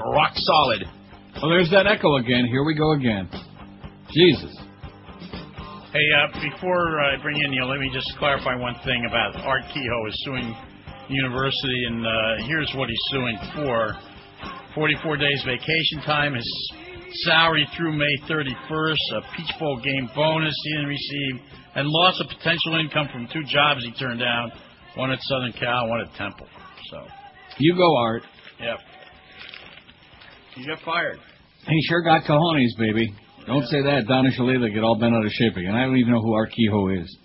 rock solid. Well, there's that echo again. Here we go again. Jesus. Hey, uh, before I bring in you, let me just clarify one thing about Art Kehoe is suing university, and uh, here's what he's suing for: 44 days vacation time, his salary through May 31st, a Peach Bowl game bonus he didn't receive, and loss of potential income from two jobs he turned down, one at Southern Cal, one at Temple. So, You go, Art. yep. You got fired. He sure got cojones, baby. Don't say that. Donna Shalala get all bent out of shape again. I don't even know who Art Kehoe is.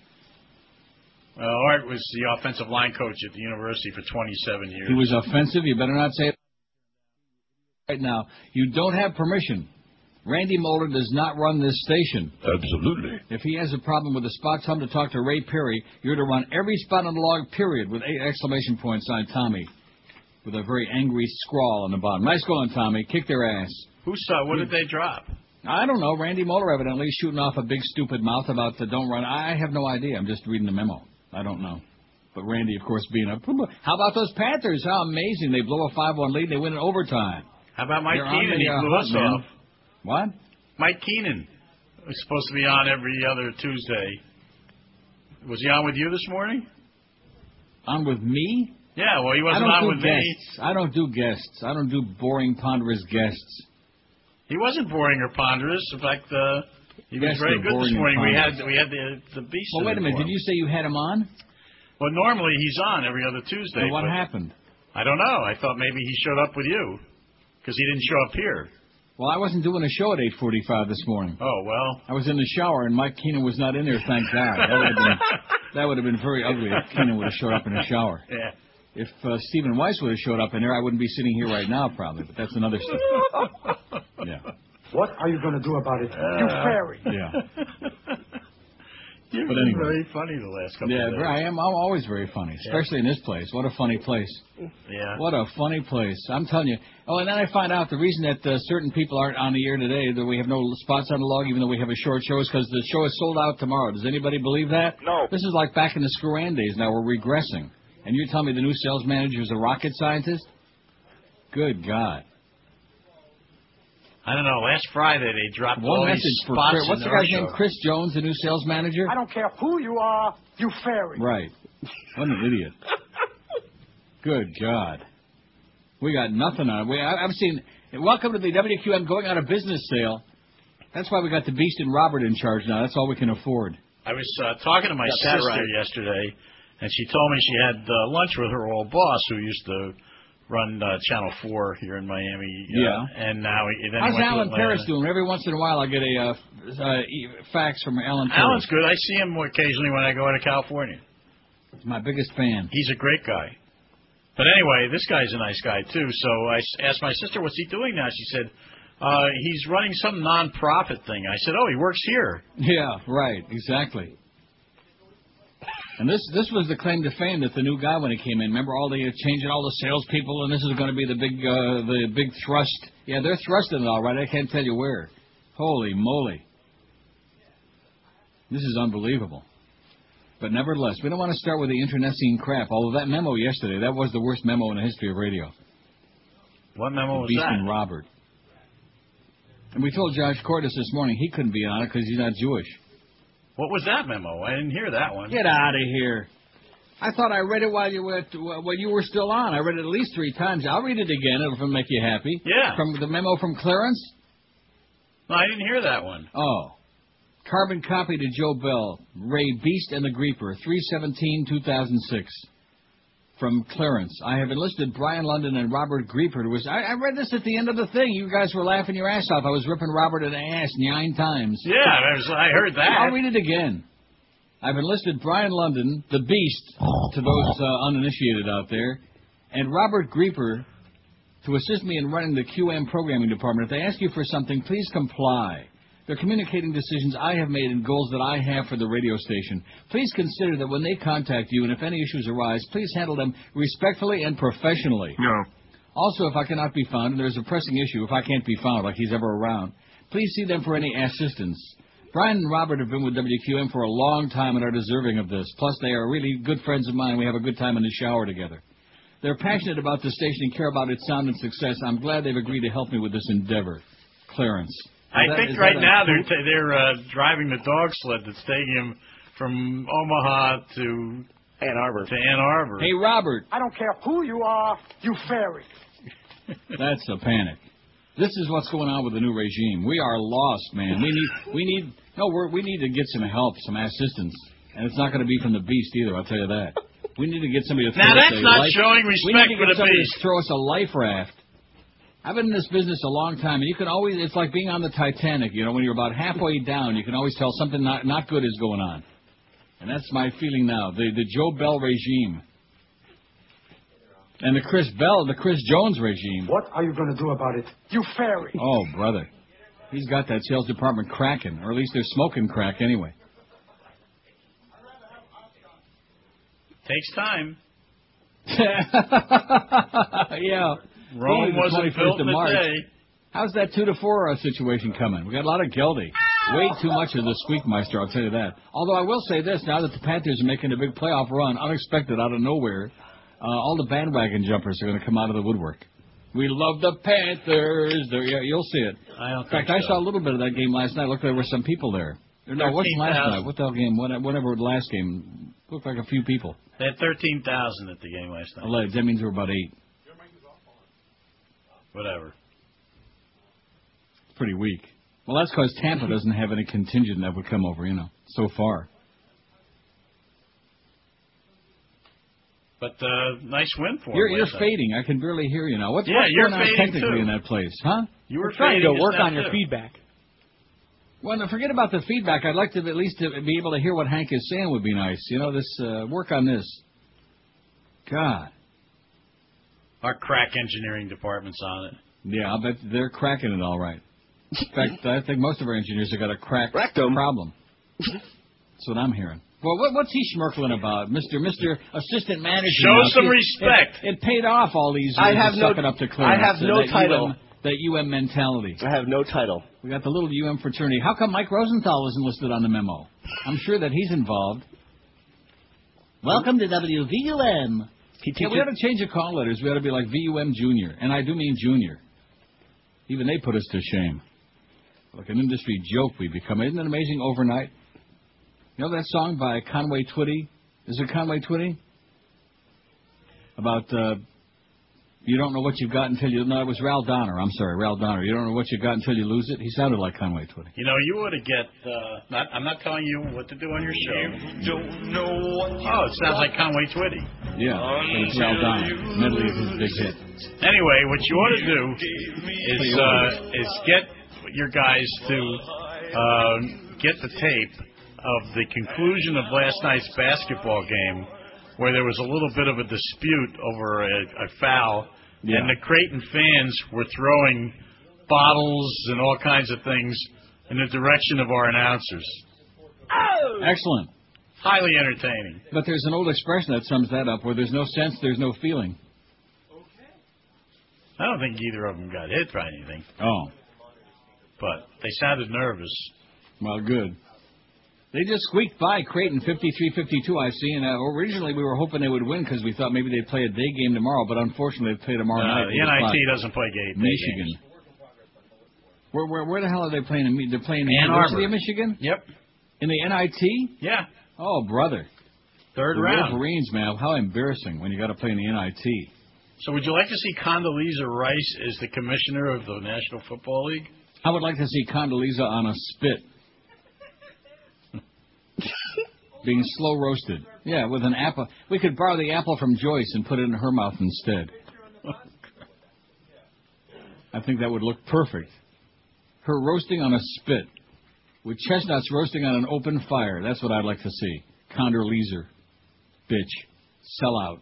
Well, Art was the offensive line coach at the university for 27 years. He was offensive. You better not say it right now. You don't have permission. Randy Moller does not run this station. Absolutely. If he has a problem with a spot, tell him to talk to Ray Perry. You're to run every spot on the log, period, with eight exclamation points signed Tommy, with a very angry scrawl on the bottom. Nice going, Tommy. Kick their ass. Who saw? What did they drop? I don't know. Randy Moller evidently shooting off a big stupid mouth about the don't run. I have no idea. I'm just reading the memo. I don't know. But Randy, of course, being a. How about those Panthers? How amazing! They blow a five-one lead. They win in overtime. How about Mike They're Keenan? the, He uh, blew us off. What? Mike Keenan was supposed to be on every other Tuesday. Was he on with you this morning? On with me? Yeah, well, he wasn't on with me. I don't do guests. I don't do boring, ponderous guests. He wasn't boring or ponderous. In fact, uh, he was Yes, very good this morning. We had we had the the beast. Well, wait a minute. Did you say you had him on? Well, normally he's on every other Tuesday. And what happened? I don't know. I thought maybe he showed up with you because he didn't show up here. Well, I wasn't doing a show at 8:45 this morning. Oh well. I was in the shower, and Mike Keenan was not in there. Thank God. That would have been that would have been very ugly if Keenan would have showed up in the shower. Yeah. If uh, Stephen Weiss would have showed up in there, I wouldn't be sitting here right now, probably. But that's another story. Yeah. What are you going to do about it? you Uh, fairy. Yeah. You've But been anyway. very funny the last couple Yeah, of days. I am. I'm always very funny, especially in this place. What a funny place. Yeah. What a funny place. I'm telling you. Oh, and then I find out the reason that uh, certain people aren't on the air today, that we have no spots on the log, even though we have a short show, is because the show is sold out tomorrow. Does anybody believe that? No. This is like back in the Screw-Ann days. Now we're regressing. And you're telling me the new sales manager is a rocket scientist? Good God. I don't know. Last Friday they dropped all One these message for spots Chris. What's the guy's name? Chris Jones, the new sales manager? I don't care who you are, you fairy. Right. What an idiot. Good God. We got nothing on it. We, I, I've seen. Welcome to the WQM going out of business sale. That's why we got the Beast and Robert in charge now. That's all we can afford. I was uh, talking to my Got sister yesterday, and she told me she had uh, lunch with her old boss, who used to run uh, Channel Four here in Miami. uh, Yeah. And now he then he How's went Alan Atlanta. Paris doing? Every once in a while, I get a uh, uh, e- fax from Alan Paris. Alan's good. I see him occasionally when I go out to California. He's my biggest fan. He's a great guy. But anyway, this guy's a nice guy too. So I s- asked my sister, "What's he doing now?" She said, uh, "He's running some non-profit thing." I said, "Oh, he works here." Yeah, right, exactly. And this this was the claim to fame that the new guy when he came in. Remember all the uh, changing all the salespeople, and this is going to be the big uh, the big thrust. Yeah, they're thrusting it all right. I can't tell you where. Holy moly! This is unbelievable. But nevertheless, we don't want to start with the internecine crap. Although that memo yesterday, that was the worst memo in the history of radio. What memo was Beast that? and Robert. And we told Josh Cordes this morning he couldn't be on it because he's not Jewish. What was that memo? I didn't hear that one. Get out of here. I thought I read it while you were while you were still on. I read it at least three times. I'll read it again. It'll make you happy. Yeah. From the memo from Clarence. No, I didn't hear that one. Oh. Carbon copy to Joe Bell. Ray Beast and the Grieper. 317-2006. From Clarence. I have enlisted Brian London and Robert Grieper. to Was I, I read this at the end of the thing. You guys were laughing your ass off. I was ripping Robert in the ass nine times. Yeah, I, was, I heard that. I'll read it again. I've enlisted Brian London, the Beast, to those uh, uninitiated out there, and Robert Grieper to assist me in running the QM programming department. If they ask you for something, please comply. They're communicating decisions I have made and goals that I have for the radio station. Please consider that when they contact you and if any issues arise, please handle them respectfully and professionally. No. Also, if I cannot be found and there's a pressing issue, if I can't be found like he's ever around, please see them for any assistance. Brian and Robert have been with WQM for a long time and are deserving of this. Plus, they are really good friends of mine. We have a good time in the shower together. They're passionate about the station and care about its sound and success. I'm glad they've agreed to help me with this endeavor. Clarence. Is I that- think right now they're ta they're uh, driving the dog sled that's taking him from Omaha to Ann Arbor. to Ann Arbor. Hey, Robert. I don't care who you are, you fairy. That's a panic. This is what's going on with the new regime. We are lost, man. We need, we need, no, we're, we need to get some help, some assistance, and it's not going to be from the beast either. I'll tell you that. We need to get somebody to throw Now us that's a not life, showing We need to for get the somebody beast. to throw us a life raft. I've been in this business a long time, and you can always, it's like being on the Titanic. You know, when you're about halfway down, you can always tell something not not good is going on. And that's my feeling now. The the Joe Bell regime. And the Chris Bell, the Chris Jones regime. What are you going to do about it? You fairy. Oh, brother. He's got that sales department cracking, or at least they're smoking crack anyway. Takes time. yeah. Rome the wasn't 21st built of in a March. day. How's that two to four uh, situation coming? We got a lot of Geldy. Way too much of the Squeakmeister, I'll tell you that. Although I will say this, now that the Panthers are making a big playoff run, unexpected out of nowhere, uh, all the bandwagon jumpers are going to come out of the woodwork. We love the Panthers. They're, yeah, you'll see it. In fact, think I saw a little bit of that game last night. Looked like there were some people there. No, what's last 13,000. night? What the hell game? What- Whatever the last game. Looked like a few people. They had thirteen thousand at the game last night. Alleged. That means there were about eight. Whatever. It's pretty weak. Well, that's because Tampa doesn't have any contingent that would come over, you know, so far. But uh, nice win for You're, him you're fading. I can barely hear you now. What's, Yeah, what's you're going on fading, technically too. in that place, huh? You were We're trying to work on your too. feedback. Well, now, forget about the feedback. I'd like to at least to be able to hear what Hank is saying would be nice. You know, this uh, work on this. God. Our crack engineering department's on it. Yeah, I'll bet they're cracking it all right. In fact, I think most of our engineers have got a crack Rectum. problem. That's what I'm hearing. Well, what, what's he schmirkling about, Mister Mister Assistant Manager? Show now? some It- respect. It, it paid off all these I have no- sucking up to clearance. I have no that title. UM, that UM mentality. I have no title. We got the little UM fraternity. How come Mike Rosenthal isn't listed on the memo? I'm sure that he's involved. Welcome to WVUM. He Yeah, we ought to change the call letters. We ought to be like VUM Junior, and I do mean Junior. Even they put us to shame. Like an industry joke we become. Isn't it amazing overnight? You know that song by Conway Twitty? Is it Conway Twitty? About uh, you don't know what you've got until you. No, it was Ral Donner. I'm sorry, Ral Donner. You don't know what you got until you lose it. He sounded like Conway Twitty. You know, you ought to get. Uh, not, I'm not telling you what to do on your show. You Don't know what Oh, it sounds like Conway Twitty. Yeah, but it's Ral Donner. Medley of his big hit. Anyway, what you ought to do is uh, is get your guys to uh, get the tape of the conclusion of last night's basketball game, where there was a little bit of a dispute over a, a foul, Yeah. and the Creighton fans were throwing bottles and all kinds of things in the direction of our announcers. Oh! Excellent. Highly entertaining. But there's an old expression that sums that up: where there's no sense, there's no feeling. Okay. I don't think either of them got hit by anything, Oh, but they sounded nervous. well, good. They just squeaked by Creighton 53-52, I see. And uh, originally we were hoping they would win because we thought maybe they'd play a day game tomorrow. But unfortunately, they play tomorrow Uh, night. the. NIT doesn't play day Michigan. games. Where, where where the hell are they playing? They're playing in the Ann University Arbor. of Michigan Yep. in the NIT. Yeah. Oh, brother, Third the round. Wolverines, man, how embarrassing when you got to play in the NIT. So would you like to see Condoleezza Rice as the commissioner of the National Football League? I would like to see Condoleezza on a spit. Being slow roasted. Yeah, with an apple. We could borrow the apple from Joyce and put it in her mouth instead. I think that would look perfect. Her roasting on a spit. With chestnuts roasting on an open fire. That's what I'd like to see. Condoleezza. Bitch. Sellout.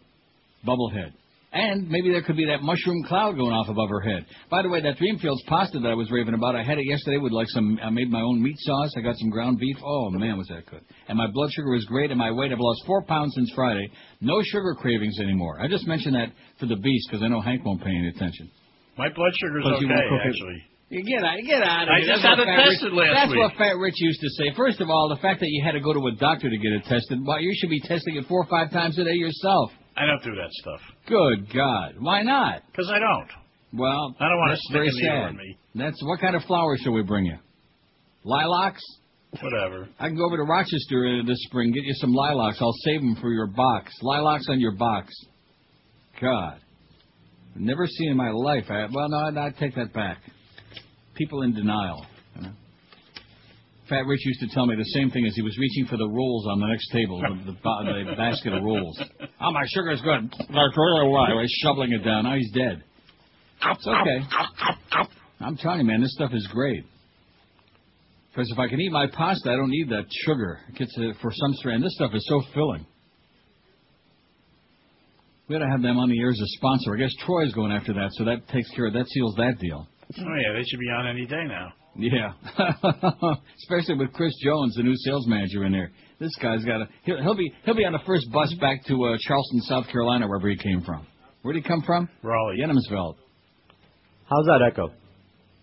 Bubblehead. And maybe there could be that mushroom cloud going off above her head. By the way, that Dreamfields pasta that I was raving about, I had it yesterday with like some, I made my own meat sauce. I got some ground beef. Oh man, was that good. And my blood sugar was great and my weight, I've lost four pounds since Friday. No sugar cravings anymore. I just mentioned that for the beast because I know Hank won't pay any attention. My blood sugar's Plus you okay, won't cook it. actually. You get out, get out of I just That's had it tested Rich, last That's week. what Fat Rich used to say. First of all, the fact that you had to go to a doctor to get it tested, well, you should be testing it four or five times a day yourself. I don't do that stuff. Good God. Why not? Because I don't. Well, I don't want to stick very in the air on me. That's what kind of flowers shall we bring you? Lilacs? Whatever. I can go over to Rochester this spring, get you some lilacs. I'll save them for your box. Lilacs on your box. God. Never seen in my life. I, well, no, I, I take that back. People in denial. You know? Fat Rich used to tell me the same thing as he was reaching for the rolls on the next table, the, the, the basket of rolls. Oh, my sugar's good. That's really why. He was shoveling it down. Now he's dead. It's okay. I'm telling you, man, this stuff is great. Because if I can eat my pasta, I don't need that sugar. It gets uh, for some strand. This stuff is so filling. We ought to have them on the air as a sponsor. I guess Troy's going after that, so that takes care of that seals that deal. Oh yeah, they should be on any day now. Yeah, especially with Chris Jones, the new sales manager in there. This guy's got a he'll, he'll be he'll be on the first bus back to uh, Charleston, South Carolina, wherever he came from. Where'd he come from? Raleigh. Yenamsveld. How's that echo?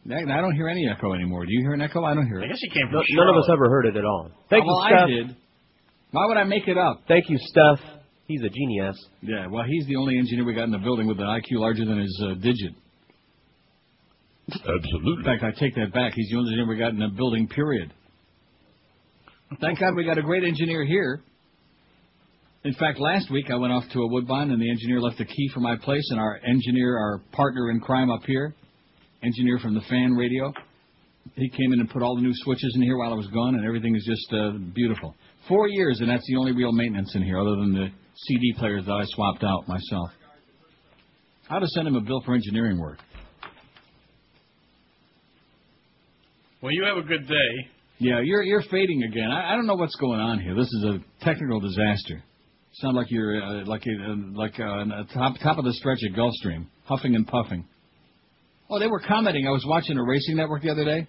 I I don't hear any echo anymore. Do you hear an echo? I don't hear it. I guess he came from No, none of us ever heard it at all. Thank well, you, I Steph. did. Why would I make it up? Thank you, Steph. He's a genius. Yeah, well, he's the only engineer we got in the building with an IQ larger than his uh, digit. In fact, I take that back. He's the only engineer we got in the building, period. Thank God we got a great engineer here. In fact, last week I went off to a Woodbine and the engineer left the key for my place, and our engineer, our partner in crime up here, engineer from the fan radio, he came in and put all the new switches in here while I was gone, and everything is just uh, beautiful. Four years, and that's the only real maintenance in here, other than the CD players that I swapped out myself. I ought to send him a bill for engineering work. Well, you have a good day. Yeah, you're you're fading again. I, I don't know what's going on here. This is a technical disaster. Sound like you're uh, like a, uh, like uh, top top of the stretch at Gulfstream, huffing and puffing. Oh, they were commenting. I was watching a racing network the other day,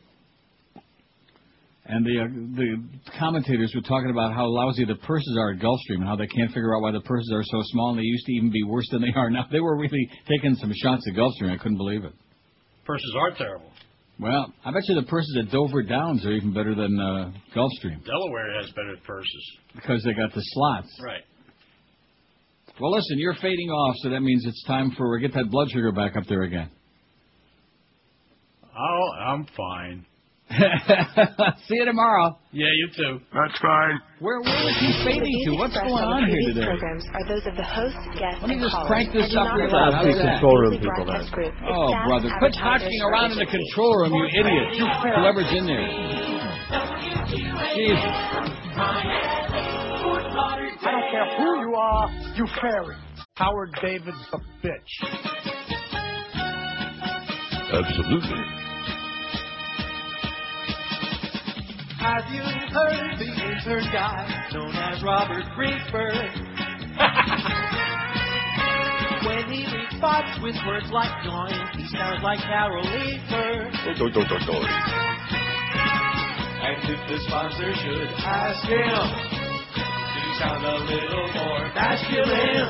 and the uh, the commentators were talking about how lousy the purses are at Gulfstream and how they can't figure out why the purses are so small and they used to even be worse than they are now. They were really taking some shots at Gulfstream. I couldn't believe it. Purses are terrible. Well, I bet you the purses at Dover Downs are even better than uh, Gulfstream Delaware has better purses. because they got the slots. Right. Well, listen, you're fading off, so that means it's time for get that blood sugar back up there again. Oh, I'm fine. See you tomorrow. Yeah, you too. That's fine. Where where is he fading to? What's going on on the here previous today? programs are those of the host, guests, Let me just crank this up not real reflect loud. How's those that? the Control room people Broadcast then. Oh, brother, quit advertisers, touching or around in the control room, you idiot! Whoever's in there. Jesus. I don't care who you are, you fairy. Howard David's a bitch. Absolutely. Have you heard the intern guy known as Robert Greenberg? when he responds with words like join, he sounds like Carol Leaper. And if the sponsor should ask him, do you sound a little more masculine?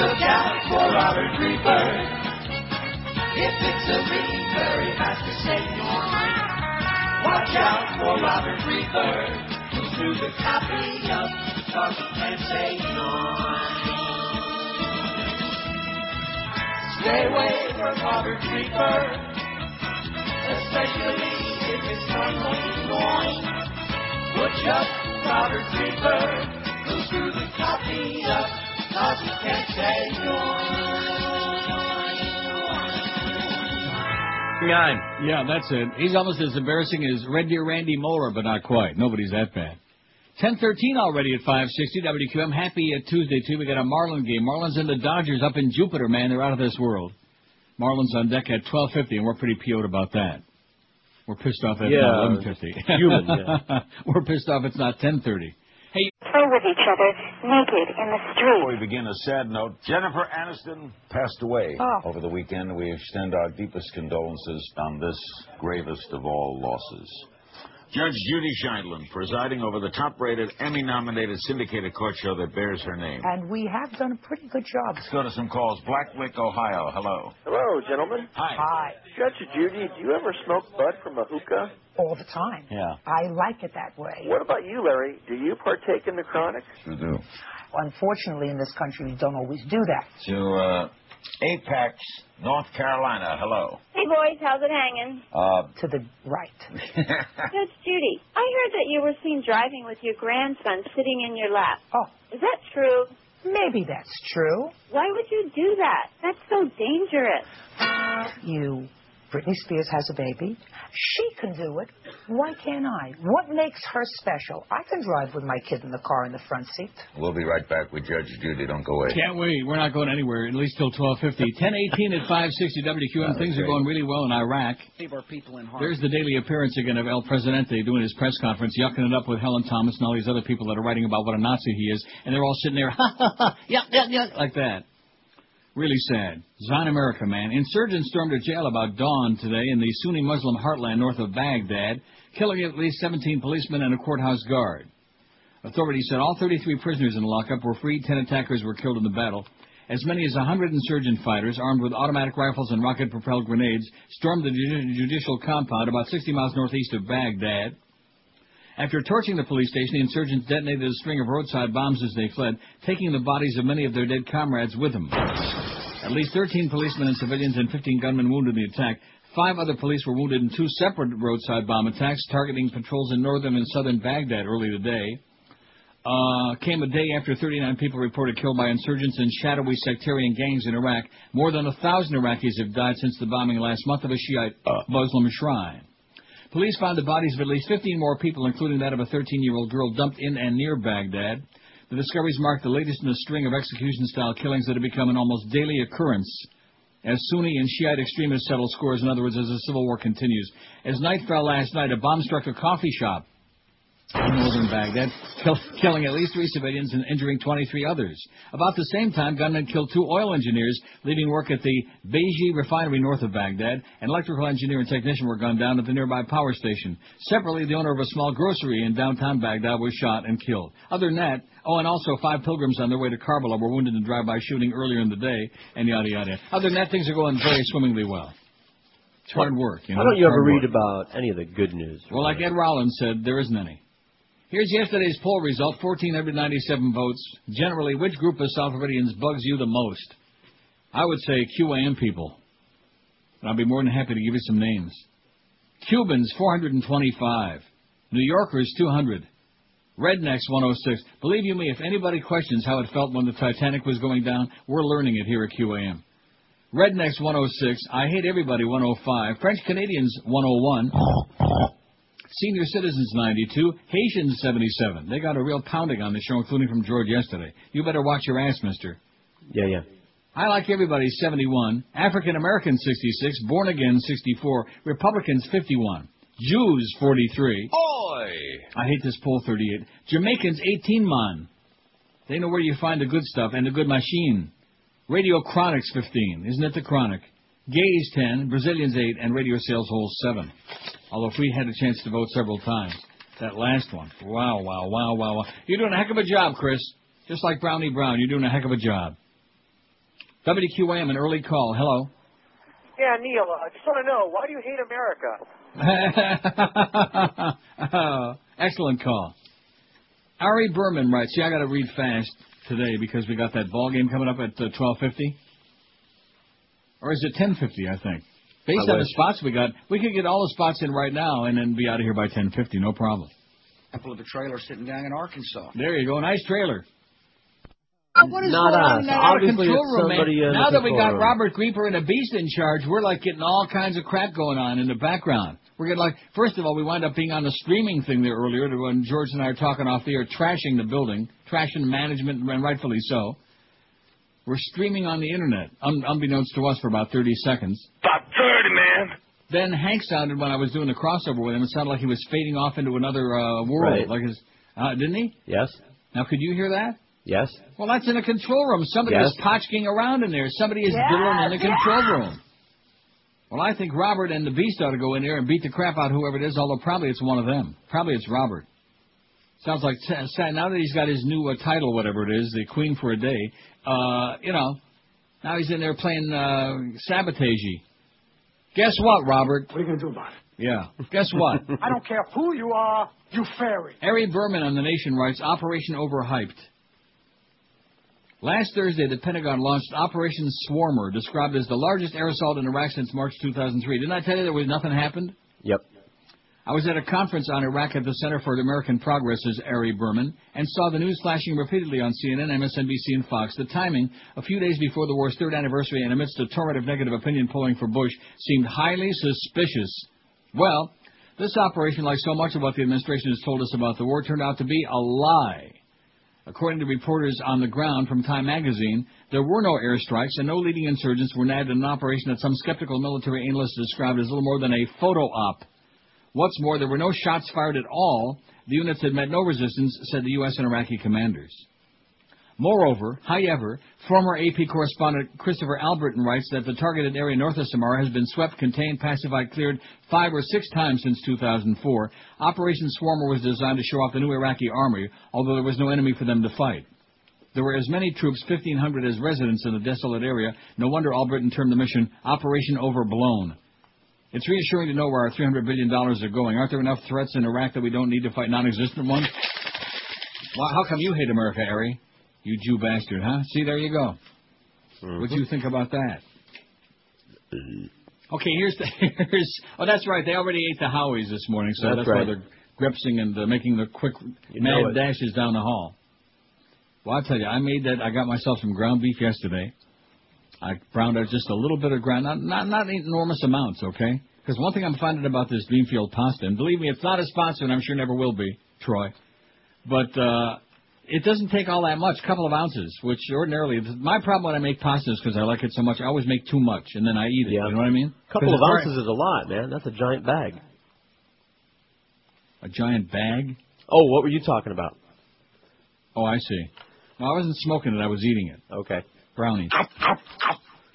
Look out for Robert Greenberg. If it's a Greenberg, he has to say join. Watch out for Robert Greenberg, who threw the copy he can't say no. Stay away from Robert Greenberg, especially if it's going going. Watch up, Robert Greenberg, who threw the copy can't say no. Nine. Yeah, that's it. He's almost as embarrassing as Red Deer Randy Moller, but not quite. Nobody's that bad. 1013 already at 560 WQM. Happy uh, Tuesday, too. We got a Marlin game. Marlins and the Dodgers up in Jupiter, man. They're out of this world. Marlins on deck at 1250, and we're pretty PO'd about that. We're pissed off at Yeah, 1150. human, yeah. we're pissed off it's not 1030. Hey, with each other naked in the street. Before we begin, a sad note. Jennifer Aniston passed away Oh. over the weekend. We extend our deepest condolences on this gravest of all losses. Judge Judy Scheindlin, presiding over the top-rated, Emmy-nominated syndicated court show that bears her name. And we have done a pretty good job. Let's go to some calls. Blacklick, Ohio. Hello. Hello, gentlemen. Hi. Hi. Judge Judy, do you ever smoke bud from a hookah? All the time. Yeah. I like it that way. What about you, Larry? Do you partake in the chronic? Sure do. Unfortunately, in this country, we don't always do that. To uh, Apex, North Carolina. Hello. Hey, boys, how's it hanging? Uh, To the right. Judge Judy, I heard that you were seen driving with your grandson sitting in your lap. Oh, Is that true? maybe that's true. Why would you do that? That's so dangerous. You, Britney Spears has a baby. She can do it. Why can't I? What makes her special? I can drive with my kid in the car in the front seat. we'll be right back with Judge Judy. Don't go away. Can't wait. We're not going anywhere, at least till 1250. 1018 at 560 WQM. Ah, Things are going really well in Iraq. Save our people in harm. There's the daily appearance again of El Presidente doing his press conference, yucking it up with Helen Thomas and all these other people that are writing about what a Nazi he is, and they're all sitting there, ha ha ha, yuck, yuck, yuck, like that. Really sad. Zion America, man. Insurgents stormed a jail about dawn today in the Sunni Muslim heartland north of Baghdad, killing at least 17 policemen and a courthouse guard. Authorities said all 33 prisoners in the lockup were freed, 10 attackers were killed in the battle. As many as 100 insurgent fighters, armed with automatic rifles and rocket-propelled grenades, stormed the judicial compound about 60 miles northeast of Baghdad. After torching the police station, the insurgents detonated a string of roadside bombs as they fled, taking the bodies of many of their dead comrades with them. At least 13 policemen and civilians and 15 gunmen wounded in the attack. Five other police were wounded in two separate roadside bomb attacks targeting patrols in northern and southern Baghdad early today. Uh, came a day after 39 people reported killed by insurgents and shadowy sectarian gangs in Iraq. More than a thousand Iraqis have died since the bombing last month of a Shiite Muslim shrine. Police found the bodies of at least 15 more people, including that of a 13-year-old girl dumped in and near Baghdad. The discoveries mark the latest in a string of execution-style killings that have become an almost daily occurrence as Sunni and Shiite extremists settle scores. In other words, as the civil war continues. As night fell last night, a bomb struck a coffee shop in northern Baghdad, kill, killing at least three civilians and injuring 23 others. About the same time, gunmen killed two oil engineers leaving work at the Beiji refinery north of Baghdad. An electrical engineer and technician were gunned down at the nearby power station. Separately, the owner of a small grocery in downtown Baghdad was shot and killed. Other than that, oh, and also five pilgrims on their way to Karbala were wounded in drive-by shooting earlier in the day, and yada yada. Other than that, things are going very swimmingly well. It's hard work, you know. Why don't you ever read about any of the good news? Well, like Ed Rollins said, there isn't any. Here's yesterday's poll result 1,497 votes. Generally, which group of South Floridians bugs you the most? I would say QAM people. And I'll be more than happy to give you some names. Cubans, 425. New Yorkers, 200. Rednecks, 106. Believe you me, if anybody questions how it felt when the Titanic was going down, we're learning it here at QAM. Rednecks, 106. I hate everybody, 105. French Canadians, 101. Senior Citizens 92, Haitians 77. They got a real pounding on the show, including from George yesterday. You better watch your ass, mister. Yeah, yeah. I like everybody 71, African Americans 66, Born Again 64, Republicans 51, Jews 43. Oi! I hate this poll 38. Jamaicans 18 man. They know where you find the good stuff and the good machine. Radio Chronics 15. Isn't it the Chronic? Gays 10, Brazilians 8, and Radio Sales Holes 7. Although if we had a chance to vote several times. That last one. Wow, wow, wow, wow, wow. You're doing a heck of a job, Chris. Just like Brownie Brown, you're doing a heck of a job. WQAM, an early call. Hello. Yeah, Neil, I just want to know, why do you hate America? Oh, excellent call. Ari Berman writes, see, I got to read fast today because we got that ball game coming up at uh, 12.50. Or is it 10.50, I think? Based I on the spots we got, we could get all the spots in right now and then be out of here by 10.50, no problem. Example of a trailer sitting down in Arkansas. There you go, nice trailer. What is Not going on us. in that Obviously control it's room, man? somebody in the Now that we control got room. Robert Grieper and a beast in charge, we're like getting all kinds of crap going on in the background. We're getting like, first of all, we wind up being on the streaming thing there earlier when George and I are talking off the air, trashing the building, trashing management, and rightfully so. We're streaming on the internet, un- unbeknownst to us, for about 30 seconds. About 30, man. Then Hank sounded when I was doing the crossover with him. It sounded like he was fading off into another uh, world, Right. like his, uh, didn't he? Yes. Now, could you hear that? Yes. Well, that's in a control room. Somebody Yes. is potchking around in there. Somebody is Yes, diddling in the control yes. room. Well, I think Robert and the Beast ought to go in there and beat the crap out whoever it is, although probably it's one of them. Probably it's Robert. Sounds like now that he's got his new uh, title, whatever it is, the Queen for a Day. Uh, you know, now he's in there playing uh, sabotagey. Guess what, Robert? What are you going to do about it? Yeah. Guess what? I don't care who you are, you fairy. Harry Berman on The Nation writes, Operation Overhyped. Last Thursday, the Pentagon launched Operation Swarmer, described as the largest air assault in Iraq since March 2003. Didn't I tell you there was nothing happened? Yep. I was at a conference on Iraq at the Center for American Progress, says Ari Berman, and saw the news flashing repeatedly on CNN, MSNBC, and Fox. The timing, a few days before the war's third anniversary and amidst a torrent of negative opinion polling for Bush, seemed highly suspicious. Well, this operation, like so much of what the administration has told us about the war, turned out to be a lie. According to reporters on the ground from Time magazine, there were no airstrikes and no leading insurgents were nabbed in an operation that some skeptical military analysts described as little more than a photo op. What's more, there were no shots fired at all. The units had met no resistance, said the U.S. and Iraqi commanders. Moreover, however, former AP correspondent Christopher Allbritton writes that the targeted area north of Samarra has been swept, contained, pacified, cleared five or six times since 2004. Operation Swarmer was designed to show off the new Iraqi army, although there was no enemy for them to fight. There were as many troops, 1,500 as residents in the desolate area. No wonder Allbritton termed the mission Operation Overblown. It's reassuring to know where our $300 billion are going. Aren't there enough threats in Iraq that we don't need to fight non-existent ones? Well, how come you hate America, Harry? You Jew bastard, huh? See, there you go. Mm-hmm. What do you think about that? Okay, here's the here's. Oh, that's right. They already ate the Howies this morning, so That's that's, right. why they're gripsing and uh, making the quick You mad dashes down the hall. Well, I'll tell you, I made that. I got myself some ground beef yesterday. I browned out just a little bit of ground, not not, not enormous amounts, okay? Because one thing I'm finding about this Beanfield pasta, and believe me, it's not a sponsor, and I'm sure never will be, Troy. But uh, it doesn't take all that much, a couple of ounces, which ordinarily, my problem when I make pasta is because I like it so much, I always make too much, and then I eat it. Yeah. You know what I mean? A couple of ounces is a lot, man. That's a giant bag. A giant bag? Oh, what were you talking about? Oh, I see. No, I wasn't smoking it, I was eating it. Okay. Brownies.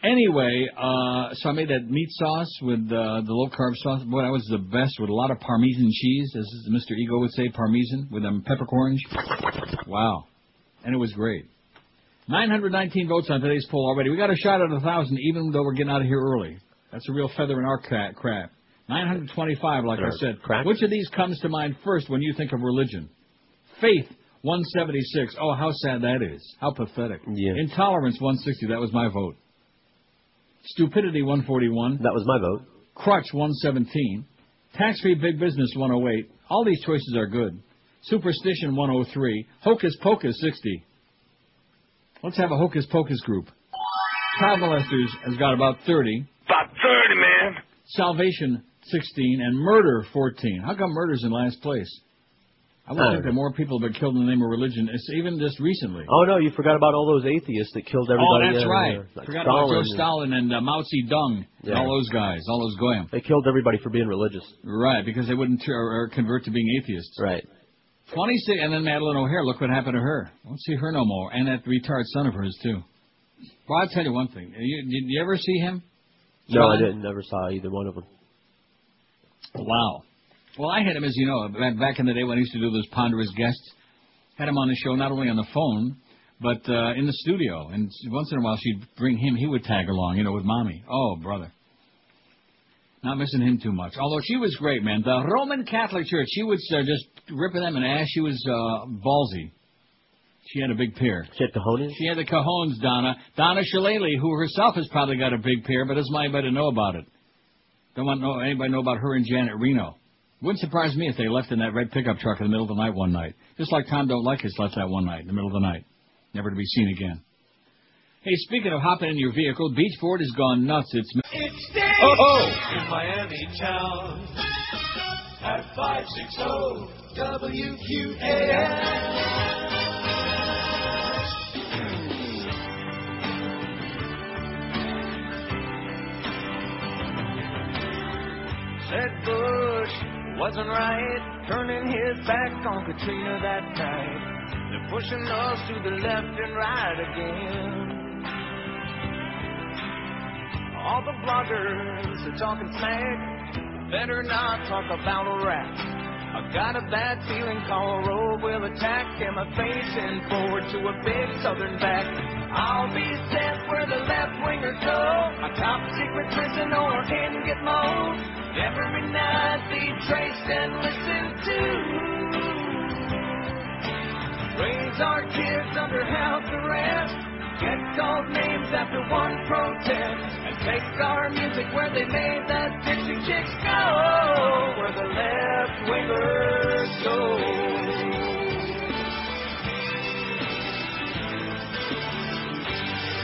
Anyway, uh, so I made that meat sauce with uh, the low carb sauce. Boy, that was the best with a lot of Parmesan cheese, as Mr. Ego would say, Parmesan with them peppercorns. Wow, and it was great. 919 votes on today's poll already. We got a shot at a thousand, even though we're getting out of here early. That's a real feather in our ca- crap. 925, like I said. crack. Which of these comes to mind first when you think of religion? Faith, 176. Oh, how sad that is. How pathetic. Yeah. Intolerance, 160. That was my vote. Stupidity, 141. That was my vote. Crutch, 117. Tax-free big business, 108. All these choices are good. Superstition, 103. Hocus pocus, 60. Let's have a hocus pocus group. Child molesters has got about 30. About 30, man. Salvation, 16. And murder, 14. How come murder's in last place? I would think that more people have been killed in the name of religion, it's even just recently. Oh no, you forgot about all those atheists that killed everybody. Oh, everybody. that's uh, right. like Forgot about Joe and- Stalin and uh, Mao Zedong and Yeah. all those guys, all those goyim. They killed everybody for being religious. Right, because they wouldn't tur- or convert to being atheists. Right. 26, and then Madalyn O'Hair, look what happened to her. I Won't see her no more. And that retard son of hers, too. Well, I'll tell you one thing. You, did you ever see him? No, I didn't. Never saw either one of them. Wow. Well, I had him, as you know, back, back in the day when I used to do those ponderous guests. Had him on the show not only on the phone, but uh, in the studio. And once in a while, she'd bring him. He would tag along, you know, with mommy. Oh, brother. Not missing him too much. Although she was great, man. The Roman Catholic Church, she was uh, just ripping them an ass. She was uh, ballsy. She had a big pair. She had cojones? She had the cajones, Donna. Donna Shalala, who herself has probably got a big pair, but doesn't want anybody to know about it. Don't want no, anybody to know about her and Janet Reno. Wouldn't surprise me if they left in that red pickup truck in the middle of the night one night. Just like Tom Don't Like Us left that one night, in the middle of the night. Never to be seen again. Hey, speaking of hopping in your vehicle, Beachford has gone nuts. It's... It's Dave Oh, oh. in Miami town at 560 WQAM. Said Bush wasn't right, turning his back on Katrina that night. They're pushing us to the left and right again. All the bloggers are talking smack. Better not talk about rap. I've got a bad feeling Rove will attack. Am I facing forward to a big southern back? I'll be sent where the left wingers go. A top secret prison or in Gitmo. Every night be traced and listened to. Raise our kids under house arrest. Get called names after one protest. And take our music where they made that Dixie Chicks go. Where the left wingers go.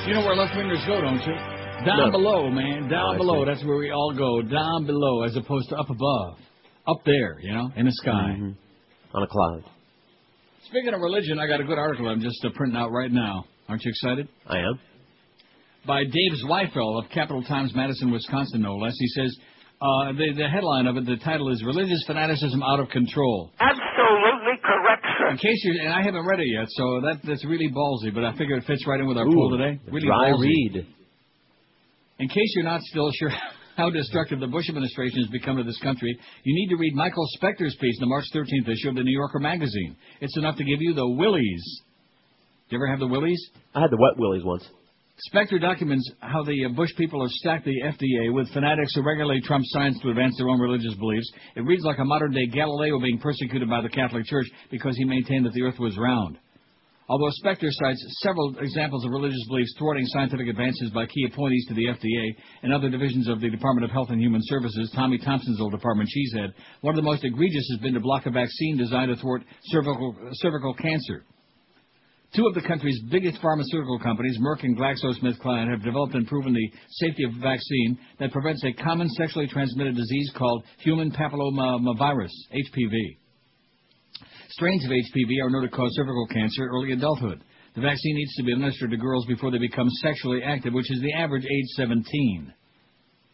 You know where left wingers go, don't you? Down No. below, man. Down Oh, below. see. That's where we all go. Down below, as opposed to up above. Up there, you know, in the sky. Mm-hmm. On a cloud. Speaking of religion, I got a good article I'm just uh, printing out right now. Aren't you excited? I am. By Dave Zweifel of Capital Times, Madison, Wisconsin, no less. He says, uh, the, the headline of it, the title is Religious Fanaticism Out of Control. Absolutely correct, sir. In case you, and I haven't read it yet, so that that's really ballsy, but I figure it fits right in with our Ooh, poll today. a Really dry ballsy. read. In case you're not still sure how destructive the Bush administration has become to this country, you need to read Michael Specter's piece in the March 13th issue of the New Yorker magazine. It's enough to give you the willies. Do you ever have the willies? I had the wet willies once. Specter documents how the uh, Bush people have stacked the FDA with fanatics who regularly trump science to advance their own religious beliefs. It reads like a modern-day Galileo being persecuted by the Catholic Church because he maintained that the Earth was round. Although Specter cites several examples of religious beliefs thwarting scientific advances by key appointees to the FDA and other divisions of the Department of Health and Human Services, Tommy Thompson's old department she said, one of the most egregious has been to block a vaccine designed to thwart cervical, cervical cancer. Two of the country's biggest pharmaceutical companies, Merck and GlaxoSmithKline, have developed and proven the safety of a vaccine that prevents a common sexually transmitted disease called human papillomavirus, HPV. Strains of HPV are known to cause cervical cancer in early adulthood. The vaccine needs to be administered to girls before they become sexually active, which is the average age 17.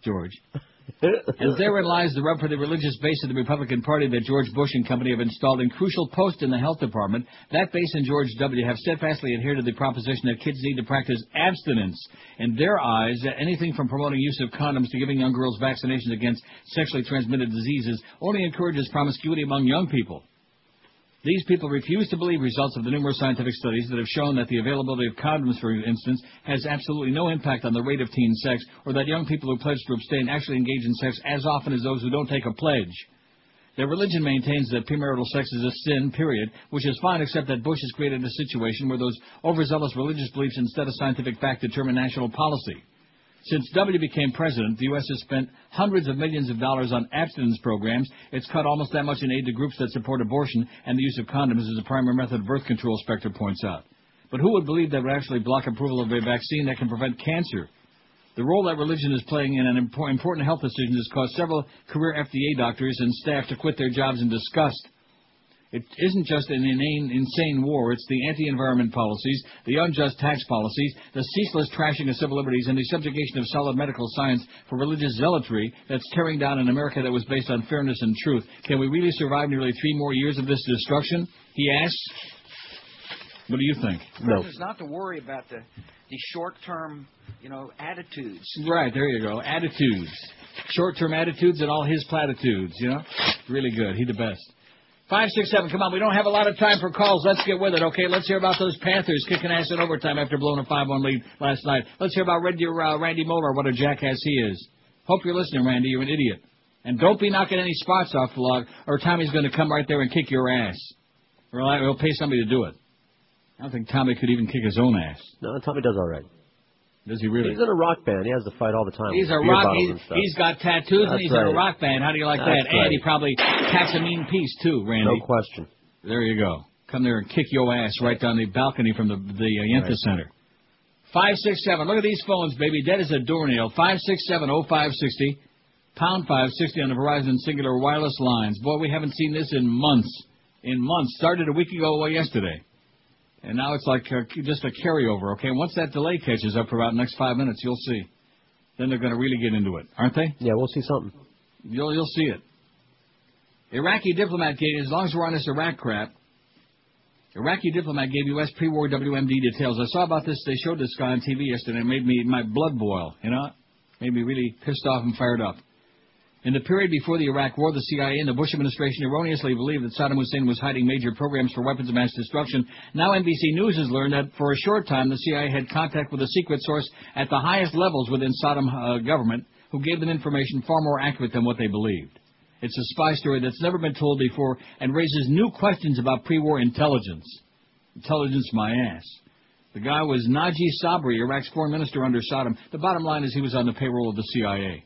George. And therein lies the rub for the religious base of the Republican Party that George Bush and company have installed in crucial posts in the health department. That base and George W. have steadfastly adhered to the proposition that kids need to practice abstinence. In their eyes, that anything from promoting use of condoms to giving young girls vaccinations against sexually transmitted diseases only encourages promiscuity among young people. These people refuse to believe results of the numerous scientific studies that have shown that the availability of condoms, for instance, has absolutely no impact on the rate of teen sex, or that young people who pledge to abstain actually engage in sex as often as those who don't take a pledge. Their religion maintains that premarital sex is a sin, period, which is fine except that Bush has created a situation where those overzealous religious beliefs instead of scientific fact determine national policy. Since W became president, the U.S. has spent hundreds of millions of dollars on abstinence programs. It's cut almost that much in aid to groups that support abortion and the use of condoms as a primary method of birth control, Specter points out. But who would believe that would actually block approval of a vaccine that can prevent cancer? The role that religion is playing in an important health decision has caused several career FDA doctors and staff to quit their jobs in disgust. It isn't just an inane, insane war. It's the anti-environment policies, the unjust tax policies, the ceaseless trashing of civil liberties, and the subjugation of solid medical science for religious zealotry that's tearing down an America that was based on fairness and truth. Can we really survive nearly three more years of this destruction? He asks. What do you think? No. It's not to worry about the the short-term, you know, attitudes. Right, there you go. Attitudes. Short-term attitudes and all his platitudes, you know? Really good. He the best. Five, six, seven. Come on, we don't have a lot of time for calls. Let's get with it, okay? Let's hear about those Panthers kicking ass in overtime after blowing a 5-1 lead last night. Let's hear about Randy, uh, Randy Moller, what a jackass he is. Hope you're listening, Randy. You're an idiot. And don't be knocking any spots off the log, or Tommy's going to come right there and kick your ass. Or he'll pay somebody to do it. I don't think Tommy could even kick his own ass. No, Tommy does all right. Does he really? He's in a rock band. He has to fight all the time. He's a rock. bottles He's, he's got tattoos and That's he's in a rock band. How do you like That's that? And he probably tacks a mean piece too, Randy. No question. There you go. Come there and kick your ass right down the balcony from the the uh, Yentha Right. Center. Five six seven. Look at these phones, baby. Dead as a doornail. Five six seven oh five sixty. Pound five sixty on the Verizon Cingular wireless lines. Boy, we haven't seen this in months. In months. Started a week ago well, yesterday. And now it's like uh, just a carryover, okay? Once that delay catches up for about the next five minutes, you'll see. Then they're going to really get into it, aren't they? Yeah, we'll see something. You'll you'll see it. Iraqi diplomat gave, as long as we're on this Iraq crap, Iraqi diplomat gave U.S. pre-war WMD details. I saw about this. They showed this guy on TV yesterday. It made me my blood boil. You know, Made me really pissed off and fired up. In the period before the Iraq War, the CIA and the Bush administration erroneously believed that Saddam Hussein was hiding major programs for weapons of mass destruction. Now NBC News has learned that for a short time the CIA had contact with a secret source at the highest levels within Saddam uh, government who gave them information far more accurate than what they believed. It's a spy story that's never been told before and raises new questions about pre-war intelligence. Intelligence my ass. The guy was Najib Sabri, Iraq's foreign minister under Saddam. The bottom line is he was on the payroll of the CIA.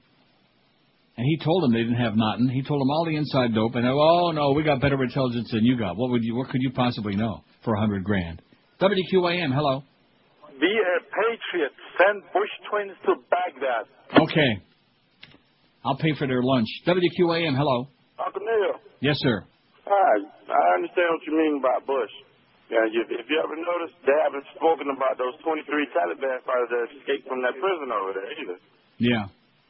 And he told them they didn't have nothing. He told them all the inside dope, and they, oh no, we got better intelligence than you got. What would you? What could you possibly know for a hundred grand? WQAM, hello. Be a patriot. Send Bush twins to Baghdad. Okay. I'll pay for their lunch. WQAM, hello. Uncle Neil. Yes, sir. Hi. I understand what you mean by Bush. Yeah, if, if you ever noticed, they haven't spoken about those 23 Taliban fighters that escaped from that prison over there either. Yeah.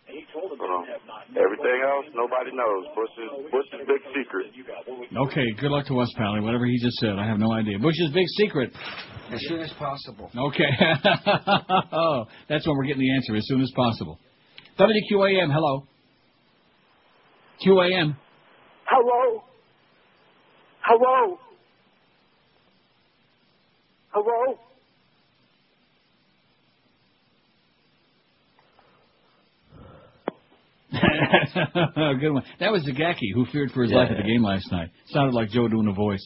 So, everything else, nobody knows. Bush's Bush's big secret. Okay. Good luck to us, Pally. Whatever he just said, I have no idea. Bush's big secret. As soon as possible. Okay. oh, that's when we're getting the answer as soon as possible. WQAM, hello. QAM. Hello? Hello? Hello? Good one. That was Zagaki who feared for his life at the game last night. Sounded like Joe doing a voice.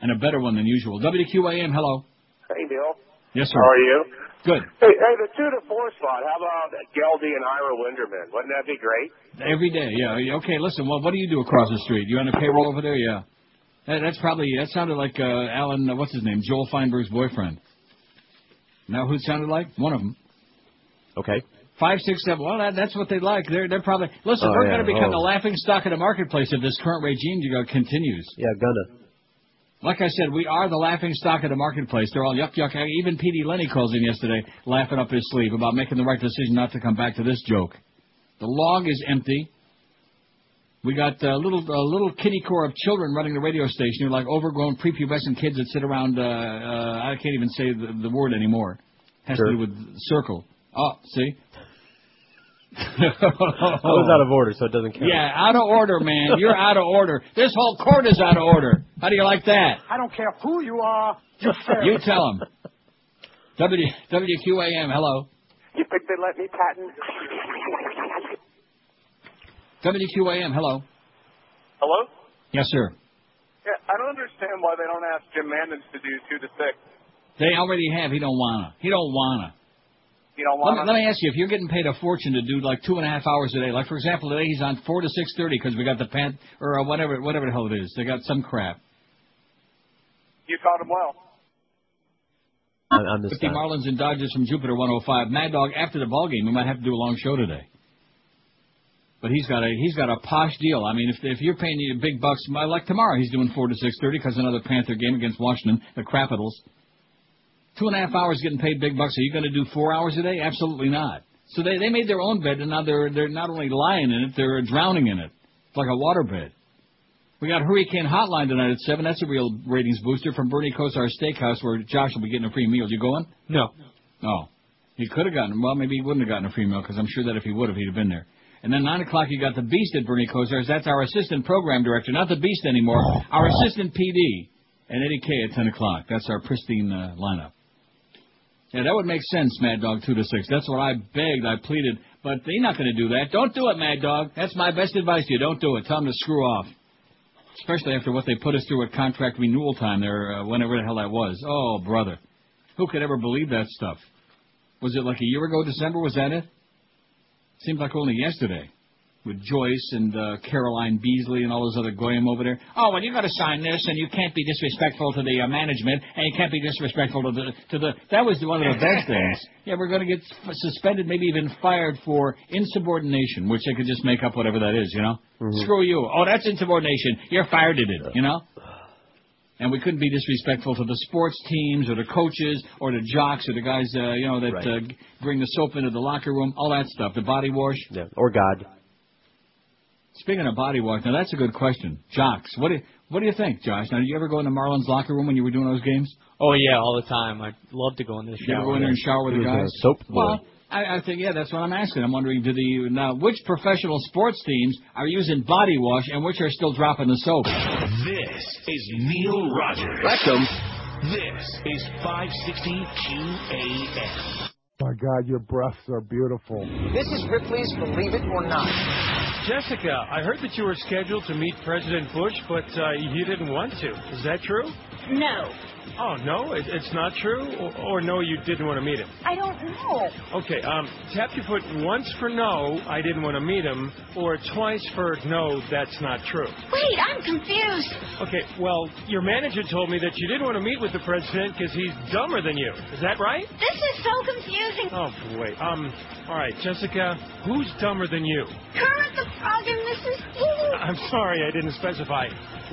And a better one than usual. WQAM, hello. Hey, Bill. Yes, sir. How are you? Good. Hey, hey, the two to four slot. How about Geldy and Ira Winderman? Wouldn't that be great? Every day, yeah. yeah. Okay, listen, well, what do you do across the street? You on a payroll over there? Yeah. That, that's probably, that sounded like uh, Alan, uh, what's his name? Joel Feinberg's boyfriend. Now who it sounded like? One of them. Okay. Five, six, seven. Well, that, that's what they like. They're they're probably listen. Oh, we're yeah. going to become Oh. the laughing stock of the marketplace if this current regime continues. Yeah, gonna. Like I said, we are the laughing stock of the marketplace. They're all yuck yuck. Even P.D. Lenny calls in yesterday, laughing up his sleeve about making the right decision not to come back to this joke. The log is empty. We got a little a little kitty core of children running the radio station. They're like overgrown prepubescent kids that sit around. Uh, uh, I can't even say the, the word anymore. Has Sure. to do with circle. Oh, see. I was out of order, so it doesn't count. Yeah, out of order, man. You're out of order. This whole court is out of order. How do you like that? I don't care who you are. You. You tell him. W WQAM, hello. You think they let me patent? WQAM, hello. Hello? Yes, sir. Yeah, I don't understand why they don't ask Jim Mandich to do two to six. They already have. He don't wanna. He don't wanna. You don't Let me, let me ask you: If you're getting paid a fortune to do like two and a half hours a day, like for example, today he's on four to six thirty because we got the pan or uh, whatever, whatever the hell it is. They got some crap. You caught him well. I, I missed Fifty that. Marlins and Dodgers from Jupiter 105. Mad Dog. After the ball game, we might have to do a long show today. But he's got a he's got a posh deal. I mean, if if you're paying you big bucks, like tomorrow, he's doing four to six thirty because another Panther game against Washington, the Capitals. Two and a half hours getting paid big bucks. Are you going to do four hours a day? Absolutely not. So they they made their own bed, and now they're they're not only lying in it, they're drowning in it. It's like a waterbed. We got Hurricane Hotline tonight at seven. That's a real ratings booster from Bernie Kosar Steakhouse, where Josh will be getting a free meal. You going? No. Oh, he could have gotten. Well, maybe he wouldn't have gotten a free meal because I'm sure that if he would have, he'd have been there. And then nine o'clock, you got the Beast at Bernie Kosar's. That's our assistant program director, not the Beast anymore. Our assistant PD, and Eddie K at ten o'clock. That's our pristine uh, lineup. Yeah, that would make sense, Mad Dog two to six. That's what I begged, I pleaded, but they're not going to do that. Don't do it, Mad Dog. That's my best advice to you. Don't do it. Tell them to screw off. Especially after what they put us through at contract renewal time there, uh, whenever the hell that was. Oh, brother. Who could ever believe that stuff? Was it like a year ago, December? Was that it? Seems like only yesterday. With Joyce and uh, Caroline Beasley and all those other goyim over there. Oh, well, you got to sign this, and you can't be disrespectful to the uh, management, and you can't be disrespectful to the to the. That was one of the best things. Yeah, we're going to get f- suspended, maybe even fired for insubordination, which they could just make up whatever that is, you know. Screw you. Oh, that's insubordination. You're fired at it, you know. And we couldn't be disrespectful to the sports teams or the coaches or the jocks or the guys, uh, you know, that Right. uh, bring the soap into the locker room, all that stuff, the body wash. Yeah. Or God. Speaking of body wash, now that's a good question. Jocks, what do you, what do you think, Josh? Now, did you ever go in the Marlins locker room when you were doing those games? Oh yeah, all the time. I'd love to go in the Did you ever go in there and shower with He the was a guys? soap boy. Well, I, I think, yeah, that's what I'm asking. I'm wondering, do the now which professional sports teams are using body wash and which are still dropping the soap? This is Neil Rogers. Rectum. This is 560 QAM. My God, your breasts are beautiful. This is Ripley's Believe It or Not. Jessica, I heard that you were scheduled to meet President Bush, but uh, you didn't want to. Is that true? No. Oh, no? It, it's not true? Or, or no, you didn't want to meet him? I don't know. Okay, um, tap your foot once for no, I didn't want to meet him, or twice for no, that's not true. Wait, I'm confused. Okay, well, your manager told me that you didn't want to meet with the president because he's dumber than you. Is that right? This is so confusing. Oh, boy. Um, all right, Jessica, who's dumber than you? Kermit the Frog and Mrs. Piggy. I'm sorry, I didn't specify.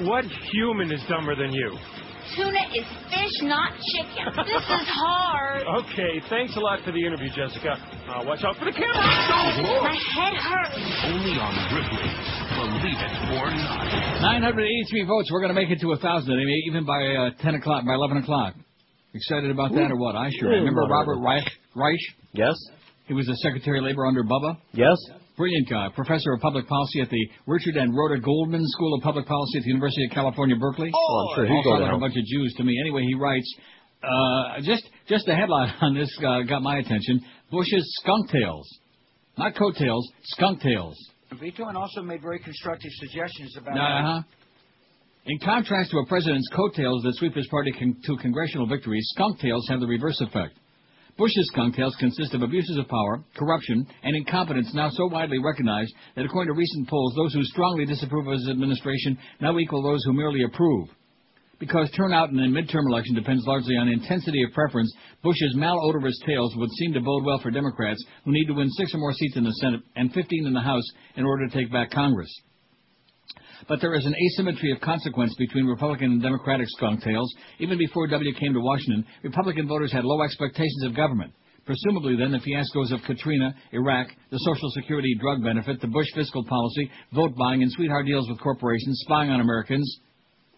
What human is dumber than you? Tuna is fish, not chicken. This is hard. Okay, thanks a lot for the interview, Jessica. Uh, watch out for the camera. My head hurts. Only on Ripley's Believe It or Not. 983 votes. We're going to make it to a thousand, even by uh, 10 o'clock, by 11 o'clock. Excited about that or what? I sure am. Remember Robert Reich? Reich? Yes. He was the Secretary of Labor under Bubba. Yes. Brilliant guy, professor of public policy at the Richard and Rhoda Goldman School of Public Policy at the University of California, Berkeley. Oh, I'm sure he'd also go like a bunch of Jews to me. Anyway, he writes, uh, just just the headline on this uh, got my attention. Bush's skunk tails, not coattails, skunk tails. Vito and also made very constructive suggestions about. Uh-huh. In contrast to a president's coattails that sweep his party con- to congressional victories, skunk tails have the reverse effect. Bush's skunk tails consist of abuses of power, corruption, and incompetence now so widely recognized that according to recent polls, those who strongly disapprove of his administration now equal those who merely approve. Because turnout in a midterm election depends largely on intensity of preference, Bush's malodorous tails would seem to bode well for Democrats who need to win six or more seats in the Senate and 15 in the House in order to take back Congress. But there is an asymmetry of consequence between Republican and Democratic skunk tails. Even before W came to Washington, Republican voters had low expectations of government. Presumably then, the fiascos of Katrina, Iraq, the Social Security drug benefit, the Bush fiscal policy, vote buying, and sweetheart deals with corporations, spying on Americans,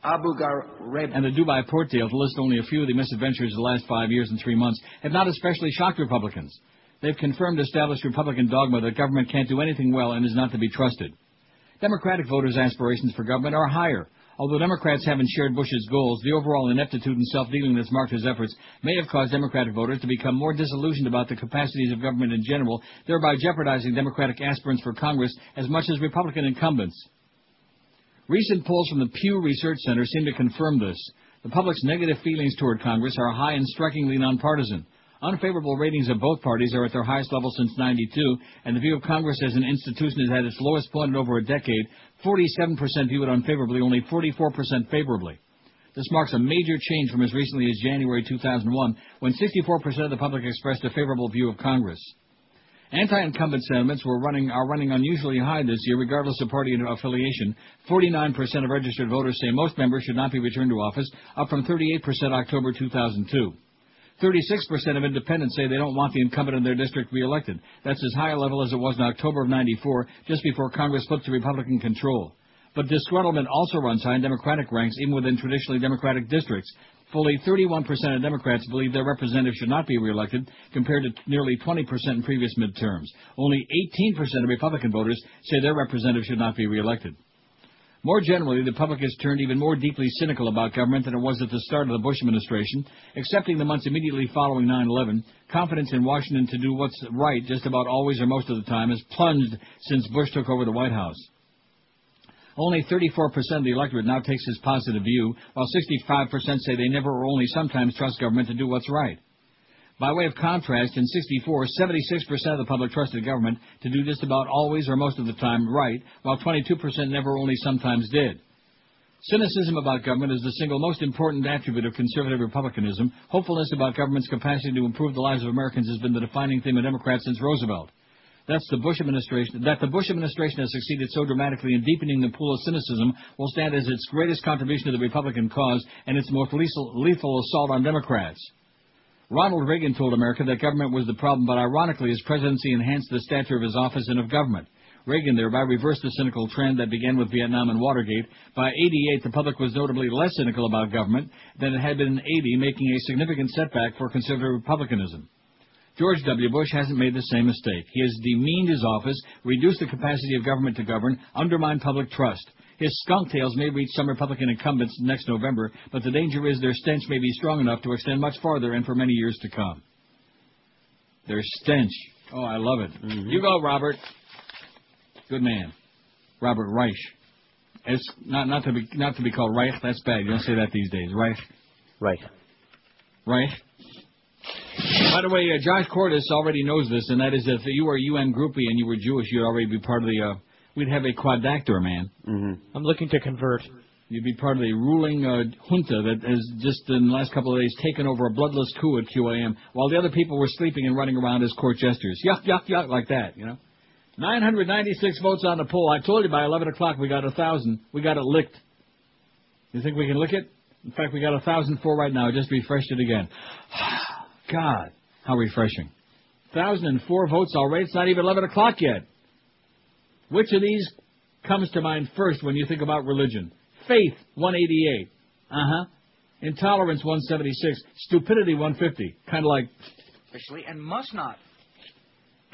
Abu Ghraib. and the Dubai port deal, to list only a few of the misadventures of the last five years and three months, have not especially shocked Republicans. They've confirmed established Republican dogma that government can't do anything well and is not to be trusted. Democratic voters' aspirations for government are higher. Although Democrats haven't shared Bush's goals, the overall ineptitude and self-dealing that's marked his efforts may have caused Democratic voters to become more disillusioned about the capacities of government in general, thereby jeopardizing Democratic aspirants for Congress as much as Republican incumbents. Recent polls from the Pew Research Center seem to confirm this. The public's negative feelings toward Congress are high and strikingly nonpartisan. Unfavorable ratings of both parties are at their highest level since 92, and the view of Congress as an institution is at its lowest point in over a decade. 47% view it unfavorably, only 44% favorably. This marks a major change from as recently as January 2001, when 64% of the public expressed a favorable view of Congress. Anti-incumbent sentiments running, are running unusually high this year, regardless of party affiliation. 49% of registered voters say most members should not be returned to office, up from 38% October 2002. 36% of independents say they don't want the incumbent in their district reelected. That's as high a level as it was in October of 94, just before Congress flipped to Republican control. But disgruntlement also runs high in Democratic ranks, even within traditionally Democratic districts. Fully 31% of Democrats believe their representative should not be reelected, compared to nearly 20% in previous midterms. Only 18% of Republican voters say their representative should not be reelected. More generally, the public has turned even more deeply cynical about government than it was at the start of the Bush administration. Excepting the months immediately following 9-11, confidence in Washington to do what's right just about always or most of the time has plunged since Bush took over the White House. Only 34% of the electorate now takes this positive view, while 65% say they never or only sometimes trust government to do what's right. By way of contrast, in 64, 76% of the public trusted government to do just about always or most of the time right, while 22% never only sometimes did. Cynicism about government is the single most important attribute of conservative republicanism. Hopefulness about government's capacity to improve the lives of Americans has been the defining theme of Democrats since Roosevelt. That's the Bush administration. That the Bush administration has succeeded so dramatically in deepening the pool of cynicism will stand as its greatest contribution to the Republican cause and its most lethal, lethal assault on Democrats. Ronald Reagan told America that government was the problem, but ironically, his presidency enhanced the stature of his office and of government. Reagan thereby reversed the cynical trend that began with Vietnam and Watergate. By 88, the public was notably less cynical about government than it had been in 80, making a significant setback for conservative republicanism. George W. Bush hasn't made the same mistake. He has demeaned his office, reduced the capacity of government to govern, undermined public trust. His skunk tails may reach some Republican incumbents next November, but the danger is their stench may be strong enough to extend much farther and for many years to come. Their stench. Oh, I love it. You go, Robert. Good man. Robert Reich. It's not not to be not to be called Reich. That's bad. You don't say that these days. Reich. Right. Reich. By the way, uh, Josh Cordes already knows this, and that is that if you were a UN groupie and you were Jewish, you'd already be part of the. Uh, we'd have a quadactor, man. Mm-hmm. I'm looking to convert. You'd be part of the ruling uh, junta that has just in the last couple of days taken over a bloodless coup at QAM, while the other people were sleeping and running around as court jesters. Yuck, yuck, yuck, like that, you know. 996 votes on the poll. I told you by 11 o'clock we got a thousand. We got it licked. You think we can lick it? In fact, we got a thousand four right now. I Just refreshed it again. God, how refreshing. Thousand and four votes already. It's not even 11 o'clock yet. Which of these comes to mind first when you think about religion? Faith, 188. Uh huh. Intolerance, 176. Stupidity, 150. Kind of like Officially, and must not.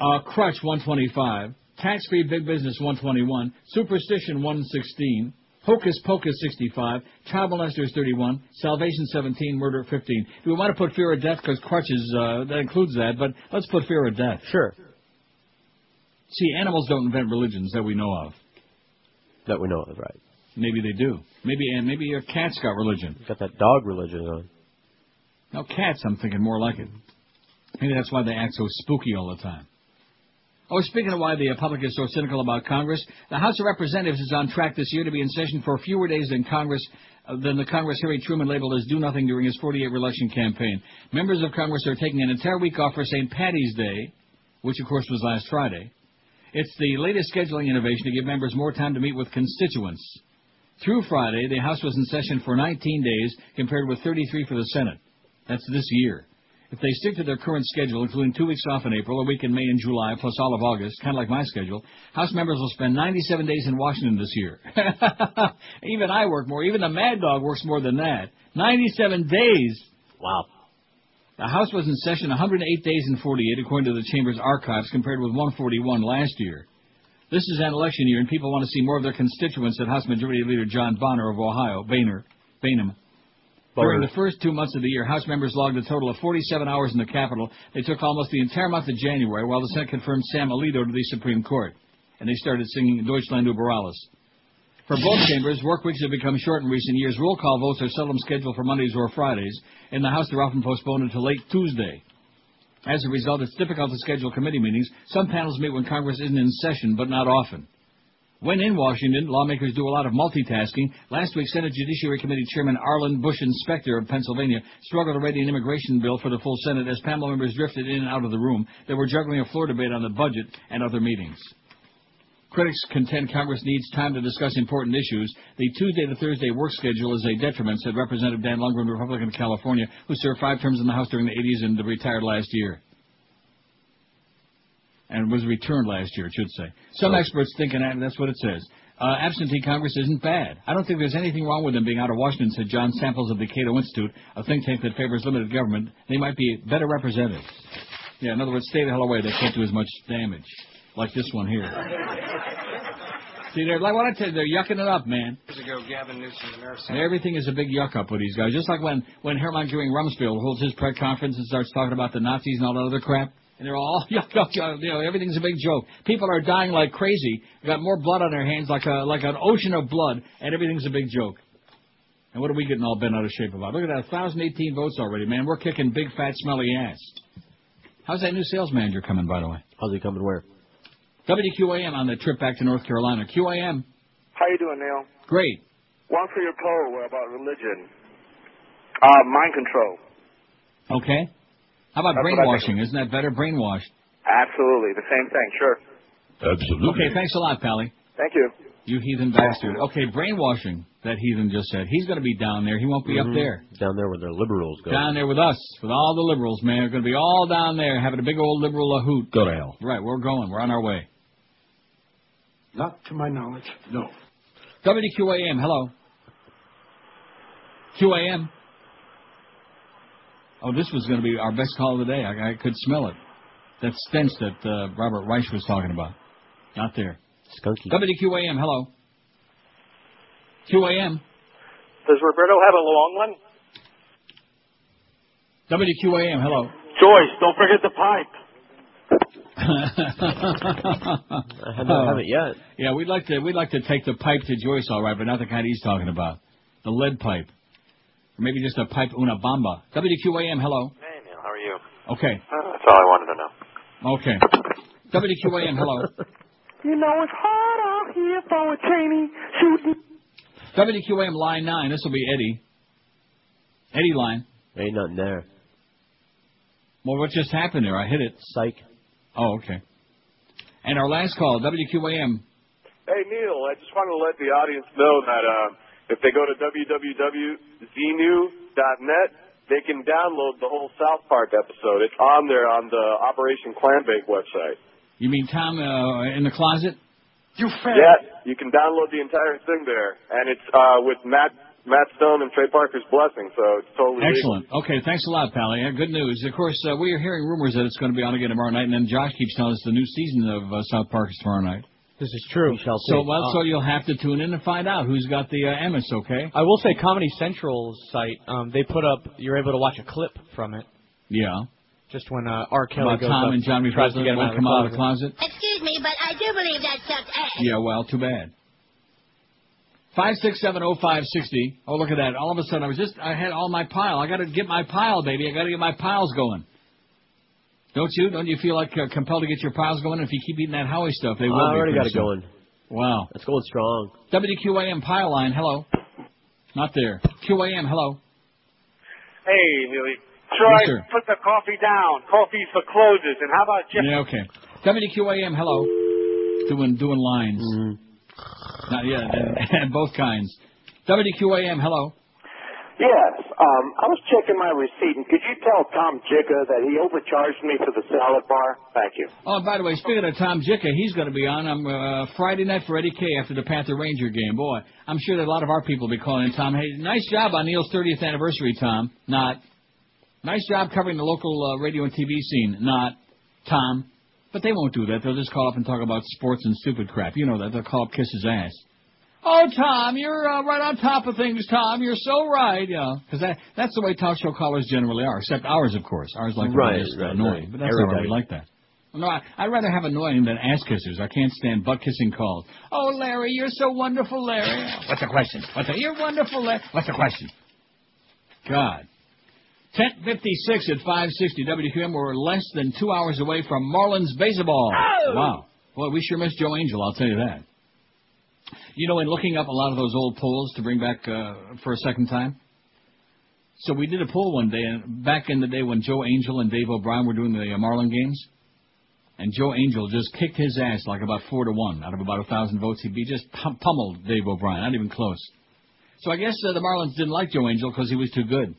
uh, crutch, 125. Tax-free big business, 121. Superstition, 116. Hocus pocus, 65. Child molesters, 31. Salvation, 17. Murder, 15. Do we want to put fear of death? Because crutches, uh, that includes that, but let's put fear of death. Sure. See, animals don't invent religions that we know of. That we know of, right? Maybe they do. Maybe and maybe your cat's got religion. Got that dog religion on. No, cats, I'm thinking more like it. Maybe that's why they act so spooky all the time. Oh, speaking of why the public is so cynical about Congress, the House of Representatives is on track this year to be in session for fewer days than Congress uh, than the Congress Harry Truman labeled as do nothing during his 48 election campaign. Members of Congress are taking an entire week off for St. Patty's Day, which of course was last Friday. It's the latest scheduling innovation to give members more time to meet with constituents. Through Friday, the House was in session for 19 days, compared with 33 for the Senate. That's this year. If they stick to their current schedule, including two weeks off in April, a week in May and July, plus all of August, kind of like my schedule, House members will spend 97 days in Washington this year. even I work more. Even the Mad Dog works more than that. 97 days. Wow. The House was in session 108 days and 48, according to the Chamber's archives, compared with 141 last year. This is an election year, and people want to see more of their constituents than House Majority Leader John Bonner of Ohio, Boehner, Boehnem. During the first two months of the year, House members logged a total of 47 hours in the Capitol. They took almost the entire month of January, while the Senate confirmed Sam Alito to the Supreme Court. And they started singing Deutschland über alles. For both chambers, work weeks have become short in recent years. Roll call votes are seldom scheduled for Mondays or Fridays. In the House, they're often postponed until late Tuesday. As a result, it's difficult to schedule committee meetings. Some panels meet when Congress isn't in session, but not often. When in Washington, lawmakers do a lot of multitasking. Last week, Senate Judiciary Committee Chairman Arlen Bush Inspector of Pennsylvania struggled to ready an immigration bill for the full Senate as panel members drifted in and out of the room. They were juggling a floor debate on the budget and other meetings. Critics contend Congress needs time to discuss important issues. The Tuesday to Thursday work schedule is a detriment, said Representative Dan Lungren, Republican of California, who served five terms in the House during the 80s and retired last year. And was returned last year, it should say. Some experts think, and that's what it says, uh, absentee Congress isn't bad. I don't think there's anything wrong with them being out of Washington, said John Samples of the Cato Institute, a think tank that favors limited government. They might be better representatives. Yeah, in other words, stay the hell away. They can't do as much damage. Like this one here. See, they're like what I tell you, they're yucking it up, man. Years ago, Gavin Newsom, the mayor of everything is a big yuck up with these guys. Just like when when Hermann Goering Rumsfeld holds his press conference and starts talking about the Nazis and all that other crap, and they're all yuck, yuck, yuck. You know, everything's a big joke. People are dying like crazy. They got more blood on their hands, like a like an ocean of blood, and everything's a big joke. And what are we getting all bent out of shape about? Look at that, 1,018 votes already, man. We're kicking big, fat, smelly ass. How's that new sales manager coming, by the way? How's he coming where? WQAM on the trip back to North Carolina. QAM, How you doing, Neil? great. One for your poll about religion. Uh, mind control. Okay. How about That's brainwashing? Isn't that better? Brainwashed. Absolutely, the same thing. Sure. Absolutely. Okay, thanks a lot, Pally. Thank you. You heathen bastard. Okay, brainwashing, that heathen just said. He's going to be down there. He won't be up Mhm. there. Down there where the liberals go. Down there with us, with all the liberals, man. We're going to be all down there having a big old liberal hoot. Go to hell. Right, we're going. We're on our way. Not to my knowledge. No. WQAM, hello. QAM. Oh, this was going to be our best call of the day. I, I could smell it. That stench that uh, Robert Reich was talking about. Not there. Skunky. WQAM, hello. QAM. Does Roberto have a long one? WQAM, hello. Joyce, don't forget the pipe. I haven't, haven't yet. Yeah, we'd like to we'd like to take the pipe to Joyce, all right, but not the kind he's talking about. The lead pipe. Or maybe just a pipe una bamba. WQAM, hello. Hey, Neil, how are you? Okay. Uh, that's all I wanted to know. Okay. WQAM, hello. You know it's hard out here for a trainee shooting. WQAM line nine. This will be Eddie. Eddie line. Ain't nothing there. Well, what just happened there? I hit it. Psych. Oh, okay. And our last call, WQAM. Hey, Neil, I just want to let the audience know that uh, if they go to www.xenu.net, they can download the whole South Park episode. It's on there on the Operation Clambake website. You mean Tom uh, in the closet? You Yeah, you can download the entire thing there, and it's uh, with Matt Matt Stone and Trey Parker's blessing, so it's totally legal. Excellent. Okay, thanks a lot, Pally. Yeah, good news. Of course, uh, we are hearing rumors that it's going to be on again tomorrow night, and then Josh keeps telling us the new season of uh, South Park is tomorrow night. This is true. We shall So, see. well, Uh, so you'll have to tune in and find out who's got the uh, Emmys, okay? I will say Comedy Central's site, um, they put up, you're able to watch a clip from it. Yeah. Just when uh, R. Kelly About goes Tom up and John tries to get him won't out of come the out of the closet. closet? Excuse me, but I do believe that sucked ass. Yeah, well, too bad. Five six seven oh five sixty. Oh, look at that! All of a sudden, I was just I had all my pile. I got to get my pile, baby. I got to get my piles going. Don't you? Don't you feel like uh, compelled to get your piles going? If you keep eating that Howie stuff, they will. I be already pretty got it soon. going. Wow. It's going strong. WQAM pile line. Hello. Not there. QAM. Hello. Hey, Neely. Troy, Yes, put the coffee down. Coffee's for closers. And how about Jeff? Yeah. Okay. WQAM. Hello. Doing doing lines. Not yet. And both kinds. WQAM. Hello. Yes, um, I was checking my receipt, and could you tell Tom Jicha that he overcharged me for the salad bar? Thank you. Oh, by the way, speaking of Tom Jicha, he's going to be on um, uh, Friday night for Eddie K after the Panther Ranger game. Boy, I'm sure that a lot of our people will be calling in. Tom, hey, nice job on Neil's 30th anniversary, Tom. Not. Nice job covering the local uh, radio and TV scene. Not. Tom. But they won't do that. They'll just call up and talk about sports and stupid crap. You know that. They'll call up, kiss his ass. Oh, Tom, you're uh, right on top of things, Tom. You're so right. Yeah, because that, that's the way talk show callers generally are, except ours, of course. Ours like Right, right, annoying, right. but that's all right. We like that. No, I, I'd rather have annoying than ass kissers. I can't stand butt kissing calls. Oh, Larry, you're so wonderful, Larry. What's the question? What's the, you're wonderful, Larry. What's the question? God. 1056 at 560 WQM. We're less than two hours away from Marlins baseball. Wow. Well, we sure missed Joe Angel, I'll tell you that. You know, in looking up a lot of those old polls to bring back uh, for a second time, so we did a poll one day, and back in the day when Joe Angel and Dave O'Brien were doing the uh, Marlin games, and Joe Angel just kicked his ass like about four to one out of about a thousand votes. He just pum- pummeled Dave O'Brien, not even close. So I guess uh, the Marlins didn't like Joe Angel because he was too good.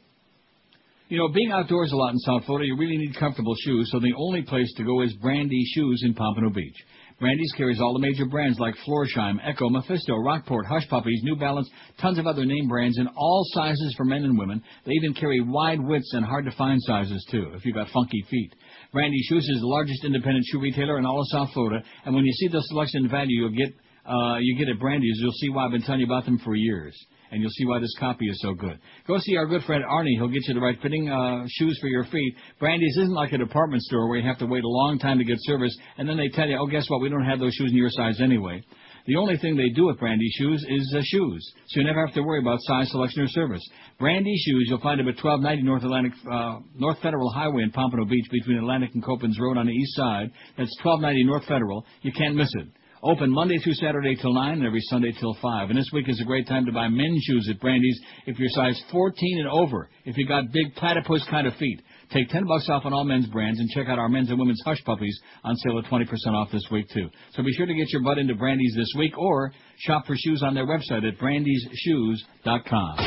You know, being outdoors a lot in South Florida, you really need comfortable shoes, so the only place to go is Brandy Shoes in Pompano Beach. Brandy's carries all the major brands like Florsheim, Ecco, Mephisto, Rockport, Hush Puppies, New Balance, tons of other name brands in all sizes for men and women. They even carry wide widths and hard to find sizes too, if you've got funky feet. Brandy Shoes is the largest independent shoe retailer in all of South Florida, and when you see the selection and value you'll get, uh, you get at Brandy's, you'll see why I've been telling you about them for years and you'll see why this copy is so good. Go see our good friend Arnie. He'll get you the right fitting uh, shoes for your feet. Brandy's isn't like a department store where you have to wait a long time to get service, and then they tell you, oh, guess what? We don't have those shoes in your size anyway. The only thing they do with Brandy shoes is uh, shoes, so you never have to worry about size selection or service. Brandy shoes, you'll find them at 1290 North Atlantic, uh, North Federal Highway in Pompano Beach between Atlantic and Copans Road on the east side. That's 1290 North Federal. You can't miss it. Open Monday through Saturday till 9 and every Sunday till 5. And this week is a great time to buy men's shoes at Brandy's if you're size 14 and over. If you got big platypus kind of feet. Take 10 bucks off on all men's brands and check out our men's and women's hush puppies on sale at 20% off this week too. So be sure to get your butt into Brandy's this week or shop for shoes on their website at brandysshoes.com.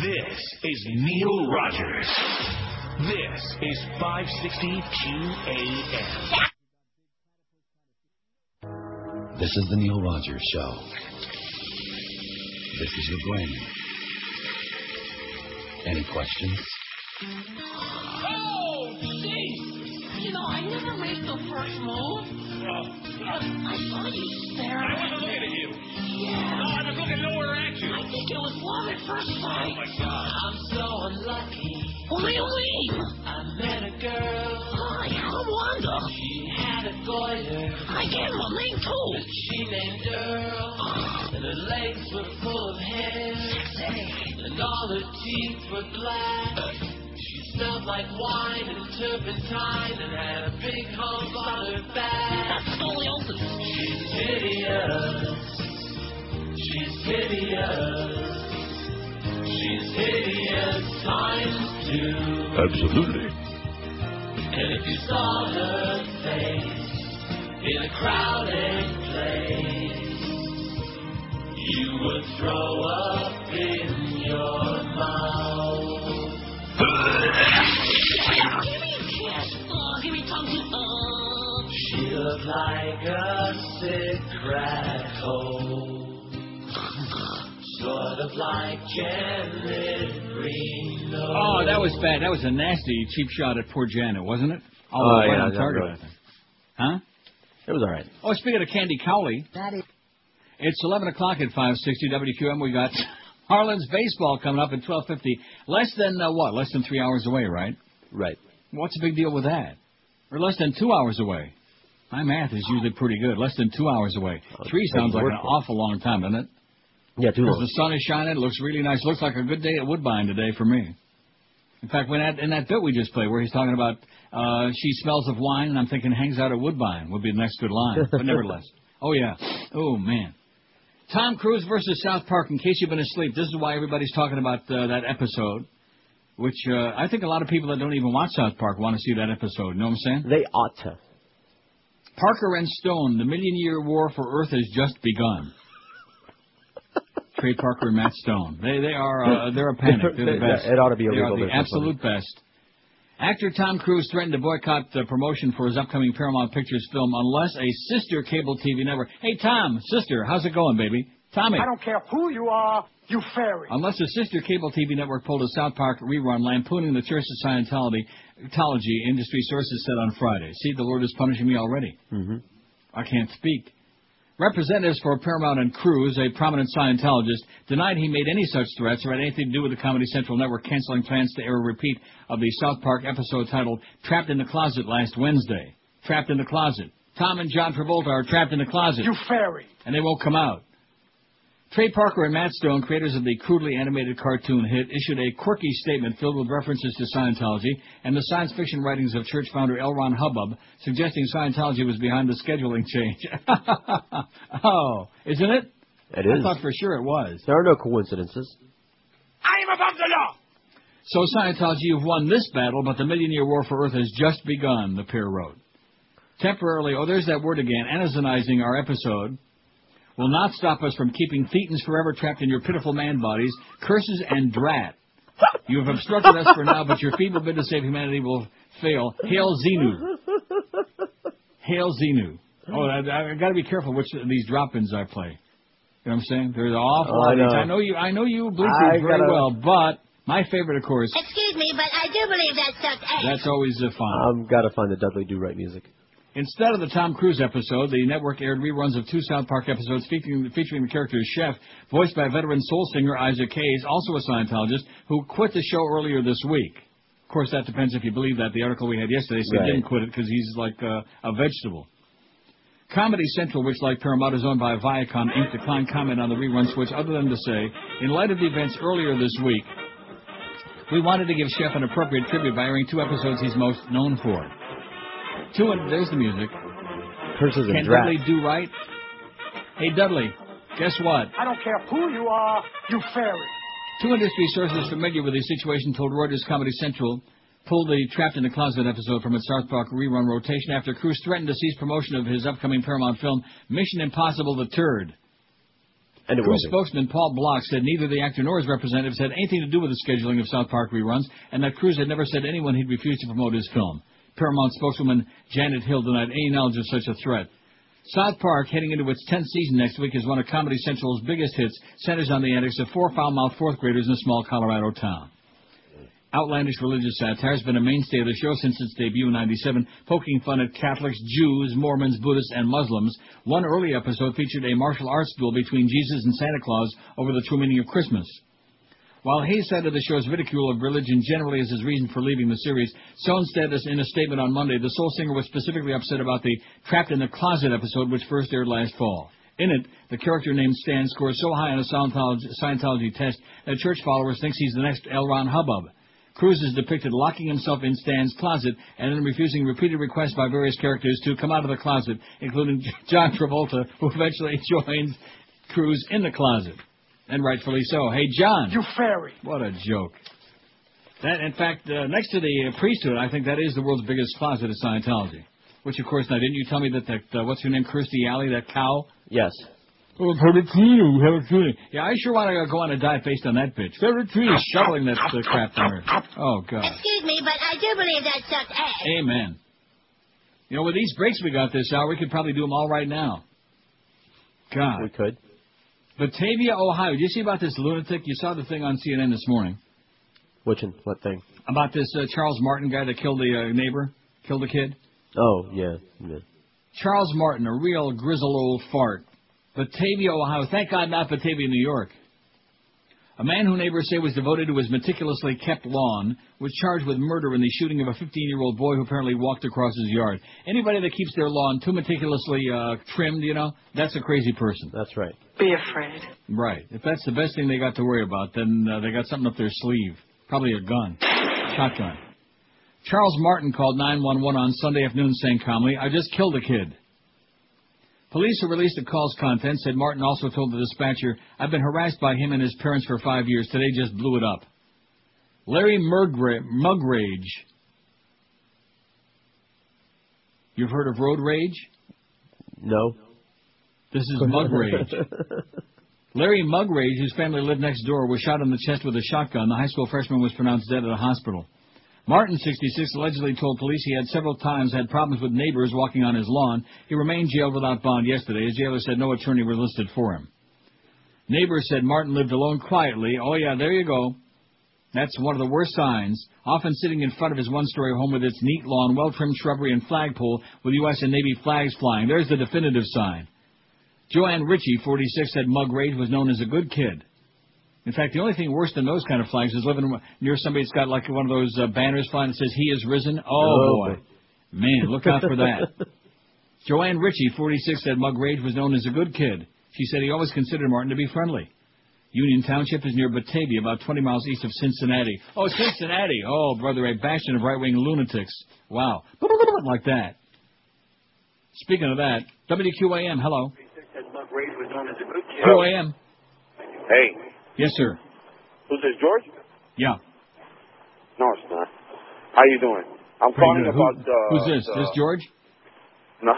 This is Neil Rogers. This is 560 QAM. This is the Neil Rogers Show. This is your brain. Any questions? You know, I never make the first move. But I saw you staring. I wasn't looking at you. Yeah. No, I was looking nowhere at you. I think it was love at first sight. Oh, my God. I'm so unlucky. What do you mean? I met a girl. Hi, I wonder. She had a goiter. I gave her a name too. But She named Earl. And her legs were full of hair. Sexy. And all her teeth were black. She smelled like wine and turpentine and had a big hump on her back. That's scoliosis. She's hideous. She's hideous. She's hideous times two. Absolutely. And if you saw her face in a crowded place, you would throw up in your mouth. Give me a kiss. Oh, give me tongue. Oh. She looked like a sick crack hole. Sort of like Janet Reno. Oh, that was bad. That was a nasty cheap shot at poor Janet, wasn't it? Oh, right yeah, on that target, really- Huh? It was all right. Oh, speaking of Candy Cowley, That is. it's 11 o'clock at 560 WQM. We got Marlins baseball coming up at 12:50. Less than uh, what? Less than three hours away, right? Right. What's the big deal with that? Or less than two hours away? My math is usually pretty good. Less than two hours away. Three sounds like an awful long time, doesn't it? Yeah, too long. the sun is shining. It looks really nice. Looks like a good day at Woodbine today for me. In fact, when that, in that bit we just played where he's talking about uh, she smells of wine, and I'm thinking hangs out at Woodbine would be the next good line. But nevertheless. Oh, yeah. Oh, man. Tom Cruise versus South Park. In case you've been asleep, this is why everybody's talking about uh, that episode, which uh, I think a lot of people that don't even watch South Park want to see that episode. You know what I'm saying? They ought to. Parker and Stone, the Million Year War for Earth has just begun. Trey Parker and Matt Stone. They they are uh, they're a panic. They're the best. It ought to be They are the absolute best. Actor Tom Cruise threatened to boycott the promotion for his upcoming Paramount Pictures film unless a sister cable TV network. Hey Tom, sister, how's it going, baby? Tommy. I don't care who you are, you fairy. Unless a sister cable TV network pulled a South Park rerun lampooning the Church of Scientology, Scientology, industry sources said on Friday. See, the Lord is punishing me already. Mm-hmm. I can't speak. Representatives for Paramount and Cruise, a prominent Scientologist, denied he made any such threats or had anything to do with the Comedy Central Network canceling plans to air a repeat of the South Park episode titled Trapped in the Closet last Wednesday. Trapped in the Closet. Tom and John Travolta are trapped in the closet. You fairy. And they won't come out. Trey Parker and Matt Stone, creators of the crudely animated cartoon hit, issued a quirky statement filled with references to Scientology and the science fiction writings of church founder L. Ron Hubbub, suggesting Scientology was behind the scheduling change. oh, isn't it? It is. I thought for sure it was. There are no coincidences. I am above the law. So Scientology, you've won this battle, but the Million Year War for Earth has just begun, the pair wrote. Temporarily, oh, there's that word again, anazonizing our episode will not stop us from keeping thetans forever trapped in your pitiful man bodies, curses and drat. You have obstructed us for now, but your feeble bid to save humanity will fail. Hail Xenu. Hail Xenu. Oh, I, I, I got to be careful which of these drop-ins I play. You know what I'm saying? There's an awful Oh, lot I of these. know. I know you. I know you I Bluetooth very gotta- well, but my favorite, of course, Excuse me, but I do believe that sucked ass. that's always uh, fun. I've got to find the Dudley Do Right music. Instead of the Tom Cruise episode, the network aired reruns of two South Park episodes featuring, featuring the character Chef, voiced by veteran soul singer Isaac Hayes, also a Scientologist, who quit the show earlier this week. Of course, that depends if you believe that. The article we had yesterday said Right. he didn't quit it because he's like uh, a vegetable. Comedy Central, which like Paramount is owned by Viacom Inc., declined comment on the rerun switch other than to say, in light of the events earlier this week, we wanted to give Chef an appropriate tribute by airing two episodes he's most known for. Two, and there's the music. Curses and Can. Dudley do right? Hey, Dudley, guess what? I don't care who you are, you fairy. Two industry sources familiar with the situation told Reuters Comedy Central pulled the Trapped in the Closet episode from its South Park rerun rotation after Cruise threatened to cease promotion of his upcoming Paramount film, Mission Impossible the Turd. And it Cruise will be. spokesman Paul Bloch said neither the actor nor his representatives had anything to do with the scheduling of South Park reruns, and that Cruise had never said to anyone he'd refuse to promote his film. Paramount spokeswoman Janet Hill denied any knowledge of such a threat. South Park, heading into its 10th season next week, is one of Comedy Central's biggest hits, centers on the antics of four foul-mouthed fourth graders in a small Colorado town. outlandish religious satire has been a mainstay of the show since its debut in 97, poking fun at Catholics, Jews, Mormons, Buddhists, and Muslims. One early episode featured a martial arts duel between Jesus and Santa Claus over the true meaning of Christmas. While Hayes cited the show's ridicule of religion generally as his reason for leaving the series, Stone said in a statement on Monday, the soul singer was specifically upset about the Trapped in the Closet episode which first aired last fall. In it, the character named Stan scores so high on a Scientology, Scientology test that church followers think he's the next L. Ron Hubbub. Cruise is depicted locking himself in Stan's closet and then refusing repeated requests by various characters to come out of the closet, including John Travolta, who eventually joins Cruise in the closet. And rightfully so. Hey, John. You fairy. What a joke. That, in fact, uh, next to the uh, priesthood, I think that is the world's biggest closet of Scientology. Which, of course, now didn't you tell me that that uh, what's her name, Kirstie Alley, that cow? Yes. Oh, Peregrino, Peregrino. Yeah, I sure want to go on a diet based on that bitch. Peregrino shoveling that uh, crap from her. Oh God. Excuse me, but I do believe that sucks ass. Amen. You know, with these breaks we got this hour, we could probably do them all right now. God. We could. Batavia, Ohio. Did you see about this lunatic? You saw the thing on CNN this morning. Which one? What thing? About this uh, Charles Martin guy that killed the uh, neighbor, killed the kid. Oh, yeah. yeah. Charles Martin, a real grizzled old fart. Batavia, Ohio. Thank God not Batavia, New York. A man who neighbors say was devoted to his meticulously kept lawn was charged with murder in the shooting of a 15-year-old boy who apparently walked across his yard. Anybody that keeps their lawn too meticulously uh, trimmed, you know, that's a crazy person. That's right. Be afraid. Right. If that's the best thing they got to worry about, then uh, they got something up their sleeve. Probably a gun. Shotgun. Charles Martin called 911 on Sunday afternoon saying calmly, I just killed a kid. Police who released the call's contents said Martin also told the dispatcher, I've been harassed by him and his parents for five years. Today just blew it up. Larry Murgra- Mugrage. You've heard of road rage? No. This is mug rage. Larry Mugrage, whose family lived next door, was shot in the chest with a shotgun. The high school freshman was pronounced dead at a hospital. Martin, 66, allegedly told police he had several times had problems with neighbors walking on his lawn. He remained jailed without bond yesterday. His jailer said no attorney was listed for him. Neighbors said Martin lived alone quietly. Oh yeah, there you go. That's one of the worst signs. Often sitting in front of his one-story home with its neat lawn, well-trimmed shrubbery and flagpole with U.S. and Navy flags flying. There's the definitive sign. Joanne Ritchie, 46, said Mugrage was known as a good kid. In fact, the only thing worse than those kind of flags is living near somebody that's got like one of those uh, banners flying that says "He is risen." Oh, Oh, boy, boy. man, look out for that. Joanne Ritchie, 46, said Mugrage was known as a good kid. She said he always considered Martin to be friendly. Union Township is near Batavia, about 20 miles east of Cincinnati. Oh, Cincinnati! Oh, brother, a bastion of right-wing lunatics. Wow, like that. Speaking of that, WQAM, hello. QAM. Hey, Yes, sir. who's this, George? Yeah. No, it's not. How you doing? I'm Pretty calling good. Who- about. Uh, who's this? the- This George? No.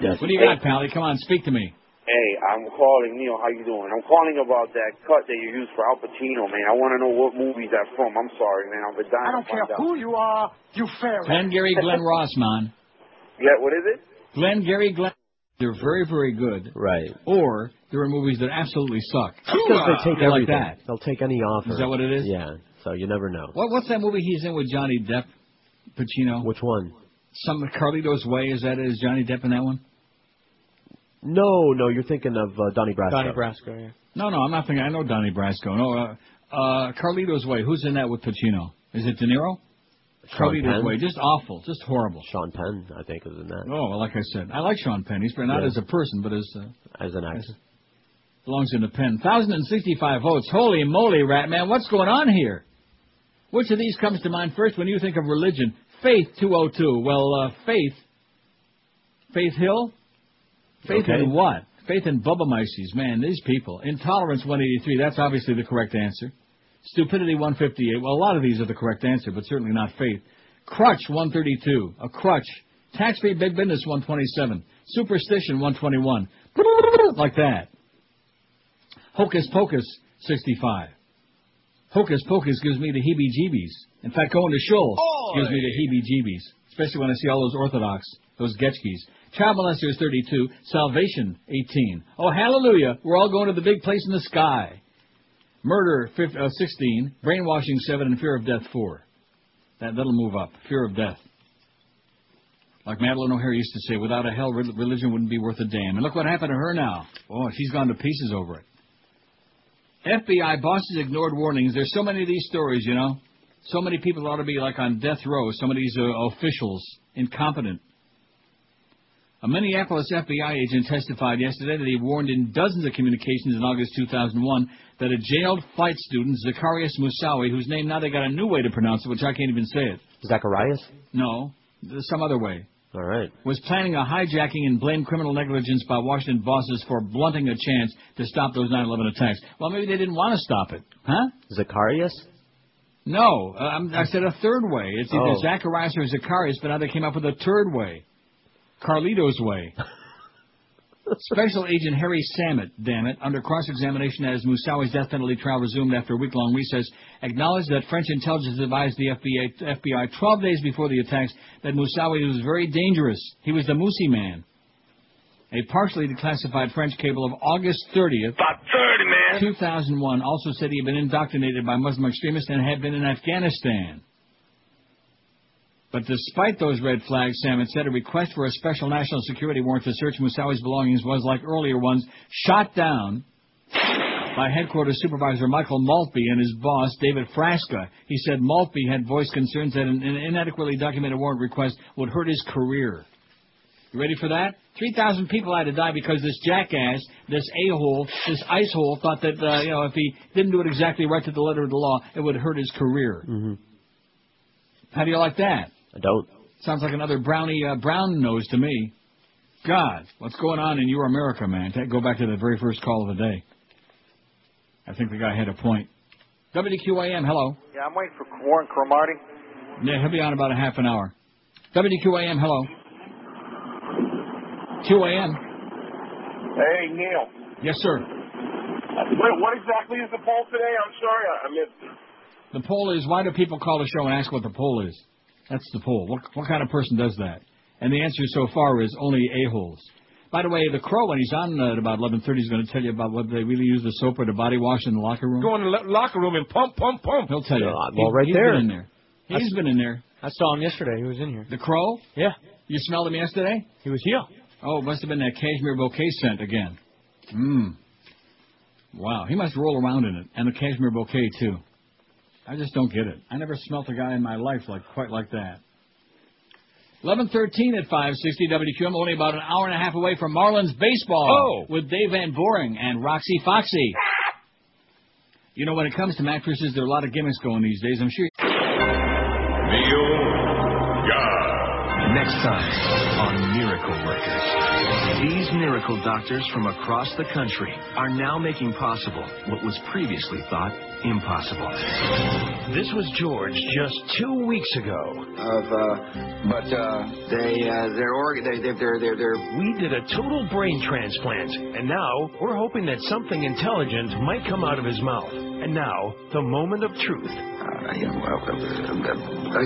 Yes. What do you Hey. got, Pally? Come on, speak to me. Hey, I'm calling Neil. How you doing? I'm calling about that cut that you used for Al Pacino, man. I want to know what movie that's from. I'm sorry, man. I've been dying I don't care out. who you are, you fairy. Glengarry Glen Ross, man. Yeah, what is it? Glengarry Glen. They're very, very good. Right. Or there are movies that absolutely suck. Because they take They're like everything. that. They'll take any offer. Is that what it is? Yeah. So you never know. What, what's that movie he's in with Johnny Depp? Pacino? Which one? Some Carlito's Way. Is that is Johnny Depp in that one? No, no, you're thinking of uh, Donnie Brasco. Donnie Brasco, yeah. No, no, I'm not thinking. I know Donnie Brasco. No, uh, uh, Carlito's Way. Who's in that with Pacino? Is it De Niro? Sean Penn? Way. Just awful. Just horrible. Sean Penn, I think, is in that. Oh, well, like I said, I like Sean Penn. He's not Yeah. as a person, but as uh, As an actor. belongs in the pen. 1,065 votes. Holy moly, rat man, what's going on here? Which of these comes to mind first when you think of religion? Faith 202. Well, uh, faith. Faith Hill? Faith Okay. in what? Faith in Bubba Mices. Man, these people. Intolerance 183. That's obviously the correct answer. Stupidity 158. Well, a lot of these are the correct answer, but certainly not faith. Crutch 132. A crutch. Tax-free big business 127. Superstition 121. Like that. Hocus Pocus 65. Hocus Pocus gives me the heebie-jeebies. In fact, going to shul gives me the heebie-jeebies, especially when I see all those Orthodox, those Getchkis. Child molesters 32, salvation 18. Oh, hallelujah, we're all going to the big place in the sky. Murder, uh, 16. Brainwashing, 7. And fear of death, 4. That, that'll move up. Fear of death. Like Madalyn O'Hair used to say, without a hell, religion wouldn't be worth a damn. And look what happened to her now. Oh, she's gone to pieces over it. FBI bosses ignored warnings. There's so many of these stories, you know. So many people ought to be like on death row. Some of these uh, officials, incompetent. A Minneapolis FBI agent testified yesterday that he warned in dozens of communications in August 2001 that a jailed flight student, Zacharias Moussaoui, whose name now they got a new way to pronounce it, which I can't even say it. Zacharias? No, there's some other way. All right. Was planning a hijacking and blamed criminal negligence by Washington bosses for blunting a chance to stop those 9/11 attacks. Well, maybe they didn't want to stop it, huh? Zacharias? No, uh, I said a third way. It's either Oh. Zacharias or Zacharias, but now they came up with a third way. Carlito's way. Special Agent Harry Samit, damn it, under cross-examination as Moussaoui's death penalty trial resumed after a week-long recess, acknowledged that French intelligence advised the FBI, FBI 12 days before the attacks that Moussaoui was very dangerous. He was the Moussi man. A partially declassified French cable of August 30th, About 30, man. 2001 also said he had been indoctrinated by Muslim extremists and had been in Afghanistan. But despite those red flags, Samit said a request for a special national security warrant to search Moussaoui's belongings was, like earlier ones, shot down by headquarters supervisor Michael Maltby and his boss, David Frasca. He said Maltby had voiced concerns that an, an inadequately documented warrant request would hurt his career. You ready for that? 3,000 people had to die because this jackass, this a-hole, this ice hole thought that, uh, you know, if he didn't do it exactly right to the letter of the law, it would hurt his career. Mm-hmm. How do you like that? I don't. Sounds like another brownie uh, brown nose to me. God, what's going on in your America, man? Go back to the very first call of the day. I think the guy had a point. WQAM, hello. Yeah, I'm waiting for Warren Cromartie. Yeah, he'll be on about a half an hour. WQAM, hello. QAM. Hey, Neil. Yes, sir. What, what exactly is the poll today? I'm sorry, I, I missed it. The poll is why do people call the show and ask what the poll is? That's the poll. What, what kind of person does that? And the answer so far is only a-holes. By the way, the crow, when he's on uh, at about 11.30, is going to tell you about what they really use the soap or the body wash in the locker room. Go in the lo- locker room and pump, pump, pump. He'll tell you. Yeah, He- well, right he's there. been in there. He's That's- been in there. I saw him yesterday. He was in here. The crow? Yeah. You smelled him yesterday? He was here. Oh, it must have been that cashmere bouquet scent again. Mmm. Wow, he must roll around in it, and the cashmere bouquet too. I just don't get it. I never smelt a guy in my life like quite like that. 11:13 at 560 WQM, only about an hour and a half away from Marlins baseball. Oh. with Dave Van Boring and Roxy Foxy. You know, when it comes to mattresses, there are a lot of gimmicks going these days. I'm sure. You next time on Miracle Workers. These miracle doctors from across the country are now making possible what was previously thought impossible. This was George just two weeks ago. Of, uh, but, uh, they, uh, they're, org- they, they, they're, they're, they're, We did a total brain transplant, and now we're hoping that something intelligent might come out of his mouth. And now, the moment of truth. uh, yeah, well, uh, uh,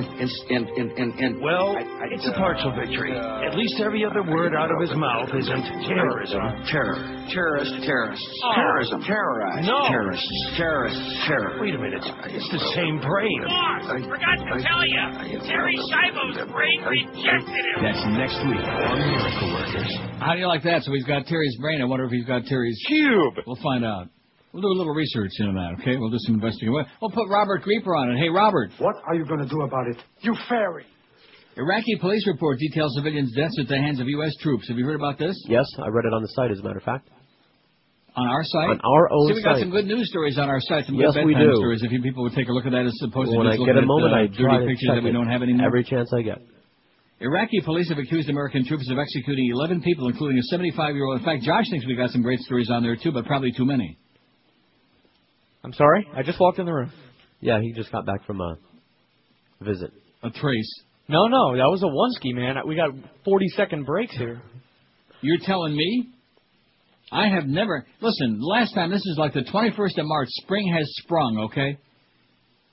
and, and, and, and, Well, I- I- it's a partial victory. At least every other word out of his mouth isn't terrorism. Terror. Terrorist, terrorists. Oh. Terrorism. Terrorize. No. Terrorists. Terrorists. Terror. Wait a minute. It's the same brain. I- Forgot to I- tell you, Terri Schiavo's brain rejected him. That's next week on Miracle Workers. How do you like that? So he's got Terri's brain. I wonder if he's got Terri's cube. We'll find out. We'll do a little research into that, okay? We'll do some investigating. We'll- We'll put Robert Grieper on it. Hey, Robert. What are you going to do about it? You fairy. Iraqi police report details civilians' deaths at the hands of U.S. troops. Have you heard about this? Yes, I read it on the site, as a matter of fact. On our site? On our own See, we got site. some good news stories on our site. Some Yes, good we bedtime do. stories. If you people would take a look at that as opposed when to I just get looking a moment, at uh, I dirty try pictures that we don't have anymore. Every chance I get. Iraqi police have accused American troops of executing 11 people, including a 75-year-old. In fact, Josh thinks we got some great stories on there too, but probably too many. I'm sorry. I just walked in the room. Yeah, he just got back from a visit. A trace. No, no, that was a one ski, man. We got 40 second breaks here. You're telling me? I have never. Listen, last time, this is like the 21st of March. Spring has sprung, okay?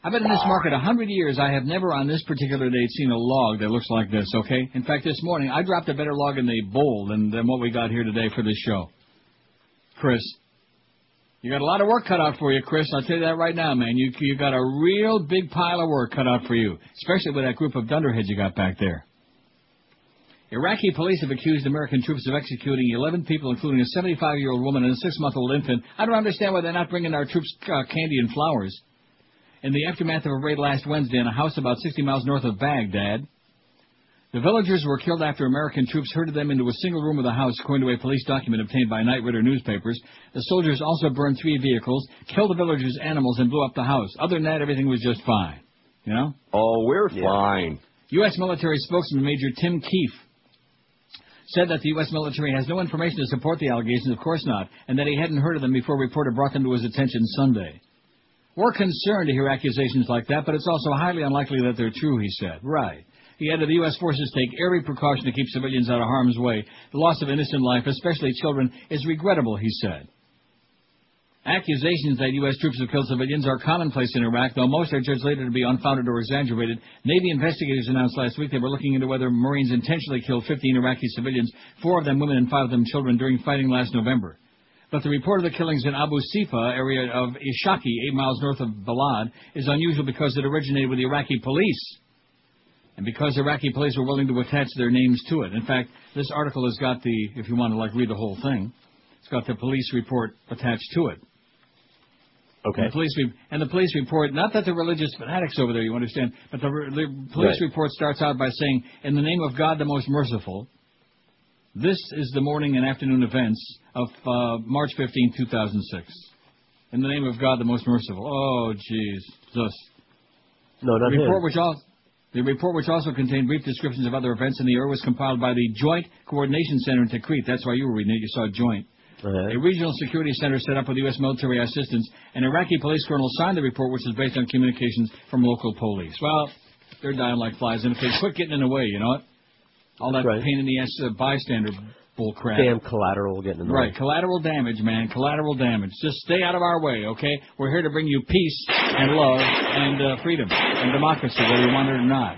I've been in this market a hundred years. I have never on this particular date seen a log that looks like this, okay? In fact, this morning, I dropped a better log in the bowl than, than what we got here today for this show. Chris, You got a lot of work cut out for you, Chris. I'll tell you that right now, man. You you got a real big pile of work cut out for you, especially with that group of dunderheads you got back there. Iraqi police have accused American troops of executing 11 people, including a 75-year-old woman and a six-month-old infant. I don't understand why they're not bringing our troops uh, candy and flowers. In the aftermath of a raid last Wednesday in a house about 60 miles north of Baghdad, the villagers were killed after American troops herded them into a single room of the house, according to a police document obtained by Knight Ridder newspapers. The soldiers also burned three vehicles, killed the villagers' animals, and blew up the house. Other than that, everything was just fine. You know? Oh, we're fine. U.S. military spokesman Major Tim Keefe said that the U.S. military has no information to support the allegations, of course not, and that he hadn't heard of them before a reporter brought them to his attention Sunday. We're concerned to hear accusations like that, but it's also highly unlikely that they're true, he said. Right. He added the U.S. forces take every precaution to keep civilians out of harm's way. The loss of innocent life, especially children, is regrettable, he said. Accusations that U.S. troops have killed civilians are commonplace in Iraq, though most are judged later to be unfounded or exaggerated. Navy investigators announced last week they were looking into whether Marines intentionally killed 15 Iraqi civilians, four of them women and five of them children, during fighting last November. But the report of the killings in Abu Sifa, area of Ishaki, eight miles north of Balad, is unusual because it originated with the Iraqi police and because Iraqi police were willing to attach their names to it. In fact, this article has got the, if you want to like read the whole thing, it's got the police report attached to it. Okay. And the police, re- and the police report, not that they're religious fanatics over there, you understand, but the, re- the police Right. report starts out by saying, "In the name of God, the most merciful." This is the morning and afternoon events of uh, March 15, 2006. In the name of God, the most merciful. Oh, jeez, just. No, not the report him. which also the report, which also contained brief descriptions of other events in the area, was compiled by the Joint Coordination Center in Tikrit. That's why you were reading it. You saw Joint. A regional security center set up with U.S. military assistance. An Iraqi police colonel signed the report, which is based on communications from local police. Well, they're dying like flies, and if they quit getting in the way, you know what? All that Right. pain in the ass uh, bystander bull crap. Damn collateral getting in the Right, way. collateral damage, man. Collateral damage. Just stay out of our way, okay? We're here to bring you peace and love and uh, freedom and democracy, whether you want it or not.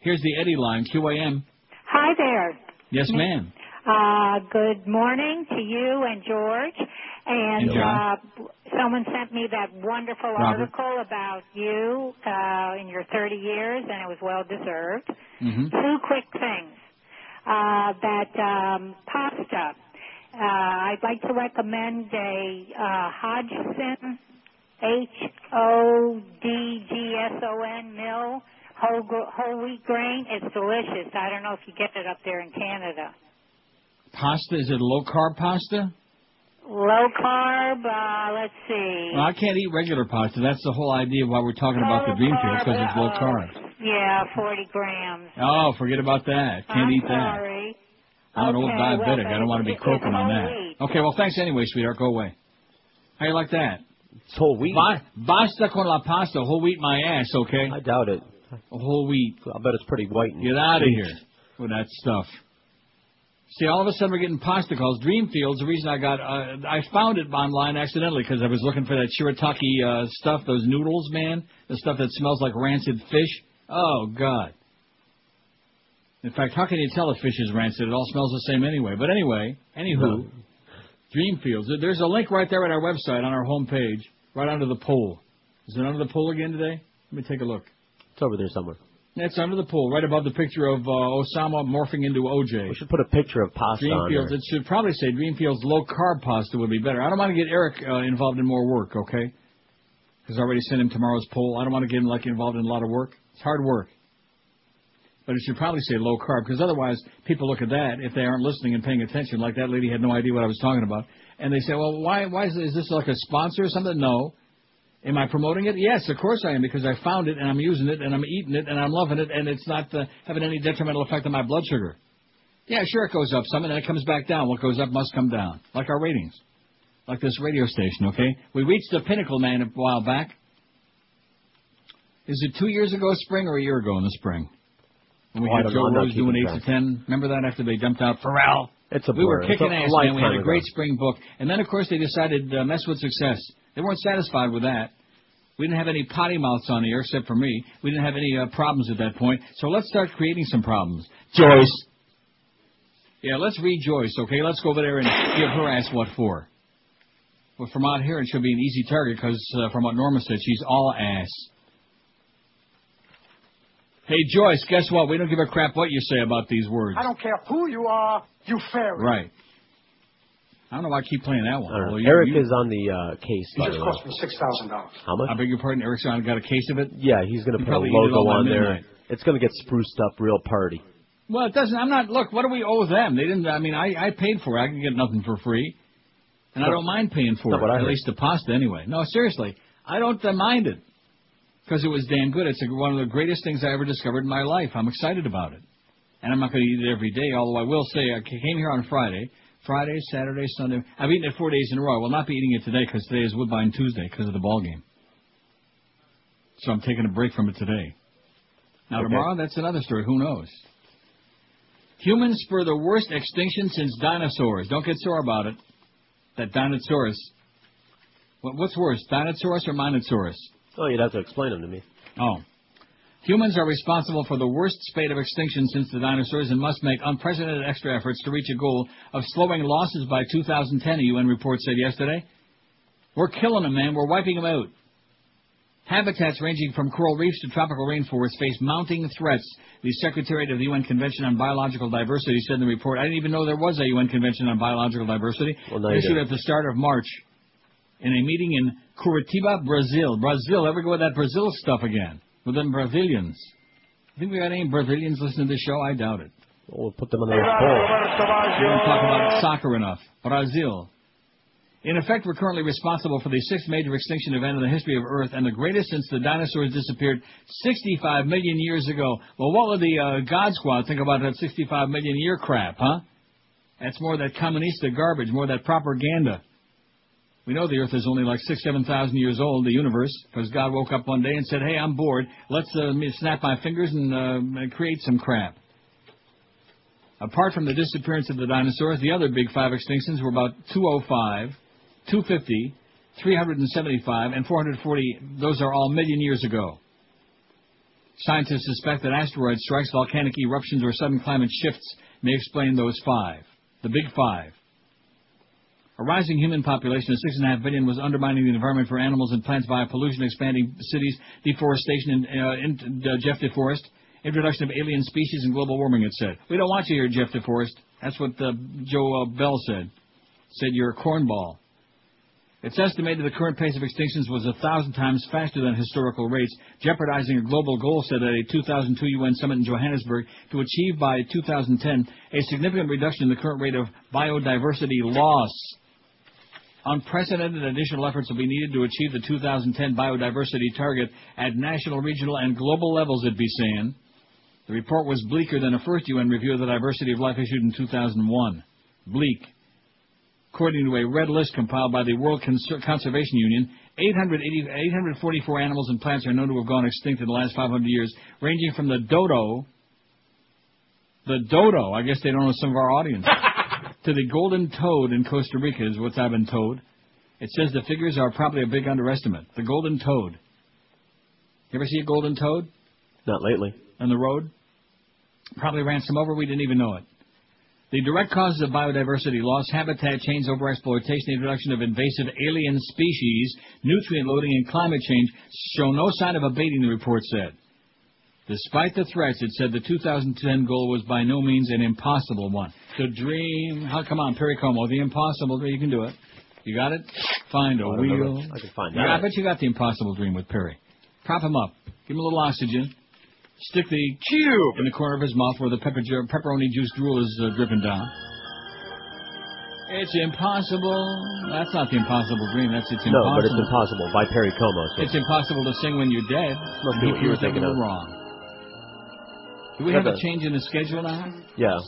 Here's the Eddie line, QAM. Hi there. Yes, ma'am. Uh, good morning to you and George. And And uh, someone sent me that wonderful Robert. article about you uh, in your 30 years, and it was well deserved. Mm-hmm. Two quick things. Uh, that um, pasta. Uh, I'd like to recommend a uh, Hodgson, H O D G S O N mill whole wheat grain. It's delicious. I don't know if you get it up there in Canada. Pasta, is it low carb pasta? Low carb. Uh, let's see. Well, I can't eat regular pasta. That's the whole idea of why we're talking about the Dreamfield, because it's low carb. Yeah, 40 grams. Oh, forget about that. Can't I'm eat that. sorry. I'm an old Okay, diabetic. well, I don't want to be croaking on that. wheat. Okay, well, thanks anyway, sweetheart. Go away. How you like that? It's whole wheat. Ba- basta con la pasta. Whole wheat my ass, okay? I doubt it. Whole wheat. I bet it's pretty white. Get out of here with that stuff. See, all of a sudden we're getting pasta calls. Dreamfields, the reason I got, uh, I found it online accidentally because I was looking for that shirataki uh, stuff, those noodles, man. The stuff that smells like rancid fish. Oh, God. In fact, how can you tell if fish is rancid? It all smells the same anyway. But anyway, anywho, No. Dreamfields. There's a link right there at our website on our homepage, right under the poll. Is it under the poll again today? Let me take a look. It's over there somewhere. It's under the pool, right above the picture of uh, Osama morphing into OJ. We should put a picture of pasta on Dreamfields. It should probably say Dreamfields low carb pasta would be better. I don't want to get Eric uh, involved in more work, okay? Because I already sent him tomorrow's poll. I don't want to get him like involved in a lot of work. It's hard work. But it should probably say low carb because otherwise people look at that if they aren't listening and paying attention. Like that lady had no idea what I was talking about, and they say, "Well, why? Why is, is this like a sponsor or something?" No. Am I promoting it? Yes, of course I am because I found it and I'm using it and I'm eating it and I'm loving it and it's not uh, having any detrimental effect on my blood sugar. Yeah, sure it goes up some and then it comes back down. What goes up must come down, like our ratings, like this radio station. Okay, we reached the pinnacle, man, a while back. Is it two years ago, spring, or a year ago in the spring? When we Oh, had Joe. Rose doing eight to ten. Remember that after they dumped out Pharrell? It's a we were kicking ass, man. We had a great ago. spring book, and then of course they decided uh, mess with success. They weren't satisfied with that. We didn't have any potty mouths on the air except for me. We didn't have any uh, problems at that point. So let's start creating some problems. Joyce. Yeah, let's read Joyce, okay? Let's go over there and give her ass what for. Well, from out here, it should be an easy target because uh, from what Norma said, she's all ass. Hey, Joyce, guess what? We don't give a crap what you say about these words. I don't care who you are, you fairy. Right. I don't know why I keep playing that one. I don't know. Well, you- Eric you- is on the uh, case. You by just cost me six thousand dollars. How much? I beg your pardon, Eric's on got a case of it? Yeah, he's going to put a probably eat it logo on there. midnight. It's going to get spruced up real party. Well, it doesn't. I'm not. Look, what do we owe them? They didn't. I mean, I, I paid for it. I can get nothing for free, and I don't mind paying for Not it. what I At least the pasta, anyway. No, seriously, I don't uh, mind it because it was damn good. It's a, one of the greatest things I ever discovered in my life. I'm excited about it, and I'm not going to eat it every day. Although I will say, I came here on Friday. Friday, Saturday, Sunday. I've eaten it four days in a row. I will not be eating it today because today is Woodbine Tuesday because of the ball game. So I'm taking a break from it today. Now Okay. tomorrow, that's another story. Who knows? Humans spur the worst extinction since dinosaurs. Don't get sore about it. That dinosaurus. What's worse, dinosaurus or minosaurus? Oh, you'd have to explain them to me. Oh. Humans are responsible for the worst spate of extinction since the dinosaurs and must make unprecedented extra efforts to reach a goal of slowing losses by 2010, a UN report said yesterday. We're killing them, man. We're wiping them out. Habitats ranging from coral reefs to tropical rainforests face mounting threats. The Secretariat of the UN Convention on Biological Diversity said in the report, I didn't even know there was a UN Convention on Biological Diversity, Well, issued at the start of March in a meeting in Curitiba, Brazil. Brazil, ever go with that Brazil stuff again? With them Brazilians. Think we got any Brazilians listening to this show? I doubt it. Well, we'll put them on the poll. We don't talk about soccer enough. Brazil. In effect, we're currently responsible for the sixth major extinction event in the history of Earth and the greatest since the dinosaurs disappeared 65 million years ago. Well, what would the uh, God Squad think about that 65 million year crap, huh? That's more that communista garbage, more that propaganda. We know the Earth is only like six, seven thousand years old, the universe, because God woke up one day and said, "Hey, I'm bored. Let's uh, snap my fingers and uh, create some crap." Apart from the disappearance of the dinosaurs, the other big five extinctions were about 205, 250, 375, and 440. Those are all million years ago. Scientists suspect that asteroid strikes, volcanic eruptions, or sudden climate shifts may explain those five. The big five. A rising human population of six and a half billion was undermining the environment for animals and plants via pollution, expanding cities, deforestation, and uh, uh, Jeff DeForest, introduction of alien species, and global warming. It said, "We don't want you here, Jeff DeForest." That's what uh, Joe uh, Bell said. Said you're a cornball. It's estimated the current pace of extinctions was a thousand times faster than historical rates, jeopardizing a global goal set at a 2002 UN summit in Johannesburg to achieve by 2010 a significant reduction in the current rate of biodiversity loss. Unprecedented additional efforts will be needed to achieve the 2010 biodiversity target at national, regional, and global levels, it'd be saying. The report was bleaker than a first UN review of the diversity of life issued in 2001. Bleak. According to a red list compiled by the World Conser- Conservation Union, 880 844 animals and plants are known to have gone extinct in the last 500 years, ranging from the dodo, the dodo, I guess they don't know some of our audience, to the golden toad in Costa Rica is what's I've been told. It says the figures are probably a big underestimate. The golden toad. You ever see a golden toad? Not lately. On the road? Probably ran some over, we didn't even know it. The direct causes of biodiversity loss, habitat change, overexploitation, introduction of invasive alien species, nutrient loading, and climate change show no sign of abating, the report said. Despite the threats, it said the 2010 goal was by no means an impossible one. The dream, how come on, Perry Como, the impossible, you can do it. You got it? Find a I don't wheel. I can find Yeah, I bet you got the impossible dream with Perry. Prop him up. Give him a little oxygen. Stick the cube in the corner of his mouth where the pepper pepperoni juice drool is uh, dripping down. It's impossible. That's not the impossible dream. That's it's impossible. No, but it's impossible by Perry Como. So. It's impossible to sing when you're dead. Must be what you were thinking of. wrong. Do we have a change in the schedule now? Yeah.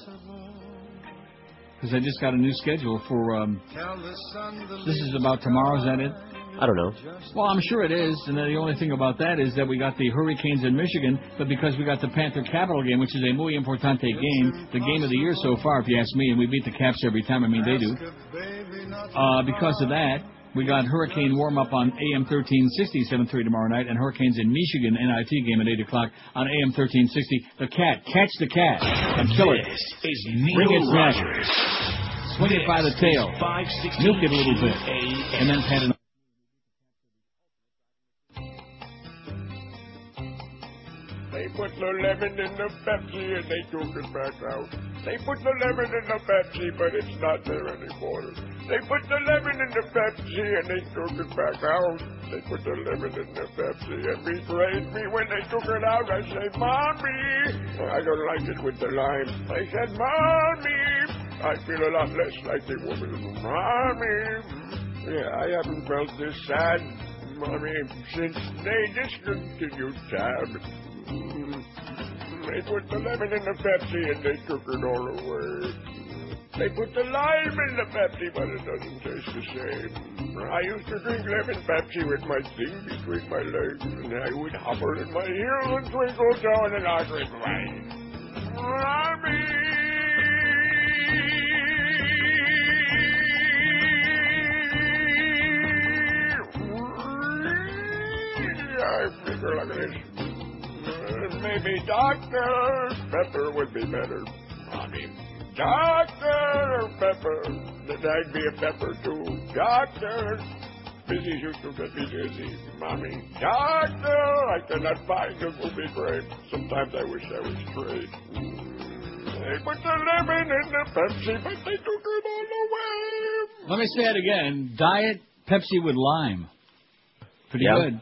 Because I just got a new schedule for. Um, this is about tomorrow. Is that it? I don't know. Well, I'm sure it is, and the only thing about that is that we got the Hurricanes in Michigan, but because we got the Panther Capital game, which is a muy importante game, the game of the year so far, if you ask me, and we beat the Caps every time. I mean, they do. Uh, because of that, we got Hurricane warm up on AM 1360, 7:30 tomorrow night, and Hurricanes in Michigan NIT game at 8 o'clock on AM 1360. The cat, catch the cat and kill it. This is Bring Neil its neck. Rogers. swing it by the tail, milk it a little bit, and then pat it. Put the lemon in the Pepsi and they took it back out. They put the lemon in the Pepsi, but it's not there anymore. They put the lemon in the Pepsi and they took it back out. They put the lemon in the Pepsi and betrayed me when they took it out. I said, Mommy, I don't like it with the lime. I said, Mommy, I feel a lot less like a woman. Mommy, yeah, I haven't felt this sad, Mommy, since they discontinued Tab. They put the lemon in the Pepsi and they took it all away. They put the lime in the Pepsi, but it doesn't taste the same. I used to drink lemon Pepsi with my thing between my legs, and I would hobble in my heels and twinkle down and I would right. Mommy! I figure like this. Maybe Dr. Pepper would be better. I mean, Dr. Pepper. That I'd be a pepper too. Doctor. Busy used to get me dizzy. Mommy. Doctor. I cannot find a be grave. Sometimes I wish I was straight. They put the lemon in the Pepsi, but they took it all away. Let me say it again. Diet Pepsi with lime. Pretty Yeah. good.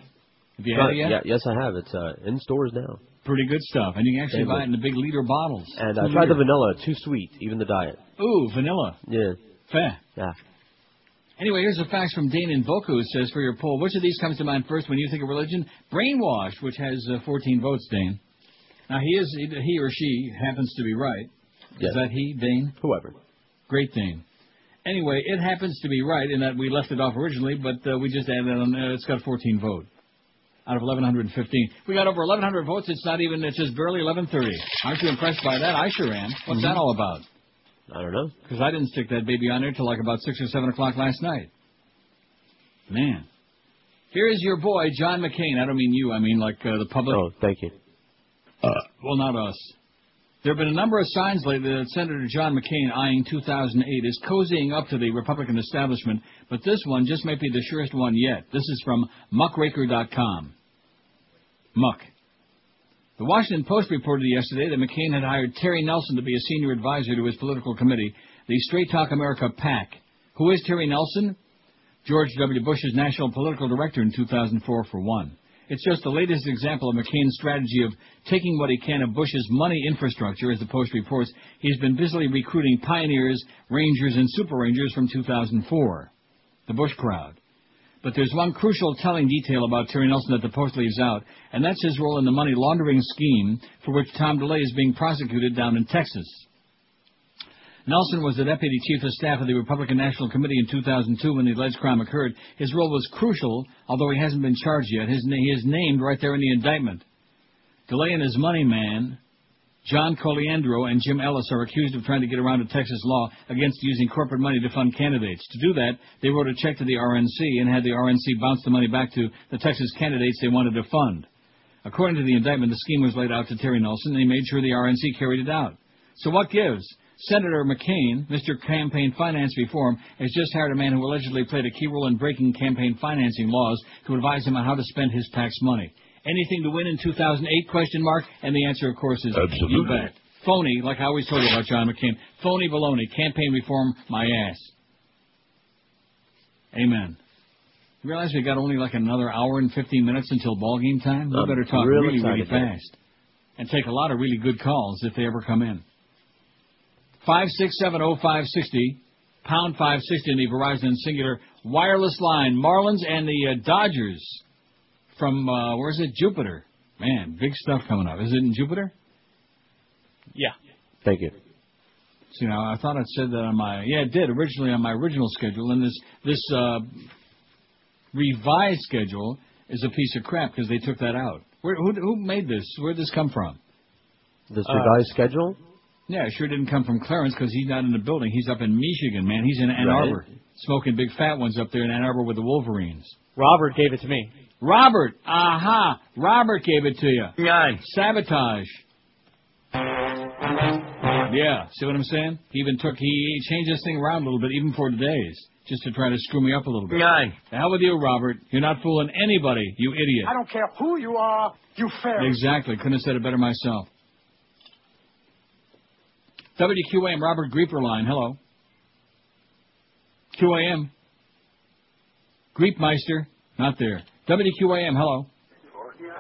Have you had it yet? Yeah, yes, I have. It's uh, in stores now. Pretty good stuff. And you can actually buy it in the big liter bottles. And I Two tried the vanilla. Too sweet, even the diet. Ooh, vanilla. Yeah. Fair. Yeah. Anyway, here's a fax from Dane in who says for your poll, which of these comes to mind first when you think of religion? Brainwashed, which has uh, 14 votes, Dane. Now he is he or she happens to be right. Yes. Is that he, Dane? Whoever. Great Dane. Anyway, it happens to be right in that we left it off originally, but uh, we just added on. Uh, it's got 14 vote out of 1115. We got over 1100 votes. It's not even. It's just barely 1130. Aren't you impressed by that? I sure am. What's that Mhm. all about? I don't know. Because I didn't stick that baby on there till like about six or seven o'clock last night. Man. Here is your boy, John McCain. I don't mean you, I mean like uh, the public. Oh, thank you. Well, not us. There have been a number of signs lately that Senator John McCain, eyeing 2008, is cozying up to the Republican establishment, but this one just might be the surest one yet. This is from muckraker.com. Muck. The Washington Post reported yesterday that McCain had hired Terry Nelson to be a senior advisor to his political committee, the Straight Talk America PAC. Who is Terry Nelson? George W. Bush's national political director in 2004, for one. It's just the latest example of McCain's strategy of taking what he can of Bush's money infrastructure, as the Post reports. He's been busily recruiting pioneers, rangers, and super rangers from 2004, the Bush crowd. But there's one crucial telling detail about Terry Nelson that the Post leaves out, and that's his role in the money laundering scheme for which Tom DeLay is being prosecuted down in Texas. Nelson was the deputy chief of staff of the Republican National Committee in 2002 when the alleged crime occurred. His role was crucial, although he hasn't been charged yet. His he is named right there in the indictment. DeLay and his money man, John Colyandro and Jim Ellis, are accused of trying to get around a Texas law against using corporate money to fund candidates. To do that, they wrote a check to the RNC and had the RNC bounce the money back to the Texas candidates they wanted to fund. According to the indictment, the scheme was laid out to Terry Nelson, and he made sure the RNC carried it out. So what gives? Senator McCain, Mr. Campaign Finance Reform, has just hired a man who allegedly played a key role in breaking campaign financing laws to advise him on how to spend his tax money. Anything to win in 2008? Question mark. And the answer, of course, is Absolutely. you bet. Phony, like I always told you about John McCain. Phony baloney. Campaign reform, my ass. Amen. You realize we got only like another hour and 15 minutes until ball game time? We better talk real really, really fast. And take a lot of really good calls if they ever come in. 5670560, pound 560 in the Verizon Cingular wireless line. Marlins and the uh, Dodgers from, uh, where's it? Jupiter. Man, big stuff coming up. Is it in Jupiter? Yeah. Thank you. See, now I thought it said that on my yeah, it did originally on my original schedule, and this this uh, revised schedule is a piece of crap because they took that out. Where, who who made this? Where did this come from? This Uh, revised schedule? Yeah, it sure didn't come from Clarence because he's not in the building. He's up in Michigan, man. He's in Ann Right. Arbor, smoking big fat ones up there in Ann Arbor with the Wolverines. Robert gave it to me. Robert, aha, Robert gave it to you. Nine. Sabotage. Yeah, see what I'm saying? He even took he changed this thing around a little bit, even for today's, just to try to screw me up a little bit. Nine. The hell with you, Robert. You're not fooling anybody, you idiot. I don't care who you are, you fairy. Exactly. Couldn't have said it better myself. WQAM Robert Grieper line. Hello. QAM. Griepmeister. Not there. WQAM. Hello.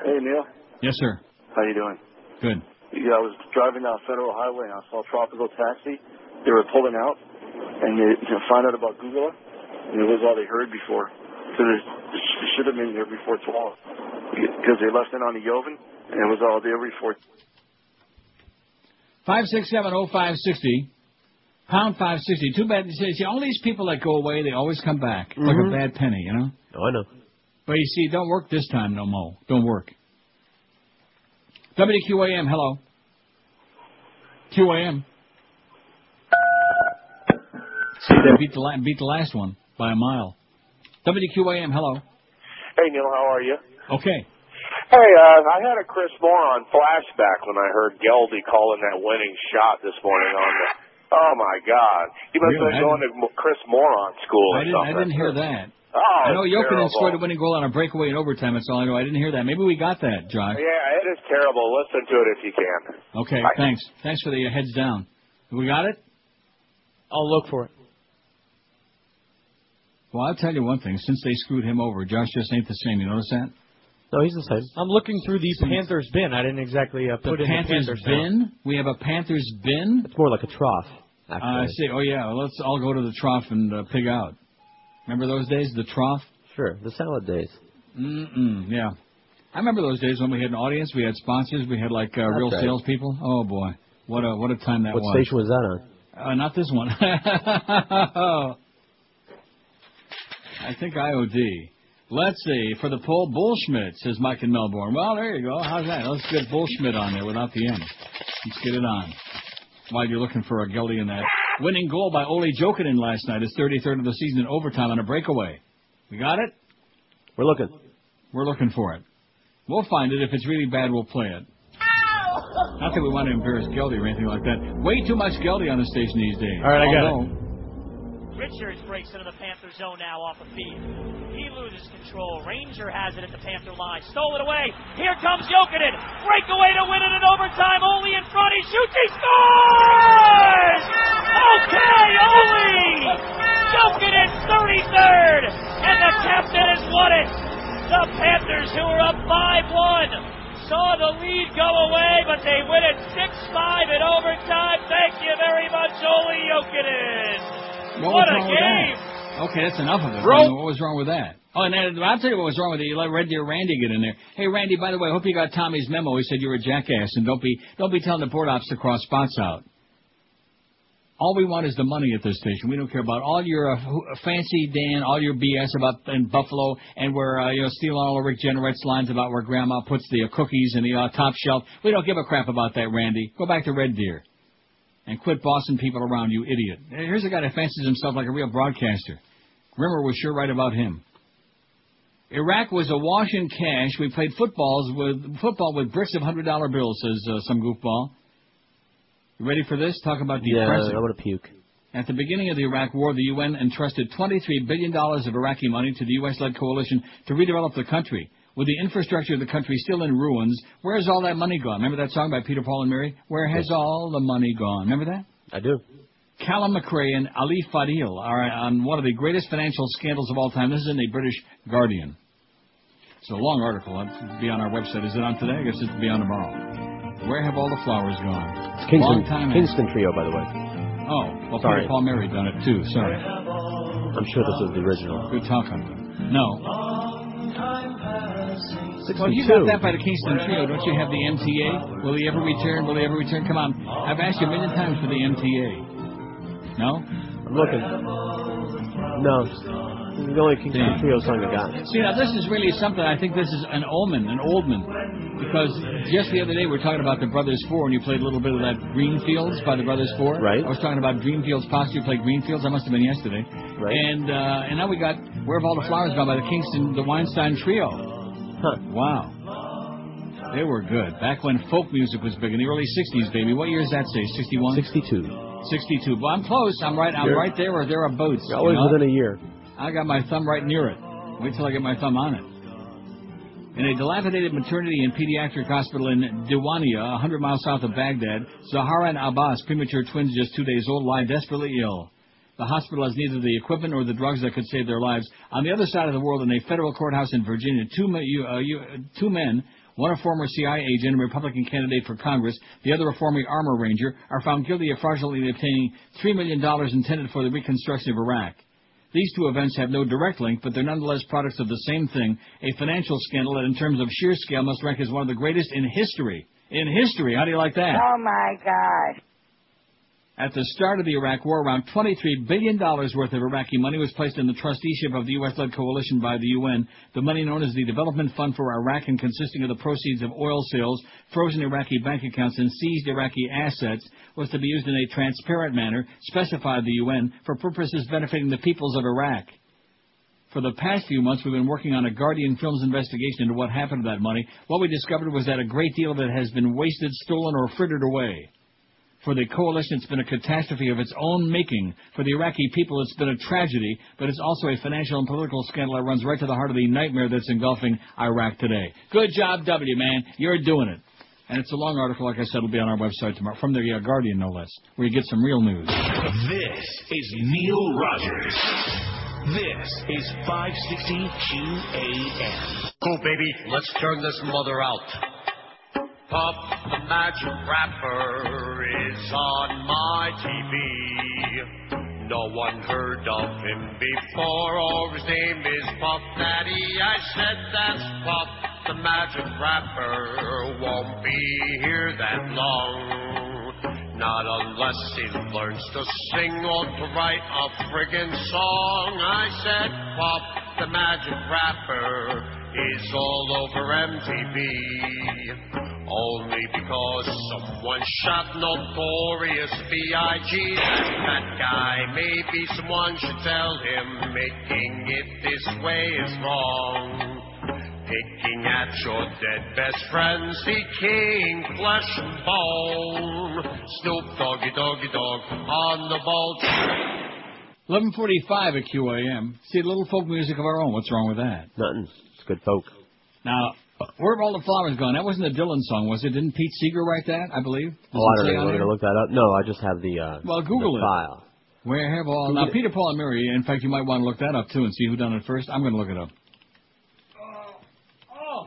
Hey, Neil. Yes, sir. How you doing? Good. Yeah, I was driving down Federal Highway and I saw a Tropical Taxi. They were pulling out, and they you know, find out about Google, and it was all they heard before. So they, they should have been here before 12. Because they left it on the Yovan and it was all there before. 5670560. Pound 560. Too bad. See, see, all these people that go away, they always come back. Like Mhm. a bad penny, you know? Oh, I know. But you see, don't work this time no more. Don't work. WQAM, hello. QAM. See, they beat the, la- beat the last one by a mile. WQAM, hello. Hey, Neil, how are you? Okay. Hey, uh, I had a Chris Moron flashback when I heard Geldy calling that winning shot this morning on the. Oh my God! He must Really? have been going to Mo- Chris Moron school or I didn't, I didn't hear that. Oh, I know it's Jokinen terrible. scored a winning goal on a breakaway in overtime. That's all I know. I didn't hear that. Maybe we got that, Josh. Yeah, it is terrible. Listen to it if you can. Okay, thanks. Thanks for the uh, heads down. We got it? I'll look for it. Well, I'll tell you one thing. Since they screwed him over, Josh just ain't the same. You notice that? No, he's the same. I'm looking through the Panthers bin. I didn't exactly uh, put the in Panthers, the Panthers now. bin? We have a Panthers bin? It's more like a trough. Uh, I see. Oh, yeah. Well, let's all go to the trough and uh, pig out. Remember those days, the trough? Sure, the salad days. Mm-mm, yeah. I remember those days when we had an audience, we had sponsors, we had like uh, real right. salespeople. Oh boy, what a what a time that What was. What station was that on? Uh, not this one. I think IOD. Let's see. For the poll, Bullschmidt, says Mike in Melbourne. Well, there you go. How's that? Let's get Bullschmidt on there without the M. Let's get it on. While you're looking for a Geldy in that. Winning goal by Olli Jokinen last night. His 33rd of the season in overtime on a breakaway. We got it? We're looking. We're looking for it. We'll find it. If it's really bad, we'll play it. Ow! Not that we want to embarrass Geldy or anything like that. Way too much Geldy on the station these days. All right, I got it. Richards breaks into the Panther zone now off a feed. Loses control. Ranger has it at the Panther line. Stole it away. Here comes Jokinen. Breakaway to win it in overtime. Ole in front. He shoots. He scores! Okay, Ole! Jokinen 33rd. And the captain has won it. The Panthers, who are up 5-1, saw the lead go away, but they win it 6-5 in overtime. Thank you very much, Olli Jokinen. What, What a game! that? Okay, that's enough of it. Bro. What was wrong with that? Oh, and then, I'll tell you what was wrong with it. You let Red Deer Randy get in there. Hey, Randy, by the way, I hope you got Tommy's memo. He said you're a jackass, and don't be don't be telling the board ops to cross spots out. All we want is the money at this station. We don't care about all your uh, fancy Dan, all your BS about in Buffalo, and we're uh, you know stealing all of Rick Jeanneret's lines about where Grandma puts the uh, cookies in the uh, top shelf. We don't give a crap about that, Randy. Go back to Red Deer and quit bossing people around, you idiot. Here's a guy that fancies himself like a real broadcaster. Rimer was sure right about him. Iraq was a wash in cash. We played footballs with football with bricks of hundred dollar bills, says uh, some goofball. You ready for this? Talk about Yeah, depressing. I want to puke. At the beginning of the Iraq War, the UN entrusted $23 billion of Iraqi money to the U.S.-led coalition to redevelop the country. With the infrastructure of the country still in ruins, where's all that money gone? Remember that song by Peter, Paul, and Mary? Where has all the money gone? Remember that? I do. Callum Macrae and Ali Fadhil are on one of the greatest financial scandals of all time. This is in the British Guardian. It's a long article. It'll be on our website. Is it on today? I guess it'll be on tomorrow. Where have all the flowers gone? It's Kingston, Kingston Trio, by the way. Oh, well, Sorry. Peter Paul Mary done it too. Sorry. I'm sure this is the original. Good talking. No. Well, you 62. got that by the Kingston Trio. Don't you have the MTA? Will he ever return? Will he ever return? Come on. I've asked you a million times for the MTA. No? I'm looking. No. This is the only. Trio song I got. See, now this is really something. I think this is an omen, an old man. Because just the other day we were talking about the Brothers Four, and you played a little bit of that Greenfields by the Brothers Four. Right. I was talking about Greenfields Posture. You played Greenfields. That must have been yesterday. Right. And uh, and now we got Where Have All the Flowers Gone by the Kingston, the Weinstein Trio. Huh. Wow. They were good. Back when folk music was big in the early '60s, baby. What year does that say? '61. 62. 62. Well, I'm close. I'm right. I'm You're- right there or thereabouts. You're always you know? within a year. I got my thumb right near it. Wait till I get my thumb on it. In a dilapidated maternity and pediatric hospital in Diwania, 100 miles south of Baghdad, Zahara and Abbas, premature twins just two days old, lie desperately ill. The hospital has neither the equipment or the drugs that could save their lives. On the other side of the world, in a federal courthouse in Virginia, two, you- uh, you- uh, two men, one a former CIA agent and Republican candidate for Congress, the other a former army ranger, are found guilty of fraudulently obtaining $3 million intended for the reconstruction of Iraq. These two events have no direct link, but they're nonetheless products of the same thing, a financial scandal that in terms of sheer scale must rank as one of the greatest in history. In history, how do you like that? Oh my God. At the start of the Iraq War, around $23 billion worth of Iraqi money was placed in the trusteeship of the U.S.-led coalition by the UN. The money known as the Development Fund for Iraq and consisting of the proceeds of oil sales, frozen Iraqi bank accounts, and seized Iraqi assets was to be used in a transparent manner, specified the UN, for purposes benefiting the peoples of Iraq. For the past few months, we've been working on a Guardian Films investigation into what happened to that money. What we discovered was that a great deal of it has been wasted, stolen, or frittered away. For the coalition, it's been a catastrophe of its own making. For the Iraqi people, it's been a tragedy, but it's also a financial and political scandal that runs right to the heart of the nightmare that's engulfing Iraq today. Good job, W, man. You're doing it. And it's a long article, like I said, it'll be on our website tomorrow, from the uh, Guardian, no less, where you get some real news. This is Neil Rogers. This is 560 QAM. Cool, baby. Let's turn this mother out. Puff the Magic Rapper is on my TV. No one heard of him before, or his name is Puff Daddy. I said that's Puff the Magic Rapper. Won't be here that long. Not unless he learns to sing or to write a friggin' song. I said Puff the Magic Rapper is all over MTV. Only because someone shot Notorious B.I.G. That guy, maybe someone should tell him making it this way is wrong. Picking at your dead best friends, seeking flesh and bone. Snoop Doggy Doggy Dog on the bolt. 1145 at QAM. See, a little folk music of our own. What's wrong with that? Nothing. It's good folk. Now, where have all the flowers gone? That wasn't a Dylan song, was it? Didn't Pete Seeger write that, I believe? Does Oh, I don't know. on We're going to look that up. No, I just have the, uh, Well, Google the it. file. Where have all... Now, Peter, Paul, and Mary, in fact, you might want to look that up, too, and see who done it first. I'm going to look it up. Oh,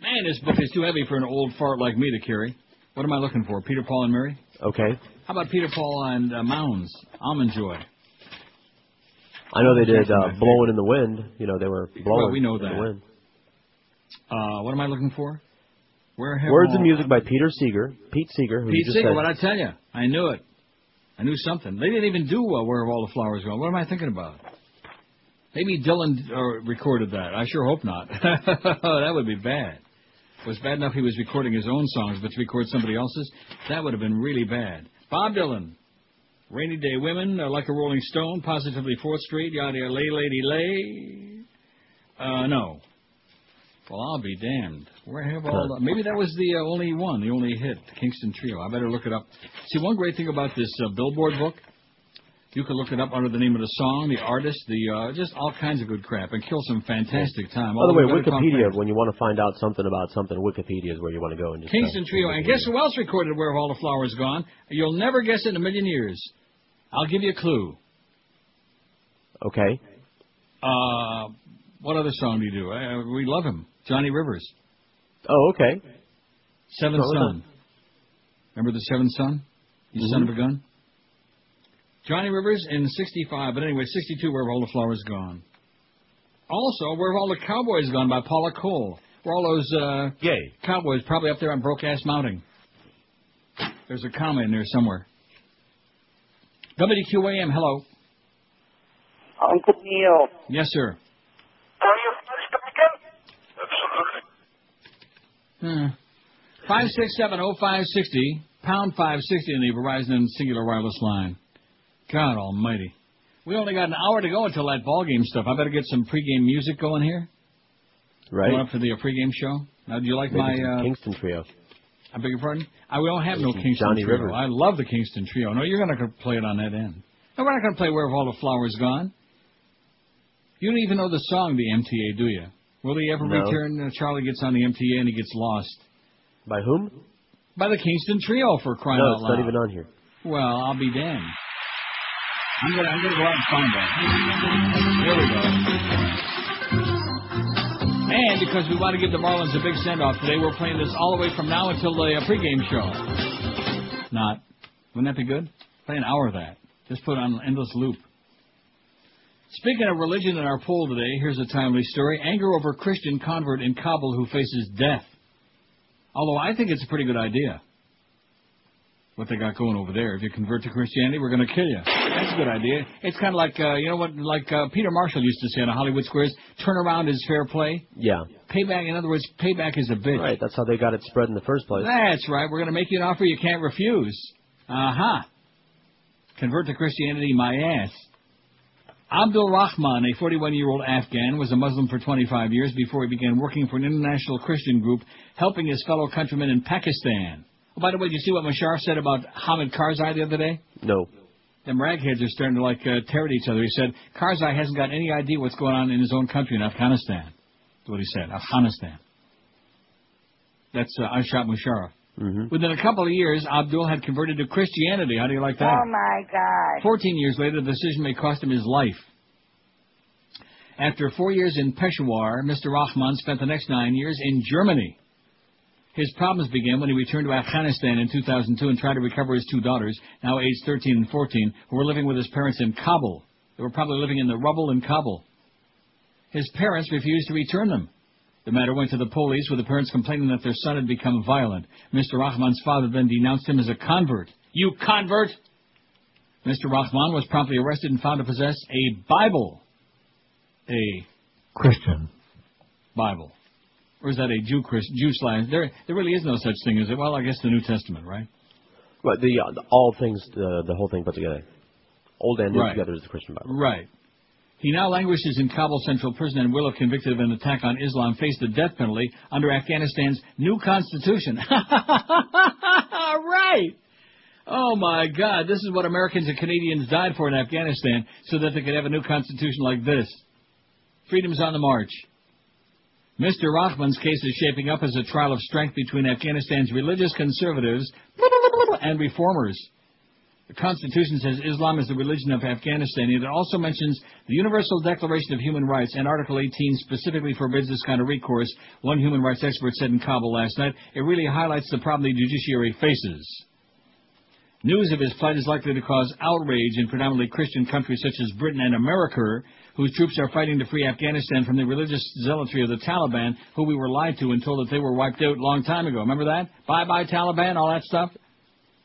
Man, this book is too heavy for an old fart like me to carry. What am I looking for? Peter, Paul, and Mary? Okay. How about Peter, Paul, and uh, Mounds? Almond Joy. I know they did uh, Blowing in the Wind. You know, they were blowing Well, we know in the wind. Uh, what am I looking for? Where have Words and music by Peter Seeger. Pete Seeger, who Pete Seeger, what I tell you? I knew it. I knew something. They didn't even do uh, Where Have All the Flowers Gone. What am I thinking about? Maybe Dylan uh, recorded that. I sure hope not. that would be bad. It was bad enough he was recording his own songs, but to record somebody else's, that would have been really bad. Bob Dylan. Rainy Day Women, uh, Like a Rolling Stone, Positively 4th Street, Yada Yada Lay Lady Lay. Uh, no. Well, I'll be damned. Where have all the... Maybe that was the uh, only one, the only hit, the Kingston Trio. I better look it up. See, one great thing about this uh, Billboard book, you can look it up under the name of the song, the artist, the uh, just all kinds of good crap, and kill some fantastic time. By the way, All Wikipedia, when you want to find out something about something, Wikipedia is where you want to go and just. Kingston Trio. And guess who else recorded Where Have All the Flowers Gone? You'll never guess it in a million years. I'll give you a clue. Okay. Uh, what other song do you do? Uh, we love him. Johnny Rivers. Oh, okay. Seventh Oh, Son. Remember the Seventh Son? You son of a gun? Johnny Rivers in 65, but anyway, 62, Where Have All the Flowers Gone? Also, Where Have All the Cowboys Gone by Paula Cole. Where all those uh, Yay. cowboys probably up there on Broke Ass Mounting. There's a comma in there somewhere. WQAM, hello. Uncle Neil. Yes, sir. Are you first Hmm. Five six seven oh five sixty pound five sixty in the Verizon Cingular wireless line. God Almighty, we only got an hour to go until that ball game stuff. I better get some pregame music going here. Right. Going up for the uh, pregame show. Now, do you like Maybe my uh, Kingston Trio. I beg your pardon? I we don't have no Some Kingston Johnny Trio. Rivers. I love the Kingston Trio. No, you're not going to play it on that end. No, we're not going to play Where Have All the Flowers Gone. You don't even know the song, the MTA, do you? Will he ever No. return? Uh, Charlie gets on the MTA and he gets lost. By whom? By the Kingston Trio for crying no, out it's loud. not even on here. Well, I'll be damned. I'm gonna, I'm gonna go out and find that. There we go. And because we want to give the Marlins a big send-off today, we're playing this all the way from now until the uh, pregame show. Not. Wouldn't that be good? Play an hour of that. Just put it on an endless loop. Speaking of religion in our poll today, here's a timely story. Anger over Christian convert in Kabul who faces death. Although I think it's a pretty good idea. What they got going over there. If you convert to Christianity, we're going to kill you. That's a good idea. It's kind of like, uh, you know what, like uh, Peter Marshall used to say on the Hollywood Squares, turn around is fair play. Yeah. Payback, in other words, payback is a bitch. Right, that's how they got it spread in the first place. That's right. We're going to make you an offer you can't refuse. Uh-huh. Convert to Christianity, my ass. Abdul Rahman, a 41-year-old Afghan, was a Muslim for 25 years before he began working for an international Christian group helping his fellow countrymen in Pakistan. Oh, by the way, did you see what Musharraf said about Hamid Karzai the other day? No. Them ragheads are starting to like uh, tear at each other. He said Karzai hasn't got any idea what's going on in his own country in Afghanistan. That's what he said. Afghanistan. That's uh, Ashrat Musharraf. Mm-hmm. Within a couple of years, Abdul had converted to Christianity. How do you like that? Oh my God. 14 years later, the decision may cost him his life. After four years in Peshawar, Mr. Rahman spent the next nine years in Germany. His problems began when he returned to Afghanistan in 2002 and tried to recover his two daughters, now aged 13 and 14, who were living with his parents in Kabul. They were probably living in the rubble in Kabul. His parents refused to return them. The matter went to the police, with the parents complaining that their son had become violent. Mr. Rahman's father then denounced him as a convert. You convert! Mr. Rahman was promptly arrested and found to possess a Bible. A Christian. Bible. Or is that a Jew Christ Jew slang? There there really is no such thing, is it? Well, I guess the New Testament, right? Right, the, uh, the all things, the the whole thing put together. Old and new Right. together is the Christian Bible. Right. He now languishes in Kabul Central Prison and will, if convicted of an attack on Islam, face the death penalty under Afghanistan's new constitution. right. Oh my God, this is what Americans and Canadians died for in Afghanistan so that they could have a new constitution like this. Freedom's on the march. Mr. Rahman's case is shaping up as a trial of strength between Afghanistan's religious conservatives and reformers. The Constitution says Islam is the religion of Afghanistan. It also mentions the Universal Declaration of Human Rights, and Article 18 specifically forbids this kind of recourse, one human rights expert said in Kabul last night. It really highlights the problem the judiciary faces. News of his plight is likely to cause outrage in predominantly Christian countries such as Britain and America, whose troops are fighting to free Afghanistan from the religious zealotry of the Taliban, who we were lied to and told that they were wiped out a long time ago. Remember that? Bye bye Taliban, all that stuff?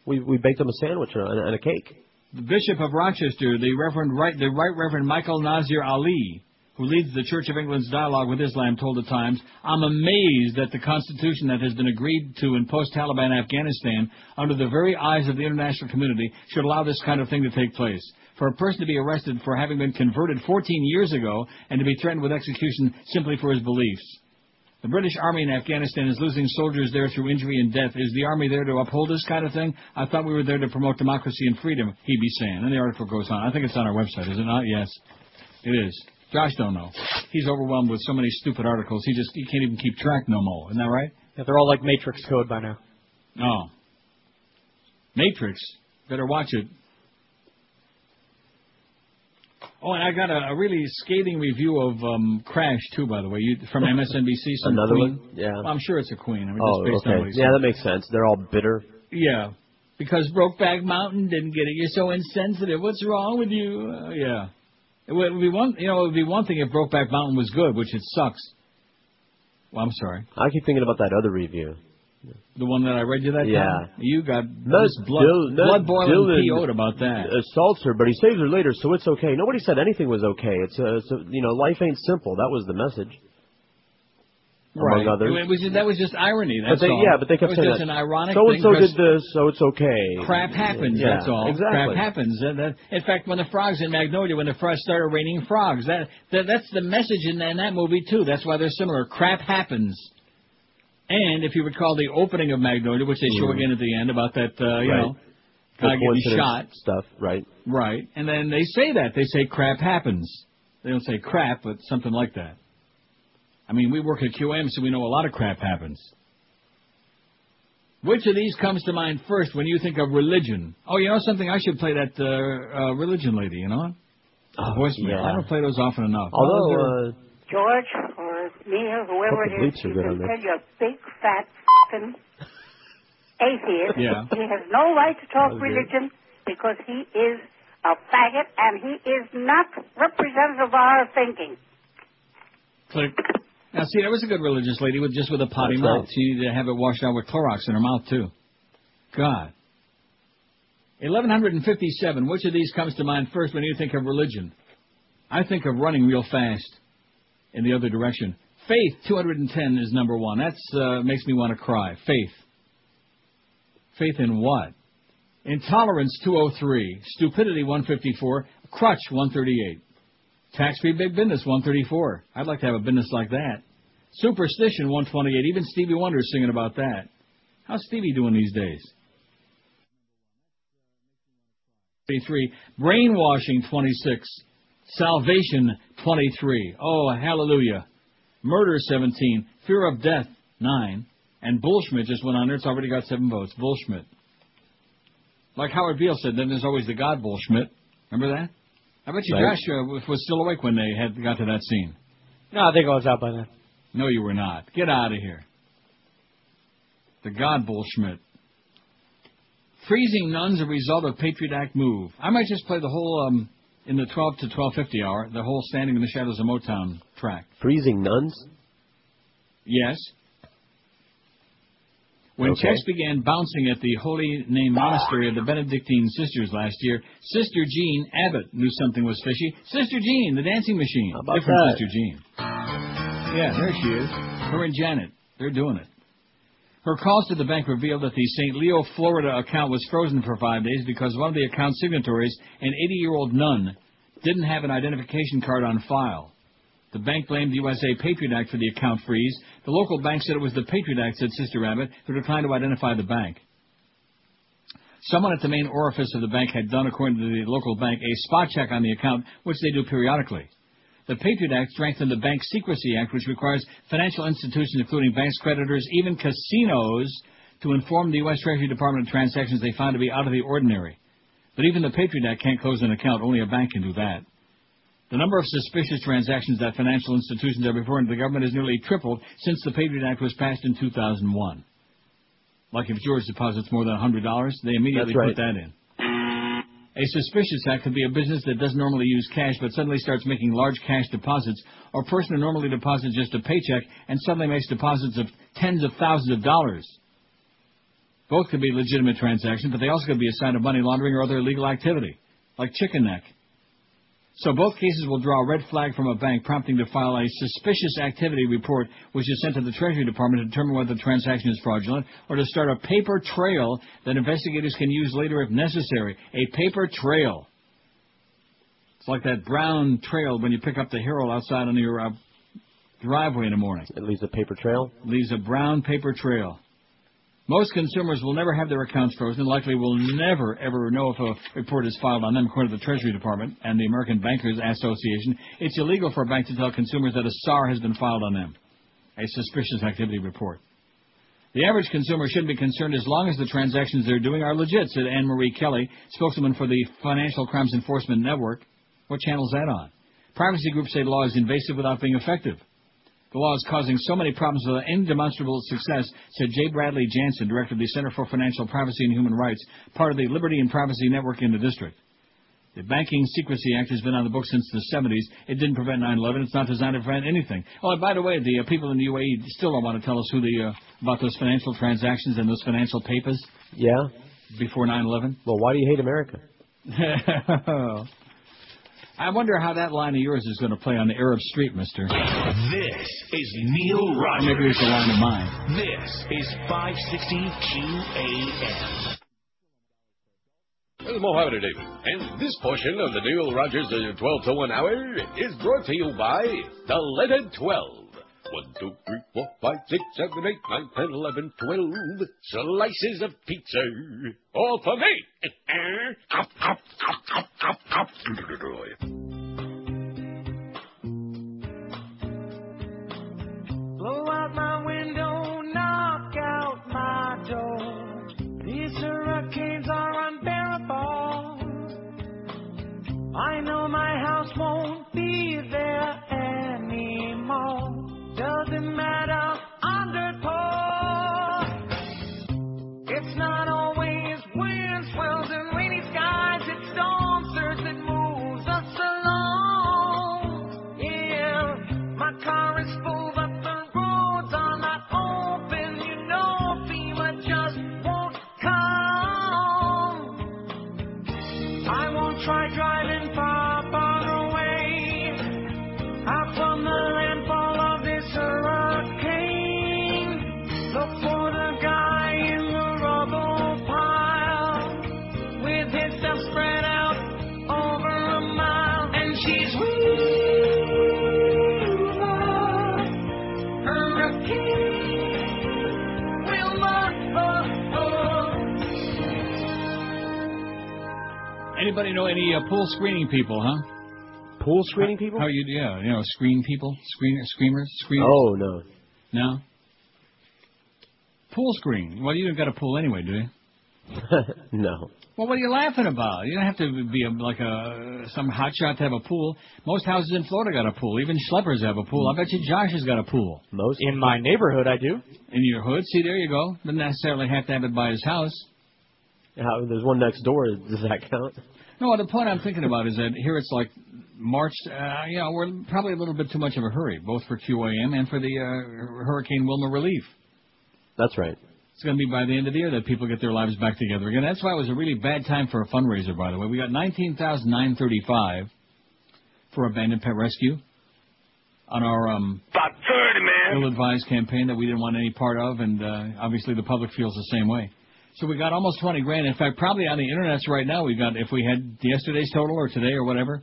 We we baked them a sandwich and a, and a cake. The Bishop of Rochester, the Reverend right, the Right Reverend Michael Nazir Ali, who leads the Church of England's dialogue with Islam, told the Times, "I'm amazed that the constitution that has been agreed to in post-Taliban Afghanistan, under the very eyes of the international community, should allow this kind of thing to take place." For a person to be arrested for having been converted 14 years ago and to be threatened with execution simply for his beliefs. The British Army in Afghanistan is losing soldiers there through injury and death. Is the Army there to uphold this kind of thing? I thought we were there to promote democracy and freedom, He'd be saying. And the article goes on. I think it's on our website, is it not? Yes. It is. Josh don't know. He's overwhelmed with so many stupid articles, he just he can't even keep track no more. Isn't that right? Yeah, they're all like Matrix code by now. Oh. Matrix. Better watch it. Oh, and I got a, a really scathing review of um, Crash too, by the way, you, from MSNBC. Some Another queen. one? Yeah. Well, I'm sure it's a queen. I mean, Oh, just based on okay. what he Yeah, that makes sense. They're all bitter. Yeah, because Brokeback Mountain didn't get it. You're so insensitive. What's wrong with you? Uh, yeah. It would be one. You know, it would be one thing if Brokeback Mountain was good, which it sucks. Well, I'm sorry. I keep thinking about that other review. The one that I read you that Yeah. time. You got this blood, Dil- blood boiling PO'd about that. Uh, Assaults her, but he saves her later, so it's okay. Nobody said anything was okay. It's a, it's a you know, life ain't simple. That was the message. Right. Among others. It was, that was just irony. but That's they, all. yeah, but they kept it was saying just that. an ironic so and so did this, so it's okay. Crap happens. Yeah, that's all. Exactly. Crap happens. That, in fact, when the frogs in Magnolia, when the frogs started raining frogs, that, that that's the message in, in that movie too. That's why they're similar. Crap happens. And if you recall the opening of Magnolia, which they show Mhm. again at the end about that, uh, you Right. know, guy getting shot. Stuff, right? Right. And then they say that. They say crap happens. They don't say crap, but something like that. I mean, we work at QM, so we know a lot of crap happens. Which of these comes to mind first when you think of religion? Oh, you know something? I should play that uh, uh, religion lady, you know? The voicemail. yeah. I don't play those often enough. Although, uh, George or me or whoever it is, bleeps you can tell you're a big fat fing atheist. Yeah. He has no right to talk Okay. religion because he is a faggot and he is not representative of our thinking. Click. Now, see, that was a good religious lady with just with a potty That's mouth. right. She needed to have it washed out with Clorox in her mouth too. God. 1157. Which of these comes to mind first when you think of religion? I think of running real fast in the other direction. Faith 210 is number one. That uh, makes me want to cry. Faith. Faith in what? Intolerance 203. Stupidity 154. Crutch 138. Tax-free big business 134. I'd like to have a business like that. Superstition 128. Even Stevie Wonder's singing about that. How's Stevie doing these days? 23. Brainwashing 26. Salvation 23. Oh, hallelujah. Murder 17. Fear of death 9. And Bullschmidt just went on there. It's already got 7 votes. Bullschmidt. Like Howard Beale said, then there's always the God Bullschmidt. Remember that? I bet you Right. Josh uh, was still awake when they had got to that scene. No, I think I was out by then. No, you were not. Get out of here. The God Bullschmidt. Freezing nuns a result of Patriot Act move. I might just play the whole um in the 12 to 12:50 hour, the whole Standing in the Shadows of Motown track. Freezing nuns? Yes. When Okay. checks began bouncing at the Holy Name Monastery of the Benedictine Sisters last year, Sister Jean Abbott knew something was fishy. Sister Jean, the dancing machine. about Different that? Sister Jean. Yeah, there she is. Her and Janet. They're doing it. Her calls to the bank revealed that the St. Leo, Florida account was frozen for five days because one of the account signatories, an 80-year-old nun, didn't have an identification card on file. The bank blamed the USA Patriot Act for the account freeze. The local bank said it was the Patriot Act, said Sister Abbott, who declined to identify the bank. Someone at the main orifice of the bank had done, according to the local bank, a spot check on the account, which they do periodically. The Patriot Act strengthened the Bank Secrecy Act, which requires financial institutions, including banks, creditors, even casinos, to inform the U.S. Treasury Department of transactions they found to be out of the ordinary. But even the Patriot Act can't close an account. Only a bank can do that. The number of suspicious transactions that financial institutions have reported to the government has nearly tripled since the Patriot Act was passed in 2001. Like if George deposits more than $100, they immediately right. put that in. A suspicious act could be a business that doesn't normally use cash but suddenly starts making large cash deposits, or a person who normally deposits just a paycheck and suddenly makes deposits of tens of thousands of dollars. Both could be legitimate transactions, but they also could be a sign of money laundering or other illegal activity, like chicken neck. So both cases will draw a red flag from a bank, prompting to file a suspicious activity report, which is sent to the Treasury Department to determine whether the transaction is fraudulent, or to start a paper trail that investigators can use later if necessary. A paper trail. It's like that brown trail when you pick up the hero outside on your uh, driveway in the morning. It leaves a paper trail? Leaves a brown paper trail. Most consumers will never have their accounts frozen, and likely will never ever know if a report is filed on them, according to the Treasury Department and the American Bankers Association. It's illegal for a bank to tell consumers that a SAR has been filed on them, a suspicious activity report. The average consumer shouldn't be concerned as long as the transactions they're doing are legit, said Anne Marie Kelly, spokeswoman for the Financial Crimes Enforcement Network. What channel is that on? Privacy groups say the law is invasive without being effective. The law is causing so many problems with indemonstrable success, said J. Bradley Jansen, director of the Center for Financial Privacy and Human Rights, part of the Liberty and Privacy Network in the district. The Banking Secrecy Act has been on the books since the 70s. It didn't prevent 9/11. It's not designed to prevent anything. Oh, and by the way, the uh, people in the UAE still don't want to tell us who the uh, about those financial transactions and those financial papers. Yeah. Before 9/11. Well, why do you hate America? I wonder how that line of yours is going to play on the Arab Street, Mister. This is Neil Rogers. Maybe it's a line of mine. This is 560 QAM. This is Mohammed David, and this portion of the Neil Rogers uh, 12 to 1 hour is brought to you by the Leaded 12. One, two, three, four, five, six, seven, eight, nine, ten, eleven, twelve slices of pizza. All for me. Blow out my window, knock out my door. These hurricanes are unbearable. I know my house won't be there Anybody know any uh, pool screening people, huh? Pool screening people? How you? Yeah, you know, screen people, screen screamers, screeners. Oh no. No. Pool screen. Well, you don't got a pool anyway, do you? no. Well, what are you laughing about? You don't have to be a, like a some hotshot to have a pool. Most houses in Florida got a pool. Even schleppers have a pool. I bet you Josh has got a pool. Most in my neighborhood, I do. In your hood? See, there you go. Doesn't necessarily have to have it by his house. How, there's one next door. Does that count? No, the point I'm thinking about is that here it's like March. Uh, you know, we're probably a little bit too much of a hurry, both for QAM and for the uh, Hurricane Wilma relief. That's right. It's going to be by the end of the year that people get their lives back together again. That's why it was a really bad time for a fundraiser, by the way. We got nineteen thousand nine thirty-five for abandoned pet rescue on our um, About 30, man. ill-advised campaign that we didn't want any part of, and uh, obviously the public feels the same way. So we got almost 20 grand. In fact, probably on the internet right now, we've got if we had yesterday's total or today or whatever,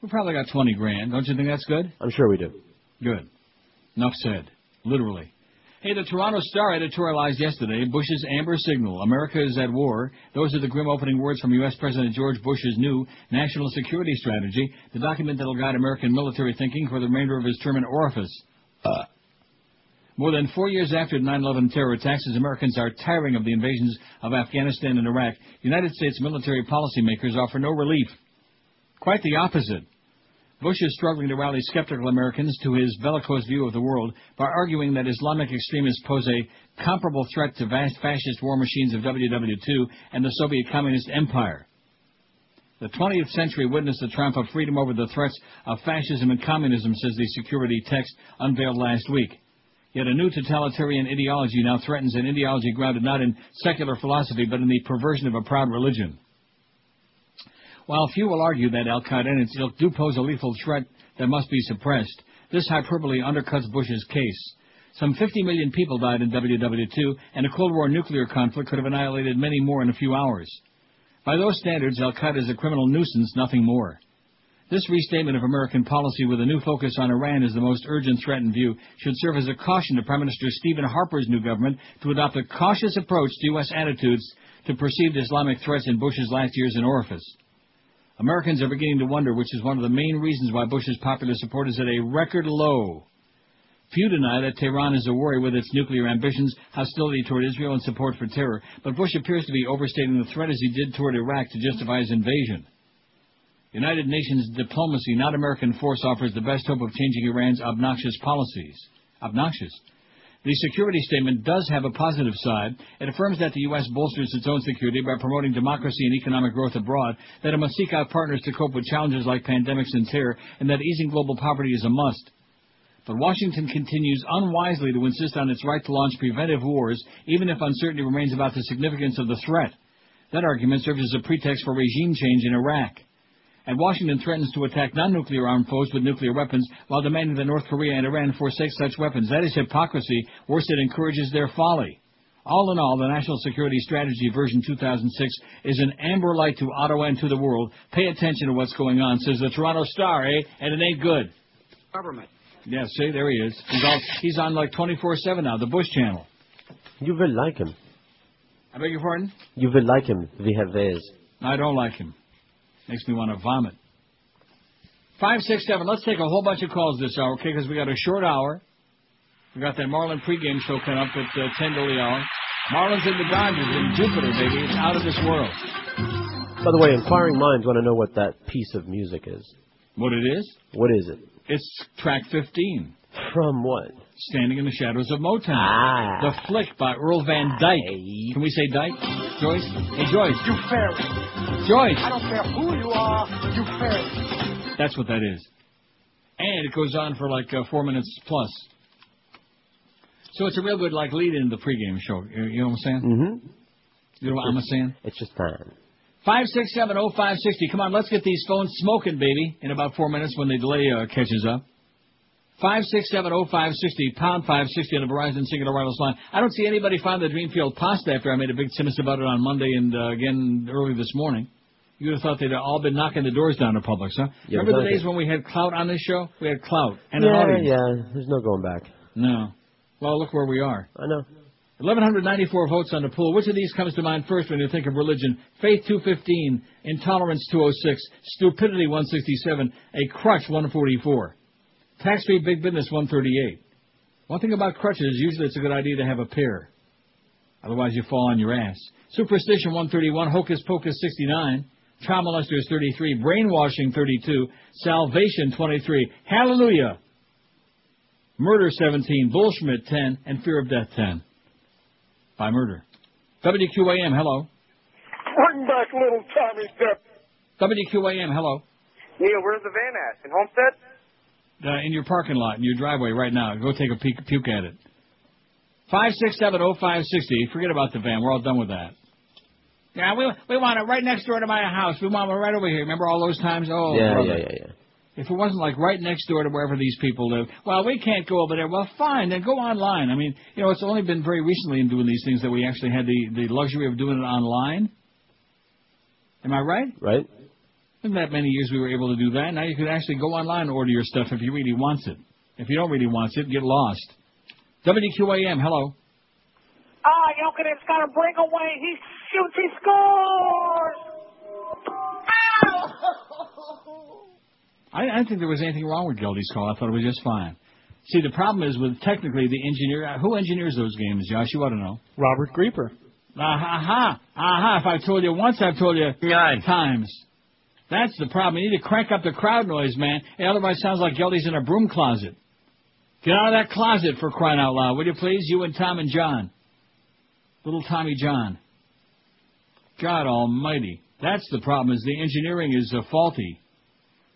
we probably got 20 grand. Don't you think that's good? I'm sure we do. Good. Enough said. Literally. Hey, the Toronto Star editorialized yesterday Bush's amber signal. America is at war. Those are the grim opening words from U.S. President George Bush's new national security strategy, the document that will guide American military thinking for the remainder of his term in orifice. Uh. More than four years after the 9/11 terror attacks, as Americans are tiring of the invasions of Afghanistan and Iraq, United States military policymakers offer no relief. Quite the opposite. Bush is struggling to rally skeptical Americans to his bellicose view of the world by arguing that Islamic extremists pose a comparable threat to vast fascist war machines of WW2 and the Soviet Communist Empire. The 20th century witnessed the triumph of freedom over the threats of fascism and communism, says the security text unveiled last week. Yet a new totalitarian ideology now threatens an ideology grounded not in secular philosophy but in the perversion of a proud religion. While few will argue that Al Qaeda and its ilk do pose a lethal threat that must be suppressed, this hyperbole undercuts Bush's case. Some 50 million people died in WW2, and a Cold War nuclear conflict could have annihilated many more in a few hours. By those standards, Al Qaeda is a criminal nuisance, nothing more. This restatement of American policy with a new focus on Iran as the most urgent threat in view should serve as a caution to Prime Minister Stephen Harper's new government to adopt a cautious approach to U.S. attitudes to perceived Islamic threats in Bush's last years in orifice. Americans are beginning to wonder which is one of the main reasons why Bush's popular support is at a record low. Few deny that Tehran is a worry with its nuclear ambitions, hostility toward Israel, and support for terror, but Bush appears to be overstating the threat as he did toward Iraq to justify his invasion. United Nations diplomacy, not American force, offers the best hope of changing Iran's obnoxious policies. Obnoxious. The security statement does have a positive side. It affirms that the U.S. bolsters its own security by promoting democracy and economic growth abroad, that it must seek out partners to cope with challenges like pandemics and terror, and that easing global poverty is a must. But Washington continues unwisely to insist on its right to launch preventive wars, even if uncertainty remains about the significance of the threat. That argument serves as a pretext for regime change in Iraq. And Washington threatens to attack non-nuclear armed foes with nuclear weapons while demanding that North Korea and Iran forsake such weapons. That is hypocrisy. Worse, it encourages their folly. All in all, the National Security Strategy version 2006 is an amber light to Ottawa and to the world. Pay attention to what's going on, says the Toronto Star, eh? And it ain't good. Government. Yeah, see, there he is. He's all, he's on like 24/7 now, the Bush channel. You will like him. I beg your pardon? You will like him. We have ways. I don't like him. Makes me want to vomit. Five, six, seven. Let's take a whole bunch of calls this hour, okay? Because we got a short hour. We got that Marlin pregame show coming up at uh, ten to the hour. Marlins and the Dodgers in Jupiter, baby. It's out of this world. By the way, inquiring minds want to know what that piece of music is. What it is? What is it? It's track 15. From what? Standing in the Shadows of Motown. Ah. The Flick by Earl Van Dyke. Can we say Dyke? Joyce? Hey, Joyce. You fairy. Joyce. I don't care who you are, you fairy. That's what that is. And it goes on for like uh, four minutes plus. So it's a real good like lead in the pregame show. You you know what I'm saying? Mm-hmm. You know what I'm saying? It's just time. Five six seven oh five sixty. Come on, let's get these phones smoking, baby. In about four minutes when the delay uh, catches up. Five six seven oh five sixty pound five sixty on the Verizon Cingular wireless line. I don't see anybody find the Dreamfield pasta after I made a big simus about it on Monday and uh, again early this morning. You would have thought they'd all been knocking the doors down to Publix, huh? Yeah, Remember the days when we had clout on this show? We had clout and an yeah, audience. yeah. There's no going back. No. Well, look where we are. I know. 1,194 votes on the poll. Which of these comes to mind first when you think of religion? Faith 215, intolerance 206, stupidity 167, a crutch 144, tax-free big business 138. One thing about crutches is usually it's a good idea to have a pair. Otherwise you fall on your ass. Superstition 131, hocus pocus 69, child molesters 33, brainwashing 32, salvation 23, hallelujah Murder 17, Bullschmidt 10, and Fear of Death 10. By murder. WQAM, hello. Bring back little Tommy Depp. WQAM, hello. Neil, where's the van at? In Homestead? Uh, in your parking lot, in your driveway right now. Go take a peek, puke at it. 5670560. Forget about the van. We're all done with that. Yeah, we we want it right next door to my house. We want it right over here. Remember all those times? Oh, yeah, brother. yeah, yeah, yeah. If it wasn't like right next door to wherever these people live, well, we can't go over there. Well, fine, then go online. I mean, you know, it's only been very recently in doing these things that we actually had the, the luxury of doing it online. Am I right? Right. In that many years we were able to do that. Now you can actually go online and order your stuff if you really want it. If you don't really want it, get lost. WQAM, hello. Ah, Jokinen's got a breakaway. He shoots, he scores! I, I didn't think there was anything wrong with Geldy's call. I thought it was just fine. See, the problem is with technically the engineer. Who engineers those games, Josh? You ought to know. Robert Grieper. Aha, aha. If I told you once, I've told you nine times. That's the problem. You need to crank up the crowd noise, man. It otherwise sounds like Geldy's in a broom closet. Get out of that closet for crying out loud, will you please? You and Tom and John. Little Tommy John. God almighty. That's the problem, is the engineering is uh, faulty.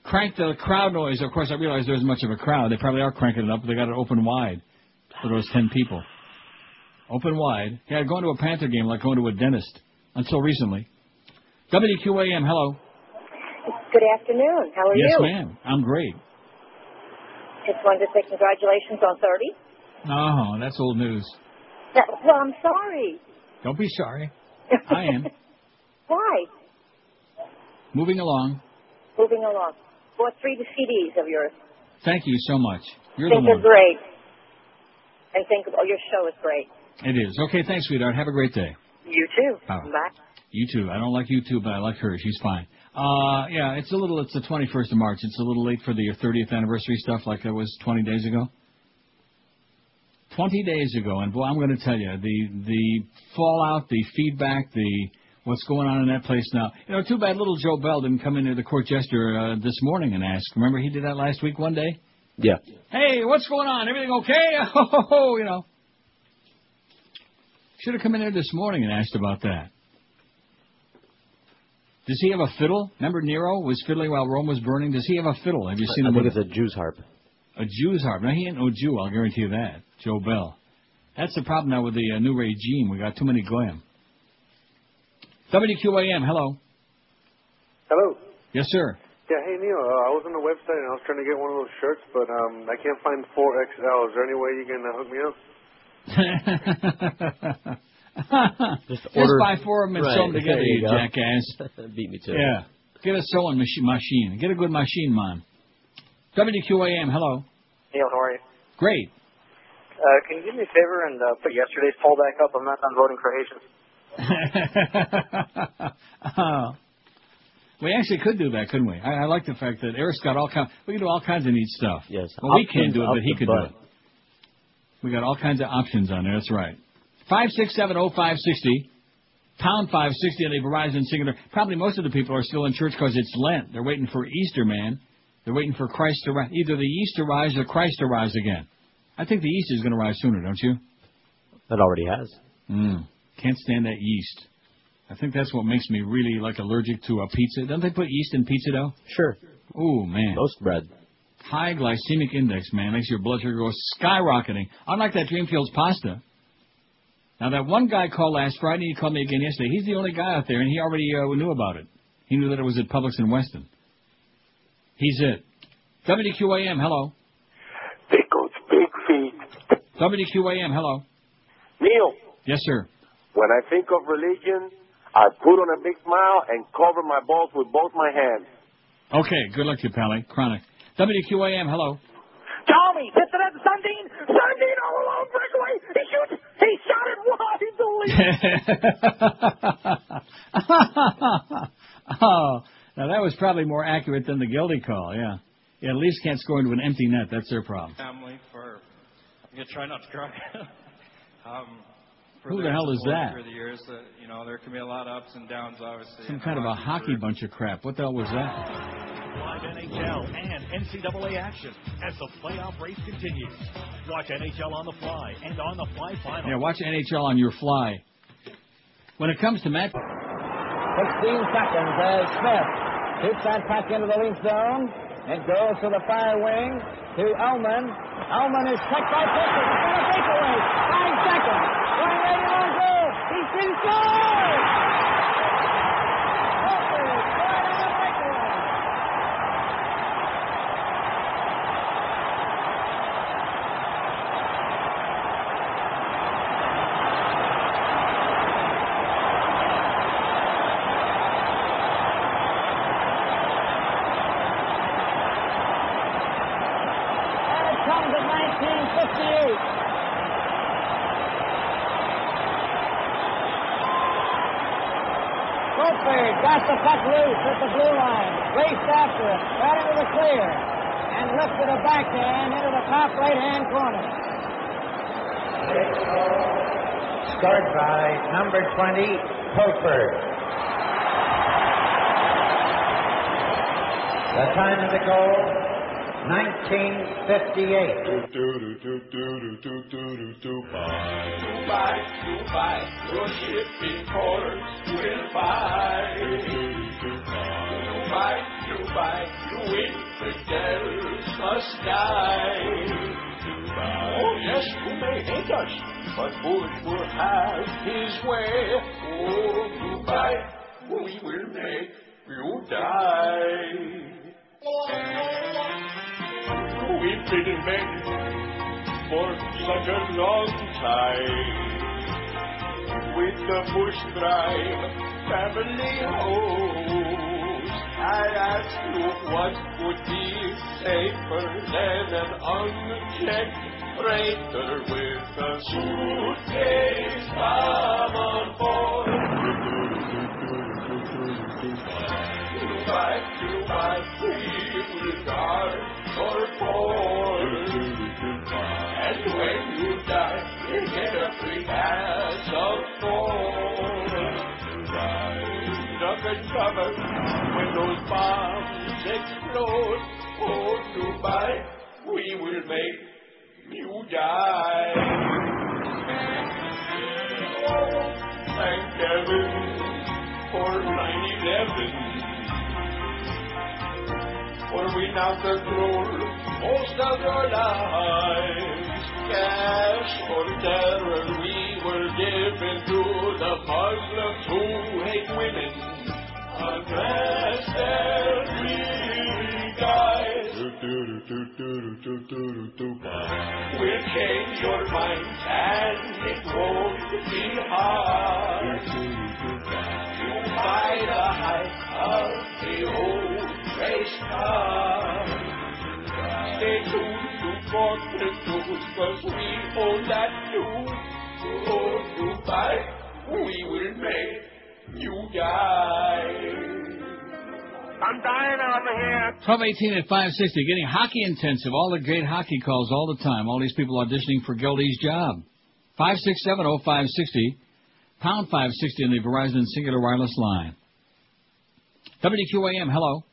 Crank the crowd noise. Of course, I realize there isn't much of a crowd. They probably are cranking it up, but they got it open wide for those ten people. Open wide. Yeah, going to a Panther game like going to a dentist. Until recently. WQAM, hello. Good afternoon. How are yes, you? ma'am. I'm great. Just wanted to say congratulations on 30. Oh, that's old news. That, well, I'm sorry. Don't be sorry. I am. Why? Moving along. Moving along. Bought three CDs of yours. Thank you so much. You're think the they're one. great. And think, oh, your show is great. It is. Okay, thanks, sweetheart. Have a great day. You too. Oh. Bye. You too. I don't like you too, but I like her. She's fine. Uh, yeah, it's a little. It's the 21st of March. It's a little late for the 30th anniversary stuff, like it was 20 days ago. 20 days ago, and boy, I'm going to tell you the the fallout, the feedback, the what's going on in that place now. You know, too bad little Joe Bell didn't come into the court jester uh, this morning and ask. Remember he did that last week one day. Yeah. Hey, what's going on? Everything okay? Oh, you know. Should have come in there this morning and asked about that. Does he have a fiddle? Remember Nero was fiddling while Rome was burning? Does he have a fiddle? Have you seen I him think with it's a Jew's harp. a Jew's harp? Now he ain't no Jew. I'll guarantee you that. Joe Bell. That's the problem now with the uh, new regime. We got too many glam. WQAM. Hello. Hello. Yes, sir. Yeah, hey Neil. Uh, I was on the website and I was trying to get one of those shirts, but um, I can't find 4XL. Is there any way you can uh, hook me up? Just, order- buy four of them and Right, sew them together, there you, you jackass. Beat me to it. Yeah. Get a sewing machi- machine. Get a good machine, man. WQAM. Hello. Neil, how are you? Great. Uh, can you do me a favor and uh, put yesterday's poll back up? I'm not done voting for Haitians. Oh. we actually could do that, couldn't we? I, I like the fact that Eric's got all kind. We can do all kinds of neat stuff. Yes. Well, we can't do it, but he could butt. do it. We got all kinds of options on there. That's right. Five six seven oh five sixty. Pound five sixty on the Verizon Cingular. Probably most of the people are still in church because it's Lent. They're waiting for Easter, man. They're waiting for Christ to rise. Either the yeast to rise or Christ to rise again. I think the yeast is going to rise sooner, don't you? That already has. Mm. Can't stand that yeast. I think that's what makes me really like allergic to a pizza. Don't they put yeast in pizza dough? Sure. Oh man. Most bread. High glycemic index, man, makes your blood sugar go skyrocketing. Unlike that Dreamfields pasta. Now that one guy called last Friday, and he called me again yesterday. He's the only guy out there, and he already uh, knew about it. He knew that it was at Publix in Weston. He's it. WQAM, hello. Pickles, big feet. WQAM, hello. Neil, Yes, sir. when I think of religion, I put on a big smile and cover my balls with both my hands. Okay, good luck to you, Pally. Chronic. WQAM, hello. Tommy, hit that Sundin. Sundin all alone breakaway. He shoots. He shot it wide. The oh, now that was probably more accurate than the guilty call. Yeah, yeah. At least can't score into an empty net. That's their problem. family for I'm gonna try not to cry. um, for Who the hell is that? Through the years, uh, you know, there can be a lot of ups and downs, obviously. Some kind of a hockey hockey bunch of crap. What the hell was that? Live NHL and NCAA action as the playoff race continues. Watch NHL on the fly and on the fly final. Yeah, watch NHL on your fly. When it comes to Matt, 16 seconds as Smith hits that puck into the lead zone. It goes to the far wing to Ullman. Ullman is checked by Fisher. It's to take away. Five seconds. One ready on goal. He's been scored. Fisher scored on a breakaway. And it comes at 1958. Goldberg got the puck loose at the blue line, raced after it, got into the clear, and lifted a backhand into the top right-hand corner. Scored by number 20, Goldberg. The time of the goal, 1958. Dubai, Dubai, your shipping ports will buy. Dubai, Dubai, you infidels must die. Oh yes, who may hate us, but Bush will have his way. Oh, Dubai, we will make you die. We've been in bed for such a long time with the Bush Drive family host. I ask you what would be safer than an unchecked freighter with a suitcase bomb on board. Dubai, Dubai, we will guard your port. And when you die, you get a free glass of gold. And cover when those bombs explode. Oh, Dubai, we will make you die. Oh, thank heaven for 9-11. For we now control most of your lives. Cash or terror we were given to the Muslims who hate women. Unless they're really guys. We'll change your mind and it won't be hard. You buy the hype of the old race car. Stay tuned to fortress too, cause we own that too. Oh, Dubai, we will make you guys. I'm dying over here. 1218 at 560, getting hockey intensive. All the great hockey calls all the time. All these people auditioning for Gildy's job. 5670560, pound 560 in the Verizon Cingular Wireless line. WQAM, hello.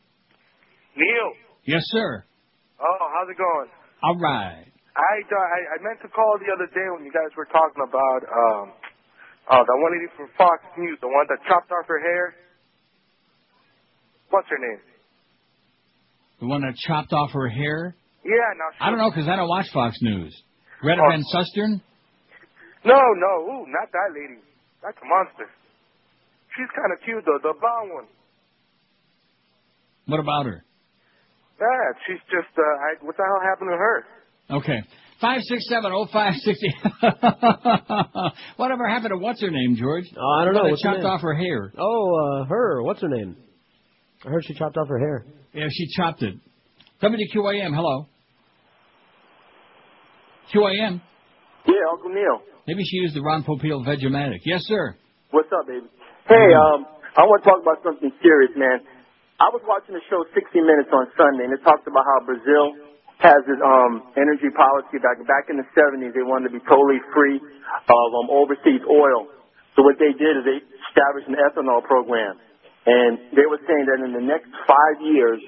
Neil. Yes, sir. Oh, how's it going? All right. I, uh, I I meant to call the other day when you guys were talking about um uh the one lady from Fox News, the one that chopped off her hair. What's her name? The one that chopped off her hair? Yeah, now she I don't know because I don't watch Fox News. Greta Oh. Van Susteren? No, no, ooh, not that lady. That's a monster. She's kind of cute though, the blonde one. What about her? Yeah, she's just uh, I, what the hell happened to her? Okay. 5670560. Whatever happened to what's her name, George? Oh, I don't know. one What's chopped name? off her hair. Oh, uh, her. What's her name? I heard she chopped off her hair. Yeah, she chopped it. WQAM, hello. QAM. Yeah, Uncle Neil. Maybe she used the Ron Popeil Vegematic. Yes, sir. What's up, baby? Hey, um, I want to talk about something serious, man. I was watching the show 60 Minutes on Sunday, and it talked about how Brazil has its um, energy policy. Back back in the 70s, they wanted to be totally free of um, overseas oil. So what they did is they established an ethanol program, and they were saying that in the next five years,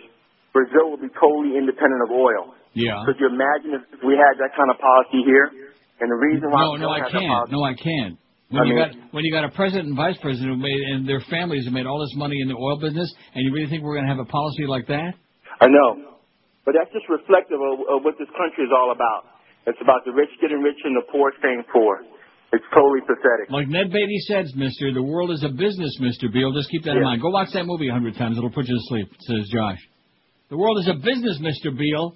Brazil will be totally independent of oil. Yeah. Could you imagine if we had that kind of policy here? And the reason why No, no, I can't. No, I can't. When I you mean- got when you got a president and vice president who made and their families have made all this money in the oil business, and you really think we're going to have a policy like that? I know. But that's just reflective of, of what this country is all about. It's about the rich getting rich and the poor staying poor. It's totally pathetic. Like Ned Beatty says, Mister, the world is a business, Mister Beale. Just keep that in mind. Go watch that movie a hundred times; it'll put you to sleep. Says Josh. The world is a business, Mister Beale.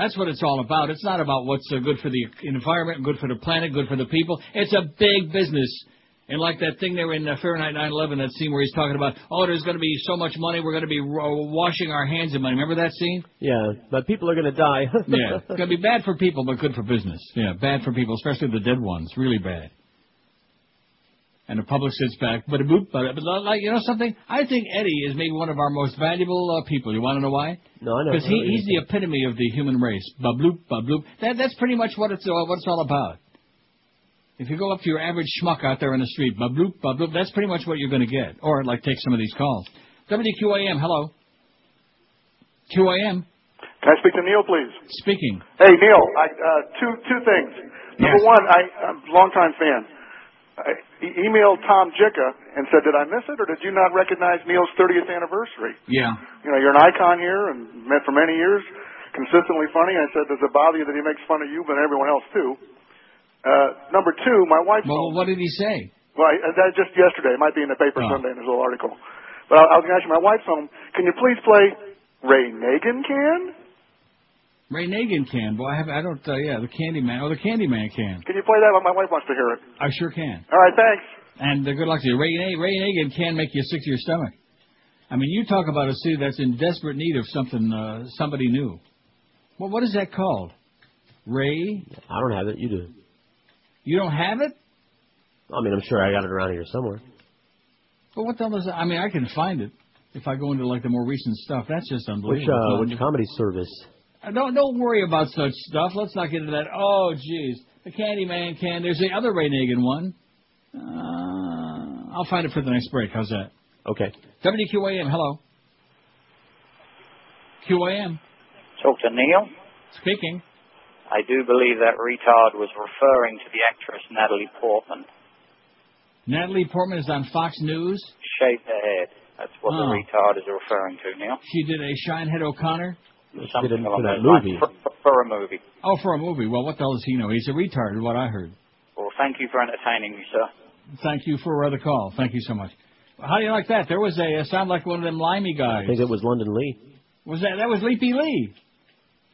That's what it's all about. It's not about what's uh, good for the environment, good for the planet, good for the people. It's a big business. And like that thing there in uh, Fahrenheit 9/11, that scene where he's talking about, oh, there's going to be so much money, we're going to be washing our hands in money. Remember that scene? Yeah, but people are going to die. Yeah, it's going to be bad for people, but good for business. Yeah, bad for people, especially the dead ones. Really bad. And the public sits back, but boop, but but like you know something. I think Eddie is maybe one of our most valuable uh, people. You want to know why? No, I know. Because he, he's the epitome of the human race. Ba bloop, ba bloop. That that's pretty much what it's uh, what it's all about. If you go up to your average schmuck out there in the street, ba bloop, ba bloop, that's pretty much what you're going to get. Or like take some of these calls. WQAM, hello. QAM, Can I speak to Neil, please? speaking. Hey, Neil. I, uh, two two things. Number one, I, I'm a longtime fan. I emailed Tom Jicha and said, "Did I miss it, or did you not recognize Neil's 30th anniversary?" Yeah. You know, you're an icon here and met for many years, consistently funny. I said, "Does it bother you that he makes fun of you, but everyone else too?" Uh, number two, my wife. Well, what did he say? Well, I, that just yesterday. It might be in the paper Oh. Sunday in his little article. But I, I was going to ask you, my wife's home. Can you please play Ray Nagin can? Ray Nagin can. Boy, I have. I don't. Uh, yeah, the Candyman. Oh, the Candyman can. Can you play that? My wife wants to hear it. I sure can. All right, thanks. And uh, good luck to you. Ray, Na- Ray Nagin can make you sick to your stomach. I mean, you talk about a city that's in desperate need of something, uh, somebody new. Well, what is that called? Ray? I don't have it. You do. You don't have it? I mean, I'm sure I got it around here somewhere. Well, what the hell is that? I mean, I can find it if I go into like the more recent stuff. That's just Which unbelievable. uh, which comedy service? Uh, Don't don't worry about such stuff. Let's not get into that. Oh, jeez, the Candyman can. There's the other Ray Nagin one. Uh, I'll find it for the next break. How's that? Okay. WQAM. Hello. QAM. Talk to Neil. Speaking. I do believe that retard was referring to the actress Natalie Portman. Natalie Portman is on Fox News. Shaved her head. That's what Oh. the retard is referring to, Neil. She did a Shinehead O'Connor. Something for along that those lines. movie. For, for, for a movie. Oh, for a movie. Well, what the hell does he know? He's a retard, is what I heard. Well, thank you for entertaining me, sir. Thank you for uh, the call. Thank you so much. How do you like that? There was a uh, sound like one of them limey guys. I think it was London Lee. Was that that was Leapy Lee?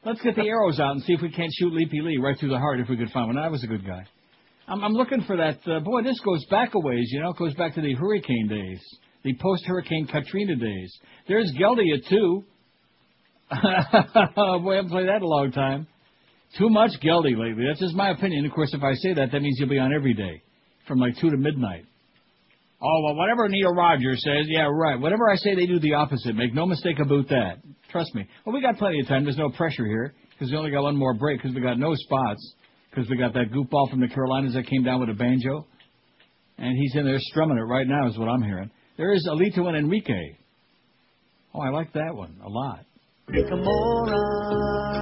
Let's get the arrows out and see if we can't shoot Leapy Lee right through the heart if we could find one. I was a good guy. I'm, I'm looking for that. Uh, boy, this goes back a ways. You know, it goes back to the hurricane days, the post-hurricane Katrina days. There's Geldia too. boy, I haven't played that in a long time. Too much Geldy lately. That's just my opinion. Of course, if I say that, that means you'll be on every day, from like two to midnight. Oh well, whatever Neil Rogers says, yeah, right. Whatever I say, they do the opposite. Make no mistake about that. Trust me. Well, we got plenty of time. There's no pressure here because we only got one more break because we got no spots because we got that goofball from the Carolinas that came down with a banjo, and he's in there strumming it right now. Is what I'm hearing. There is Alito and Enrique. Oh, I like that one a lot. It's a moron.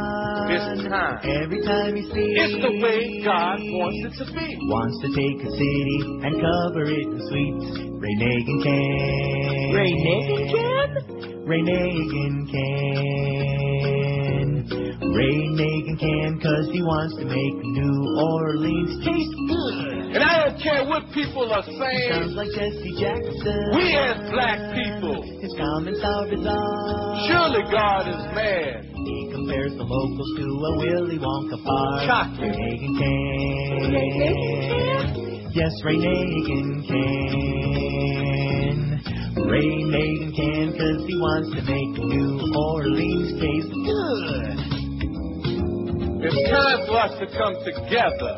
It's time. Every time he speaks. It's the way God wants it to be. Wants to take a city and cover it in sweets. Ray Nagin can. Ray Nagin can? Ray Nagin can. Ray Nagin can cause he wants to make New Orleans taste good. And I don't care what people are saying. Sounds like Jesse Jackson. We as black people. His comments are bizarre. Surely God is mad. Compares the locals to a Willy Wonka bar. Chocolate. Ray Nagin can. Yes, Ray Nagin can. Ray Nagin can cause he wants to make New Orleans taste good. It's time for us to come together.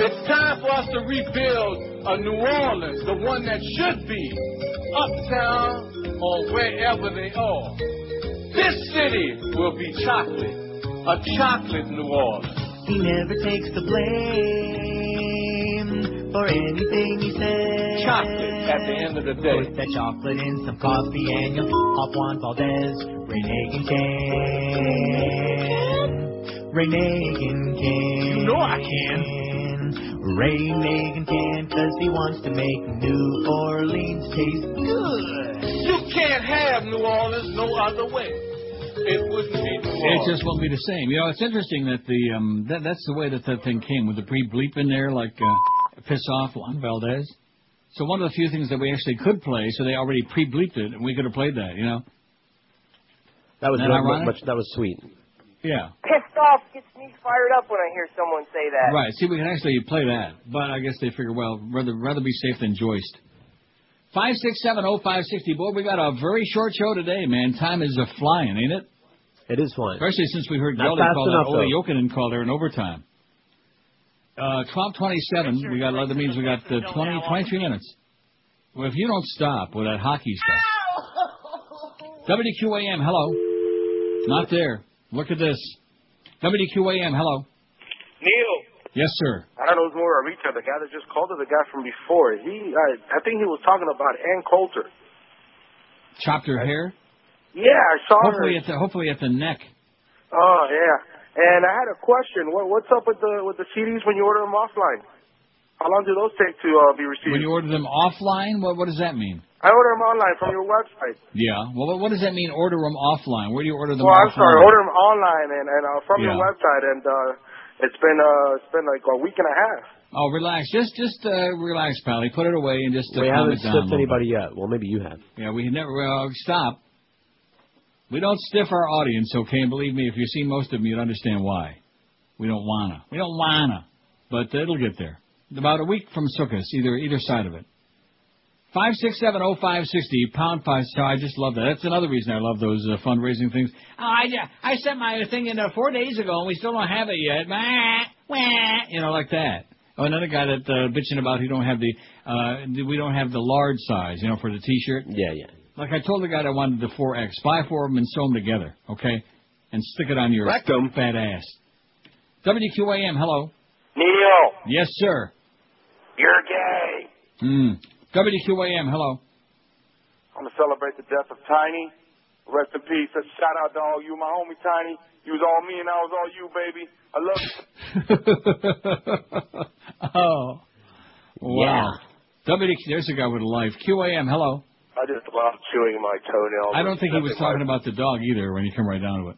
It's time for us to rebuild a New Orleans, the one that should be uptown or wherever they are. This city will be chocolate, a chocolate New Orleans. He never takes the blame for anything he says. Chocolate at the end of the day. Put that chocolate in some coffee and you'll hop Juan Valdez. Nagin can. Nagin can. You know I can. Ray Nagin can cause he wants to make New Orleans taste good. You can't have New Orleans no other way. It wouldn't be New It just won't be the same. You know, it's interesting that the um that that's the way that that thing came with the pre bleep in there, like uh, piss off Juan Valdez. So one of the few things that we actually could play, so they already pre bleeped it, and we could have played that. You know? That was Isn't that much. That was sweet. Yeah. Pissed off gets me fired up when I hear someone say that. Right. See, we can actually play that, but I guess they figure, well, rather rather be safe than joist. Five six seven oh five sixty. Boy, we got a very short show today, man. Time is a flying, ain't it? It is flying. Especially since we heard Not Geldy fast call enough, that Olli. Jokinen call there in overtime. Uh, twelve twenty-seven. We got. A lot of that means we got uh, 20, 23 minutes. Well, if you don't stop with that hockey stuff. WQAM, hello. Not there. Look at this. WQAM, hello. Neil, Yes, sir. I don't know if more more Rita, the guy that just called or the guy from before. He, I, I think he was talking about Ann Coulter. Chopped her hair. Yeah, I saw Hopefully her. at the hopefully at the neck. Oh yeah. And I had a question. What, what's up with the with the CDs when you order them offline? How long do those take to uh, be received? When you order them offline, what what does that mean? I order them online from your website. Yeah. Well, what, what does that mean? Order them offline. Where do you order them well, I'm offline? sorry, order them online and and uh, from your website, and uh, it's been uh, it's been like a week and a half. Oh, relax. Just just uh, relax, Pally. Put it away and just uh, we haven't it down. a stiffed anybody yet. Well, maybe you have. Yeah, we never. Well, stop. We don't stiff our audience, okay? And believe me, if you see most of them, you'd understand why. We don't wanna. We don't wanna. But it'll get there. About a week from Sukkot, either either side of it. Five six seven oh five sixty pound five star. I just love that. That's another reason I love those uh, fundraising things. Oh, I I sent my thing in uh, four days ago and we still don't have it yet. Wah, wah, you know, like that. Oh, another guy that uh, bitching about he don't have the uh we don't have the large size, you know, for the T-shirt. Yeah, yeah. Like I told the guy I wanted the 4X. Buy four of them and sew them together, okay? And stick it on your Rectum. fat ass. WQAM, hello. Neil, Yes, sir. you're gay. Hmm. WQAM, hello. I'm gonna celebrate the death of Tiny. Rest in peace. A shout out to all you, my homie Tiny. You was all me and I was all you, baby. I love you. oh. Wow. WQ, there's a guy with a life. QAM, hello. I just love chewing my toenails. I don't think he was talking about the dog either when you come right down to it.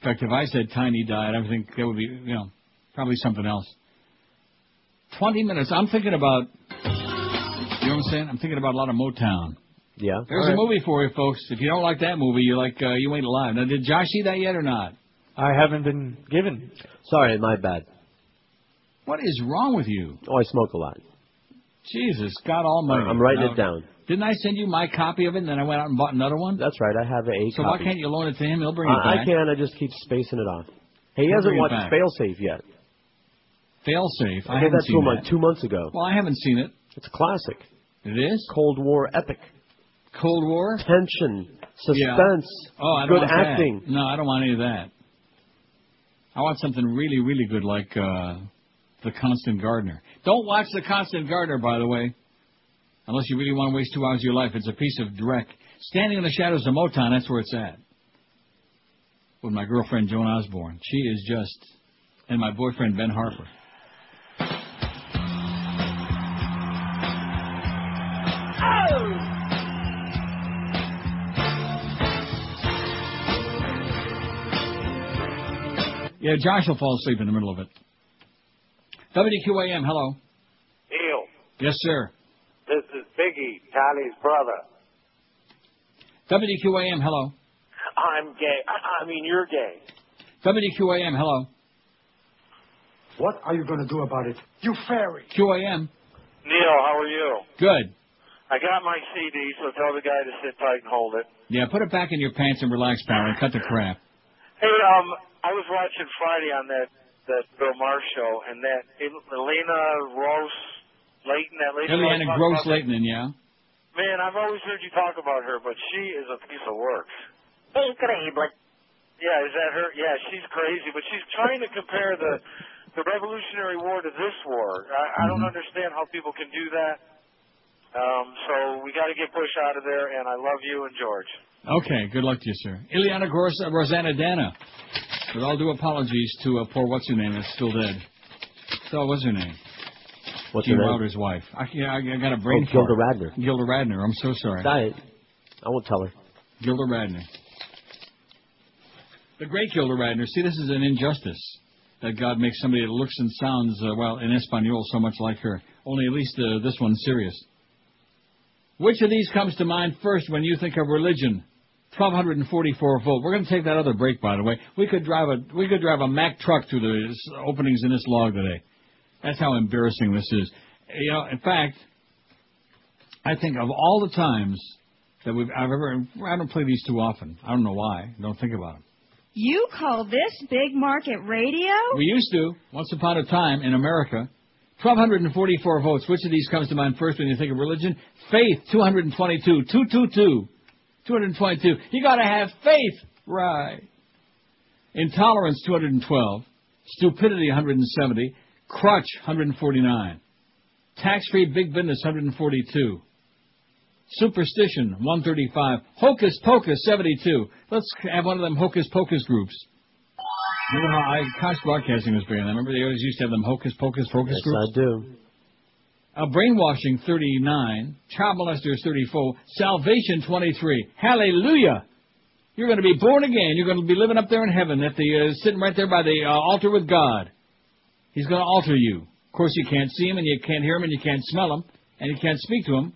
In fact, if I said Tiny died, I would think that would be, you know, probably something else. 20 minutes. I'm thinking about, you know what I'm saying? I'm thinking about a lot of Motown. Yeah. There's All a movie for you, folks. If you don't like that movie, you're like, uh, you ain't alive. Now, did Josh see that yet or not? I haven't been given. Sorry, my bad. What is wrong with you? Oh, I smoke a lot. Jesus, God Almighty. I'm writing Now, it down. Didn't I send you my copy of it and then I went out and bought another one? That's right. I have a So copy. why can't you loan it to him? He'll bring it I, I back. can. I just keep spacing it off. Hey, he We'll hasn't watched back. Failsafe yet. Failsafe. I I haven't that to seen him that. like two months ago. Well, I haven't seen it. It's a classic. It is Cold War epic. Cold War. Tension, Yeah. suspense, Oh, I don't good want that. acting. No, I don't want any of that. I want something really, really good like uh, The Constant Gardener. Don't watch The Constant Gardener, by the way, unless you really want to waste two hours of your life. It's a piece of dreck. Standing in the shadows of Motown, that's where it's at. With my girlfriend Joan Osborne. She is just, and my boyfriend Ben Harper. Yeah, Josh will fall asleep in the middle of it. WQAM, hello. Neil, Yes, sir. this is Biggie, Tony's brother. WQAM, hello. I'm gay. I I mean, you're gay. WQAM, hello. What are you going to do about it? You fairy. QAM, Neil, how are you? good. I got my CD, so tell the guy to sit tight and hold it. Yeah, put it back in your pants and relax, pal, and cut the crap. Hey, um, I was watching Friday on that that Bill Maher show, and that Elena Rose Layton, that lady. I was Ileana talking Gross about- Leighton, yeah. Man, I've always heard you talk about her, but she is a piece of work. Increíble. Yeah, is that her? Yeah, she's crazy, but she's trying to compare the the Revolutionary War to this war. I, I don't Mm-hmm. understand how people can do that. Um, so we got to get Bush out of there, and I love you and George. Okay, good luck to you, sir. Ileana Gross, uh, Rosanna Dana. With all due apologies to uh, poor what's her name that's still dead. So what's her name? What's Gene her name? Wilder's wife. I, yeah, I, I got a brain Oh, Gilda fart. Radner. Gilda Radner. I'm so sorry. Diet. I won't tell her. Gilda Radner. The great Gilda Radner. See, this is an injustice that God makes somebody that looks and sounds, uh, well, in Espanol so much like her. Only at least uh, this one's serious. Which of these comes to mind first when you think of religion? 1244 volt. We're going to take that other break, by the way. We could drive a we could drive a Mack truck through the openings in this log today. That's how embarrassing this is. You know, in fact, I think of all the times that we've I've ever I don't play these too often. I don't know why. Don't think about them. You call this big market radio? We used to once upon a time in America. 1244 votes. Which of these comes to mind first when you think of religion? Faith, 222. 222. 222. You gotta have faith. Right. Intolerance, 212. Stupidity, 170. Crutch, 149. Tax-free big business, 142. Superstition, 135. Hocus pocus, 72. Let's have one of them hocus pocus groups. Remember how I, Cox Broadcasting was big on that. Remember they always used to have them hocus pocus focus Yes, groups? I do. Uh, brainwashing 39, child molesters 34, salvation 23. Hallelujah! You're going to be born again. You're going to be living up there in heaven, at the uh, sitting right there by the uh, altar with God. He's going to alter you. Of course, you can't see him, and you can't hear him, and you can't smell him, and you can't speak to him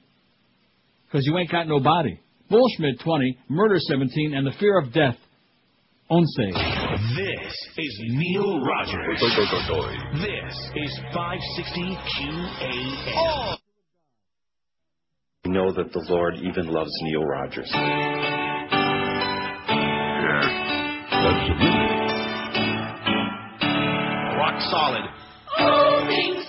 because you ain't got no body. Bullshit 20, murder 17, and the fear of death. Once. This is Neil Rogers. This is 560 QAM. We know that the Lord even loves Neil Rogers. Rock solid. Oh, All things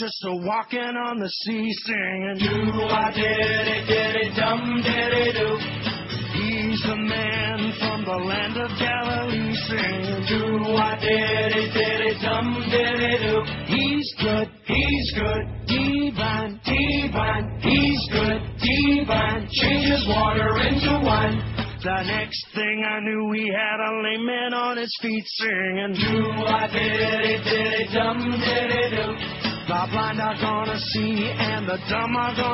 just a walking on the sea, singing. Do I did it, did it, dum did it do. He's the man from the land of Galilee, singing. Do I did it, did it, dum did it do. He's good, he's good, divine, divine. He's good, divine. Changes water into wine. The next thing I knew, he had a lame man on his feet and the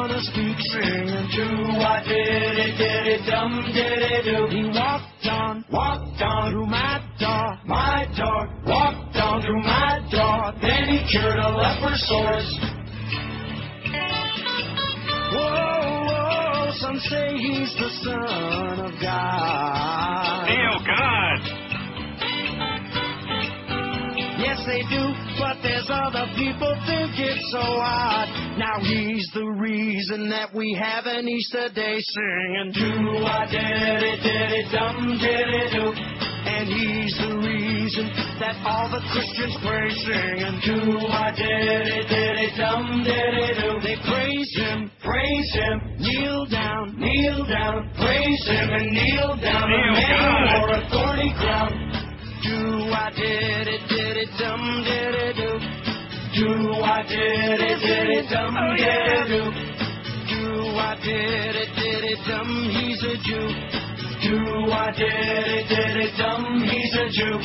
that we have an Easter day singing. Do I did it, did it, dum did it do. And he's the reason that all the Christians pray singing. Do I did it, did it, dum did it do. They praise him, praise him, kneel down, kneel down, praise him and kneel down. A man wore a thorny crown. Do I did it, did it, dum did it do. Do I did it, did dum oh, did do. I did it, did it, dum, he's a Jew. Do I did it, did it, dumb, he's a Jew.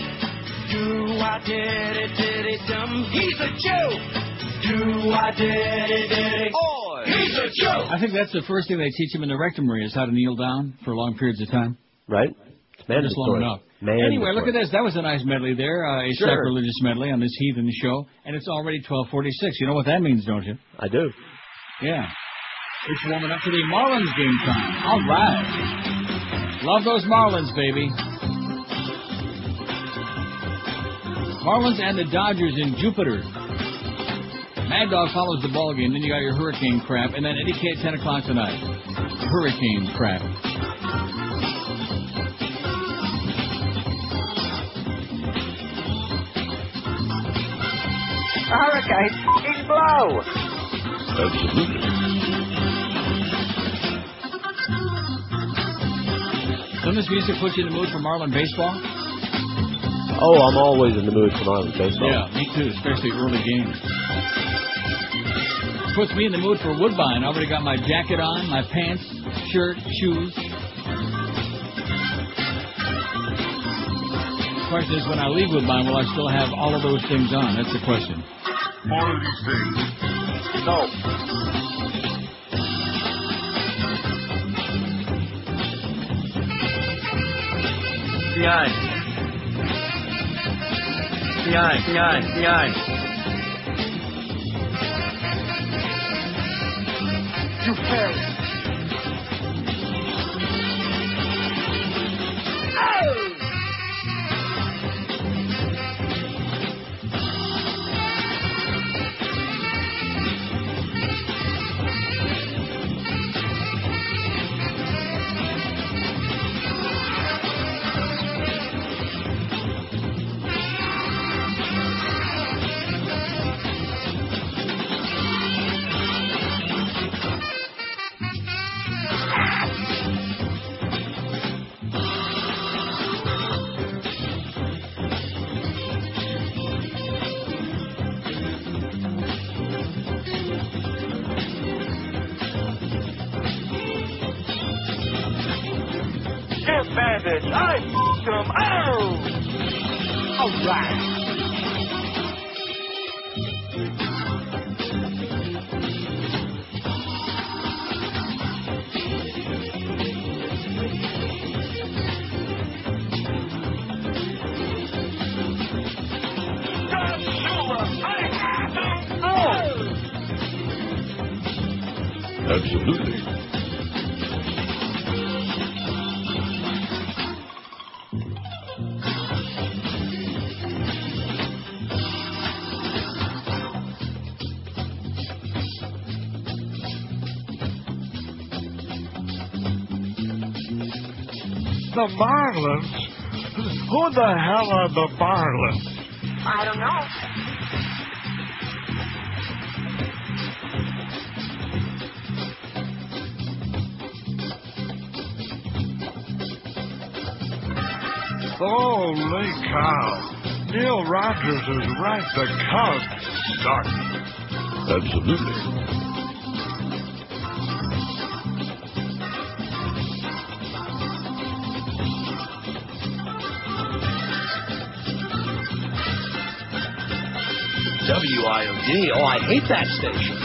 Do I did it, did it, dumb, he's a Jew. Do I did it, did it, oi, he's a Jew. I think that's the first thing they teach him in the rectory is how to kneel down for long periods of time. Right? It's Just long mandatory. enough. Mandatory. Anyway, look at this. That was a nice medley there, uh, a Sure. sacrilegious medley on this heathen show, and it's already 12:46. You know what that means, don't you? I do. Yeah. It's warming up to the Marlins game time. All right. Love those Marlins, baby. Marlins and the Dodgers in Jupiter. Mad Dog follows the ball game. Then you got your hurricane crap, and then Eddie K at 10 o'clock tonight. Hurricane crap. Hurricane fucking blow. Doesn't this music put you in the mood for Marlin baseball? Oh, I'm always in the mood for Marlin baseball. Yeah, me too, especially early games. Puts me in the mood for Woodbine. I already got my jacket on, my pants, shirt, shoes. Question is, when I leave Woodbine, will I still have all of those things on? That's the question. All of these things. No. Behind. Behind, behind, behind. You failed. The Marlins? Who the hell are the Marlins? I don't know. Holy cow. Neil Rogers is right. The Cubs suck. Absolutely. WIOD. Oh, I hate that station.